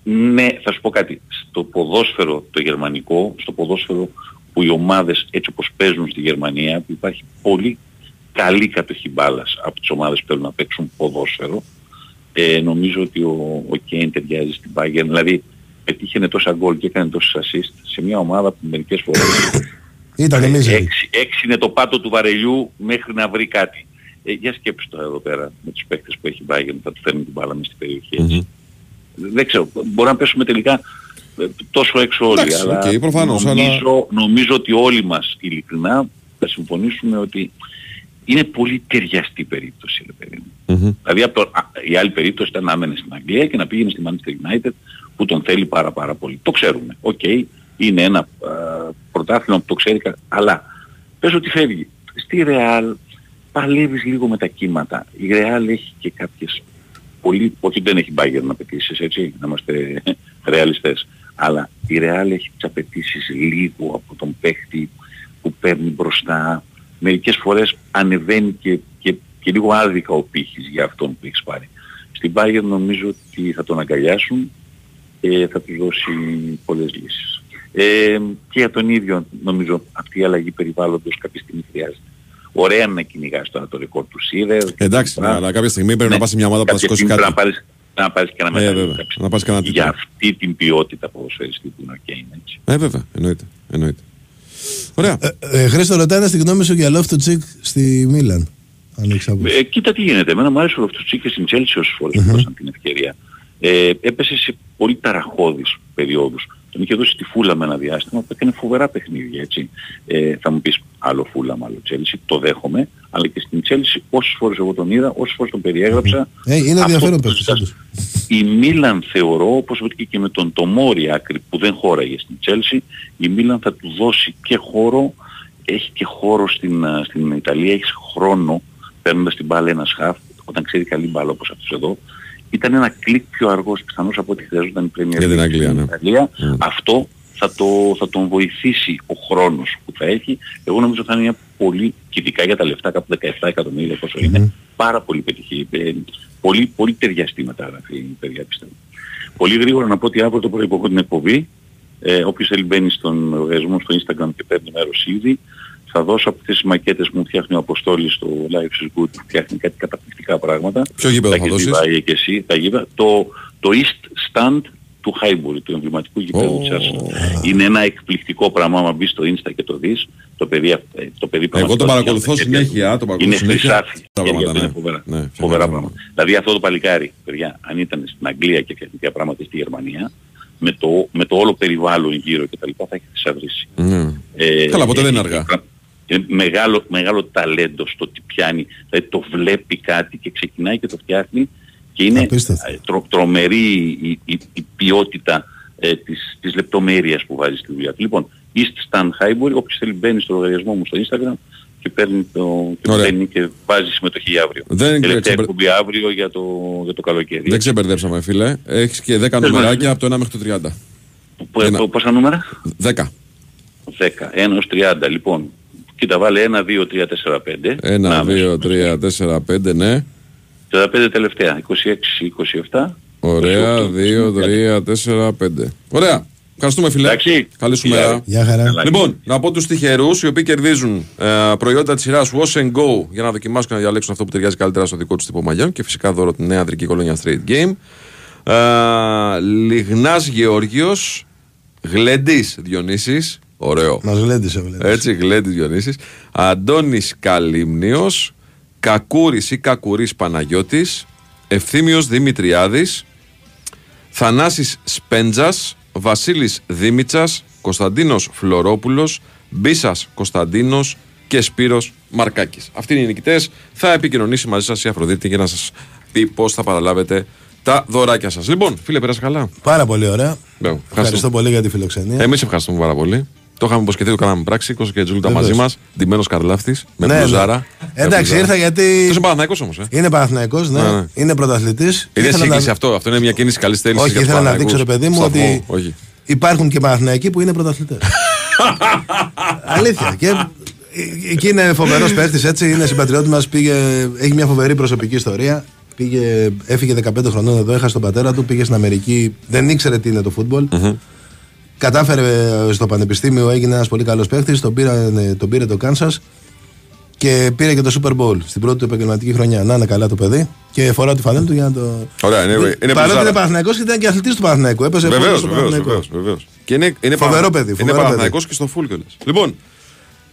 Ναι, θα σου πω κάτι. Στο ποδόσφαιρο το γερμανικό, στο ποδόσφαιρο που οι ομάδες έτσι όπως παίζουν στη Γερμανία, που υπάρχει πολύ καλή κατοχή μπάλας από τις ομάδες που θέλουν να παίξουν ποδόσφαιρο, ε, νομίζω ότι ο, ο Κέιν ταιριάζει στην Bayern. Δηλαδή πετύχαινε τόσα γκολ και έκανε τόσες assist σε μια ομάδα που μερικές φορές Ήταν ε, εμείς. έξι, έξι είναι το πάτο του βαρελιού μέχρι να βρει κάτι. Ε, για σκέψου τώρα εδώ πέρα με τους παίκτες που έχει η Bayern, θα του φέρνει την μπάλα μες στην περιοχή. έτσι. Δεν ξέρω, μπορεί να πέσουμε τελικά ε, τόσο έξω όλοι. Εντάξει, αλλά οκ, προφανώς, νομίζω, νομίζω ότι όλοι μας ειλικρινά θα συμφωνήσουμε ότι είναι πολύ ταιριαστή περίπτωση. Ρε παιδί μου. Δηλαδή από το, α, η άλλη περίπτωση ήταν να έμενε στην Αγγλία και να πήγαινε στη Manchester United που τον θέλει πάρα πάρα πολύ. Το ξέρουμε. Οκ, είναι ένα α, πρωτάθλημα που το ξέρει, κα- αλλά πες ότι φεύγει. Στη Real παλεύεις λίγο με τα κύματα. Η Real έχει και κάποιες πολύ, όχι δεν έχει Bayern απαιτήσεις έτσι, να είμαστε (laughs) ρεαλιστές. Αλλά η Real έχει τις απαιτήσεις λίγο από τον παίχτη που παίρνει μπροστά. Μερικές φορές ανεβαίνει και, και, και λίγο άδικα ο πύχης για αυτόν που έχεις πάρει. Στην Bayern νομίζω ότι θα τον αγκαλιάσουν και θα τους δώσει πολλές λύσεις. Ε, και για τον ίδιο νομίζω αυτή η αλλαγή περιβάλλοντος κάποια στιγμή χρειάζεται. Ωραία είναι να κυνηγάς τώρα το ρεκόρ του Σίδερ. Εντάξει, ναι, αλλά κάποια στιγμή πρέπει να πας σε μια ομάδα που θα Κάποια σηκώσει στιγμή κάτι. πρέπει να πάρεις, να πάρεις και ένα Ε, μετάλλιο βέβαια. κάποια Να πάρεις κανένα στιγμή. Για τίτλο. αυτή την ποιότητα ποδοσφαιριστή που είναι ο Κέιν, έτσι. Ε, βέβαια, εννοείται. εννοείται. Ωραία. Ε, Χρήστο, ρωτάνε στη γνώμη σου για Love to Chick στη Μίλαν. Αν έχεις άποψη. Ε, κοίτα τι γίνεται. Εμένα μου άρεσε ο Λοφτουτσί και στην Chelsea όσες φορές του δώσαν την ευκαιρία. Ε, έπεσε σε πολύ ταραχώδεις περιόδους. Τον είχε δώσει τη φούλα με ένα διάστημα που έκανε φοβερά παιχνίδια, έτσι. Ε, θα μου πεις άλλο φούλα, άλλο Chelsea, το δέχομαι, αλλά και στην Chelsea όσες φορές εγώ τον είδα, όσες φορές τον περιέγραψα. Ε, είναι Αυτό ενδιαφέρον που παίκτης, σας- όντως. Η Μίλαν θεωρώ, όπως είπε και με τον Τομόρι άκρη που δεν χώραγε στην Chelsea, η Μίλαν θα του δώσει και χώρο, έχει και χώρο στην, α, στην Ιταλία, έχεις χρόνο παίρνοντας την μπάλα ένας χαφ, όταν ξέρει καλή μπάλα όπως αυτός εδώ, ήταν ένα κλικ πιο αργός πιθανώς από ό,τι χρειαζόταν η Premier Για την League Αγγλία, στην ναι. Ιταλία. Αυτό θα, το, θα τον βοηθήσει ο χρόνος που θα έχει. Εγώ νομίζω θα είναι μια πολύ, και ειδικά για τα λεφτά, κάπου 17 εκατομμύρια πόσο είναι, πάρα πολύ πετυχή. ε, Πολύ, πολύ ταιριαστή μετάγραφη, παιδιά πιστεύω. Πολύ γρήγορα να πω ότι αύριο το πρωί που έχω την εκπομπή, ε, όποιος θέλει μπαίνει στον λογαριασμό στο Instagram και παίρνει μέρος ήδη, θα δώσω από αυτές τις μακέτες που μου φτιάχνει ο Αποστόλης στο Life is Good, που φτιάχνει κάτι καταπληκτικά πράγματα. Ποιο γήπεδο Τα θα έχεις δώσεις; δει, Βάγια και εσύ, τα γήπεδα. Το, το East Stand του Highbury, του εμβληματικού γηπέδου της Arsenal. Είναι ένα εκπληκτικό πράγμα, άμα μπεις στο Insta και το δεις, το παιδί, ε, το παιδί Εγώ τον πραγματικά παρακολουθώ έχει τα χέρια συνέχεια, του. τον παρακολουθώ Είναι συνέχεια. χρυσάφι. Τα χέρια πράγματα, του, είναι ναι. φοβερά. Ναι, φτιάχνει Φοβερά πράγματα. πράγματα. Δηλαδή αυτό το παλικάρι, παιδιά, αν ήταν στην Αγγλία και φτιάχνει τέτοια πράγματα στη Γερμανία, με το, με το όλο περιβάλλον γύρω και τα λοιπά θα έχει θησαυρίσει. Ναι. Ε, Καλά, ποτέ δεν είναι ε, αργά. Είναι μεγάλο, μεγάλο ταλέντο στο τι πιάνει. Δηλαδή το βλέπει κάτι και ξεκινάει και το φτιάχνει και είναι ε, τρο, τρομερή η, η, η ποιότητα ε, της, της λεπτομέρειας που βάζει στη δουλειά του. Λοιπόν, East Stand Highbury, όποιος θέλει μπαίνει στο λογαριασμό μου στο Instagram και παίρνει το, και Ωραία. μπαίνει και βάζει συμμετοχή αύριο. Δεν Τελευταία ξεπερ- εκπομπή αύριο για το, για το καλοκαίρι. Δεν ξεμπερδέψαμε, φίλε. Έχεις και 10 Πες νομεράκια από το 1 μέχρι το 30. Πο- πο- Πόσα νούμερα; 10. 10. 1 έως 30. Λοιπόν, κοίτα βάλε 1, 2, 3, 4, 5. 1, 2, 3, 4, 5, ναι. 35 τελευταία. 26, 27. Ωραία, 2, 3, 4, 5. Ωραία. Ευχαριστούμε, φίλε. Εντάξει. Καλή σου Γεια. μέρα. Γεια χαρά. Λοιπόν, να πω τους τυχερούς οι οποίοι κερδίζουν ε, προϊόντα της σειράς Wash and Go για να δοκιμάσουν και να διαλέξουν αυτό που ταιριάζει καλύτερα στο δικό τους τύπο μαλλιών και φυσικά δώρο την νέα ανδρική κολόνια Street Game. Ε, Λιγνάς Γεώργιος, Γλέντης Διονύσης. Ωραίο. Μας γλέντισε, βλέπεις. Έτσι, Γλέντης Διονύσης. Αντώνης Καλύμνιος. Κακούρης ή Κακουρής Παναγιώτης. Ευθύμιος Δημητριάδης. Θανάσης Σπέντζας, Βασίλης Δήμητσας, Κωνσταντίνος Φλωρόπουλος, Μπίσας Κωνσταντίνος και Σπύρος Μαρκάκης. Αυτοί είναι οι νικητές. Θα επικοινωνήσει μαζί σας η Αφροδίτη για να σας πει πώς θα παραλάβετε τα δωράκια σας. Λοιπόν, φίλε, πέρασε καλά; Πάρα πολύ ωραία. Μπράβο, Ευχαριστώ πολύ για τη φιλοξενία. Εμείς ευχαριστούμε πάρα πολύ. Το είχαμε υποσχεθεί, το κάναμε πράξη. Κώσο και Τζούλτα Βεβαίως. μαζί μας. Ντυμένος καρλάφτης. Με Ναι, μπλουζάρα. ναι. Εντάξει, ήρθα γιατί. Τόσο Παναθηναϊκός όμως, ε. Είναι Παναθηναϊκός, ναι. Ναι, ναι. Είναι πρωταθλητής. Είναι σύγκληση αυτό. Αυτό είναι μια κίνηση καλής θέλησης. Όχι, για τους ήθελα να Παναθηναϊκούς. δείξω, ρε παιδί μου, Σταθμό, ότι Όχι. υπάρχουν και Παναθηναϊκοί που είναι πρωταθλητές. (laughs) Αλήθεια. Και εκεί είναι φοβερός παίχτη, έτσι. Είναι συμπατριώτης μας. Έχει μια φοβερή προσωπική ιστορία. Πήγε, έφυγε 15 χρονών εδώ, έχασε τον πατέρα του, πήγε στην Αμερική, δεν ήξερε τι είναι το φουτμπολ. Κατάφερε στο πανεπιστήμιο, έγινε ένας πολύ καλός παίχτη, τον, πήρε- τον πήρε το Κάνσα και πήρε και το Super Bowl στην πρώτη του επαγγελματική χρονιά. Να είναι καλά το παιδί και φορά τη φανέλα του για να το. Ωραία, είναι, είναι Παρότι μπλουζάρα. είναι Παναθυναϊκό και ήταν και αθλητής του Παναθηναϊκού. Έπαιζε Βεβαίως, πόντο στο βεβαίως. Παναθηναϊκό. Βεβαίως. Και είναι, είναι Φοβερό παρα- παιδί, Είναι φοβερό Παναθηναϊκός παιδί. και στο full κιόλας. Λοιπόν,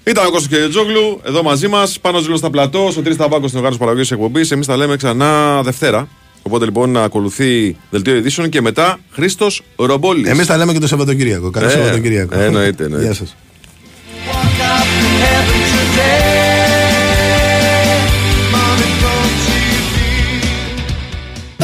ήταν ο Κώστας και Τζόγλου εδώ μαζί μας. Πάνω ζήλο στα πλατό. Ο Τρεις Ταμπάκο στην οργάνωση παραγωγής εκπομπής. Εμείς τα λέμε ξανά Δευτέρα. Οπότε λοιπόν να ακολουθεί δελτίο ειδήσεων και μετά Χρήστος Ρομπόλης. Εμείς τα λέμε και το Σαββατοκύριακο. Καλό ε, Σαββατοκύριακο. Εννοείται, εννοείται. Γεια σας.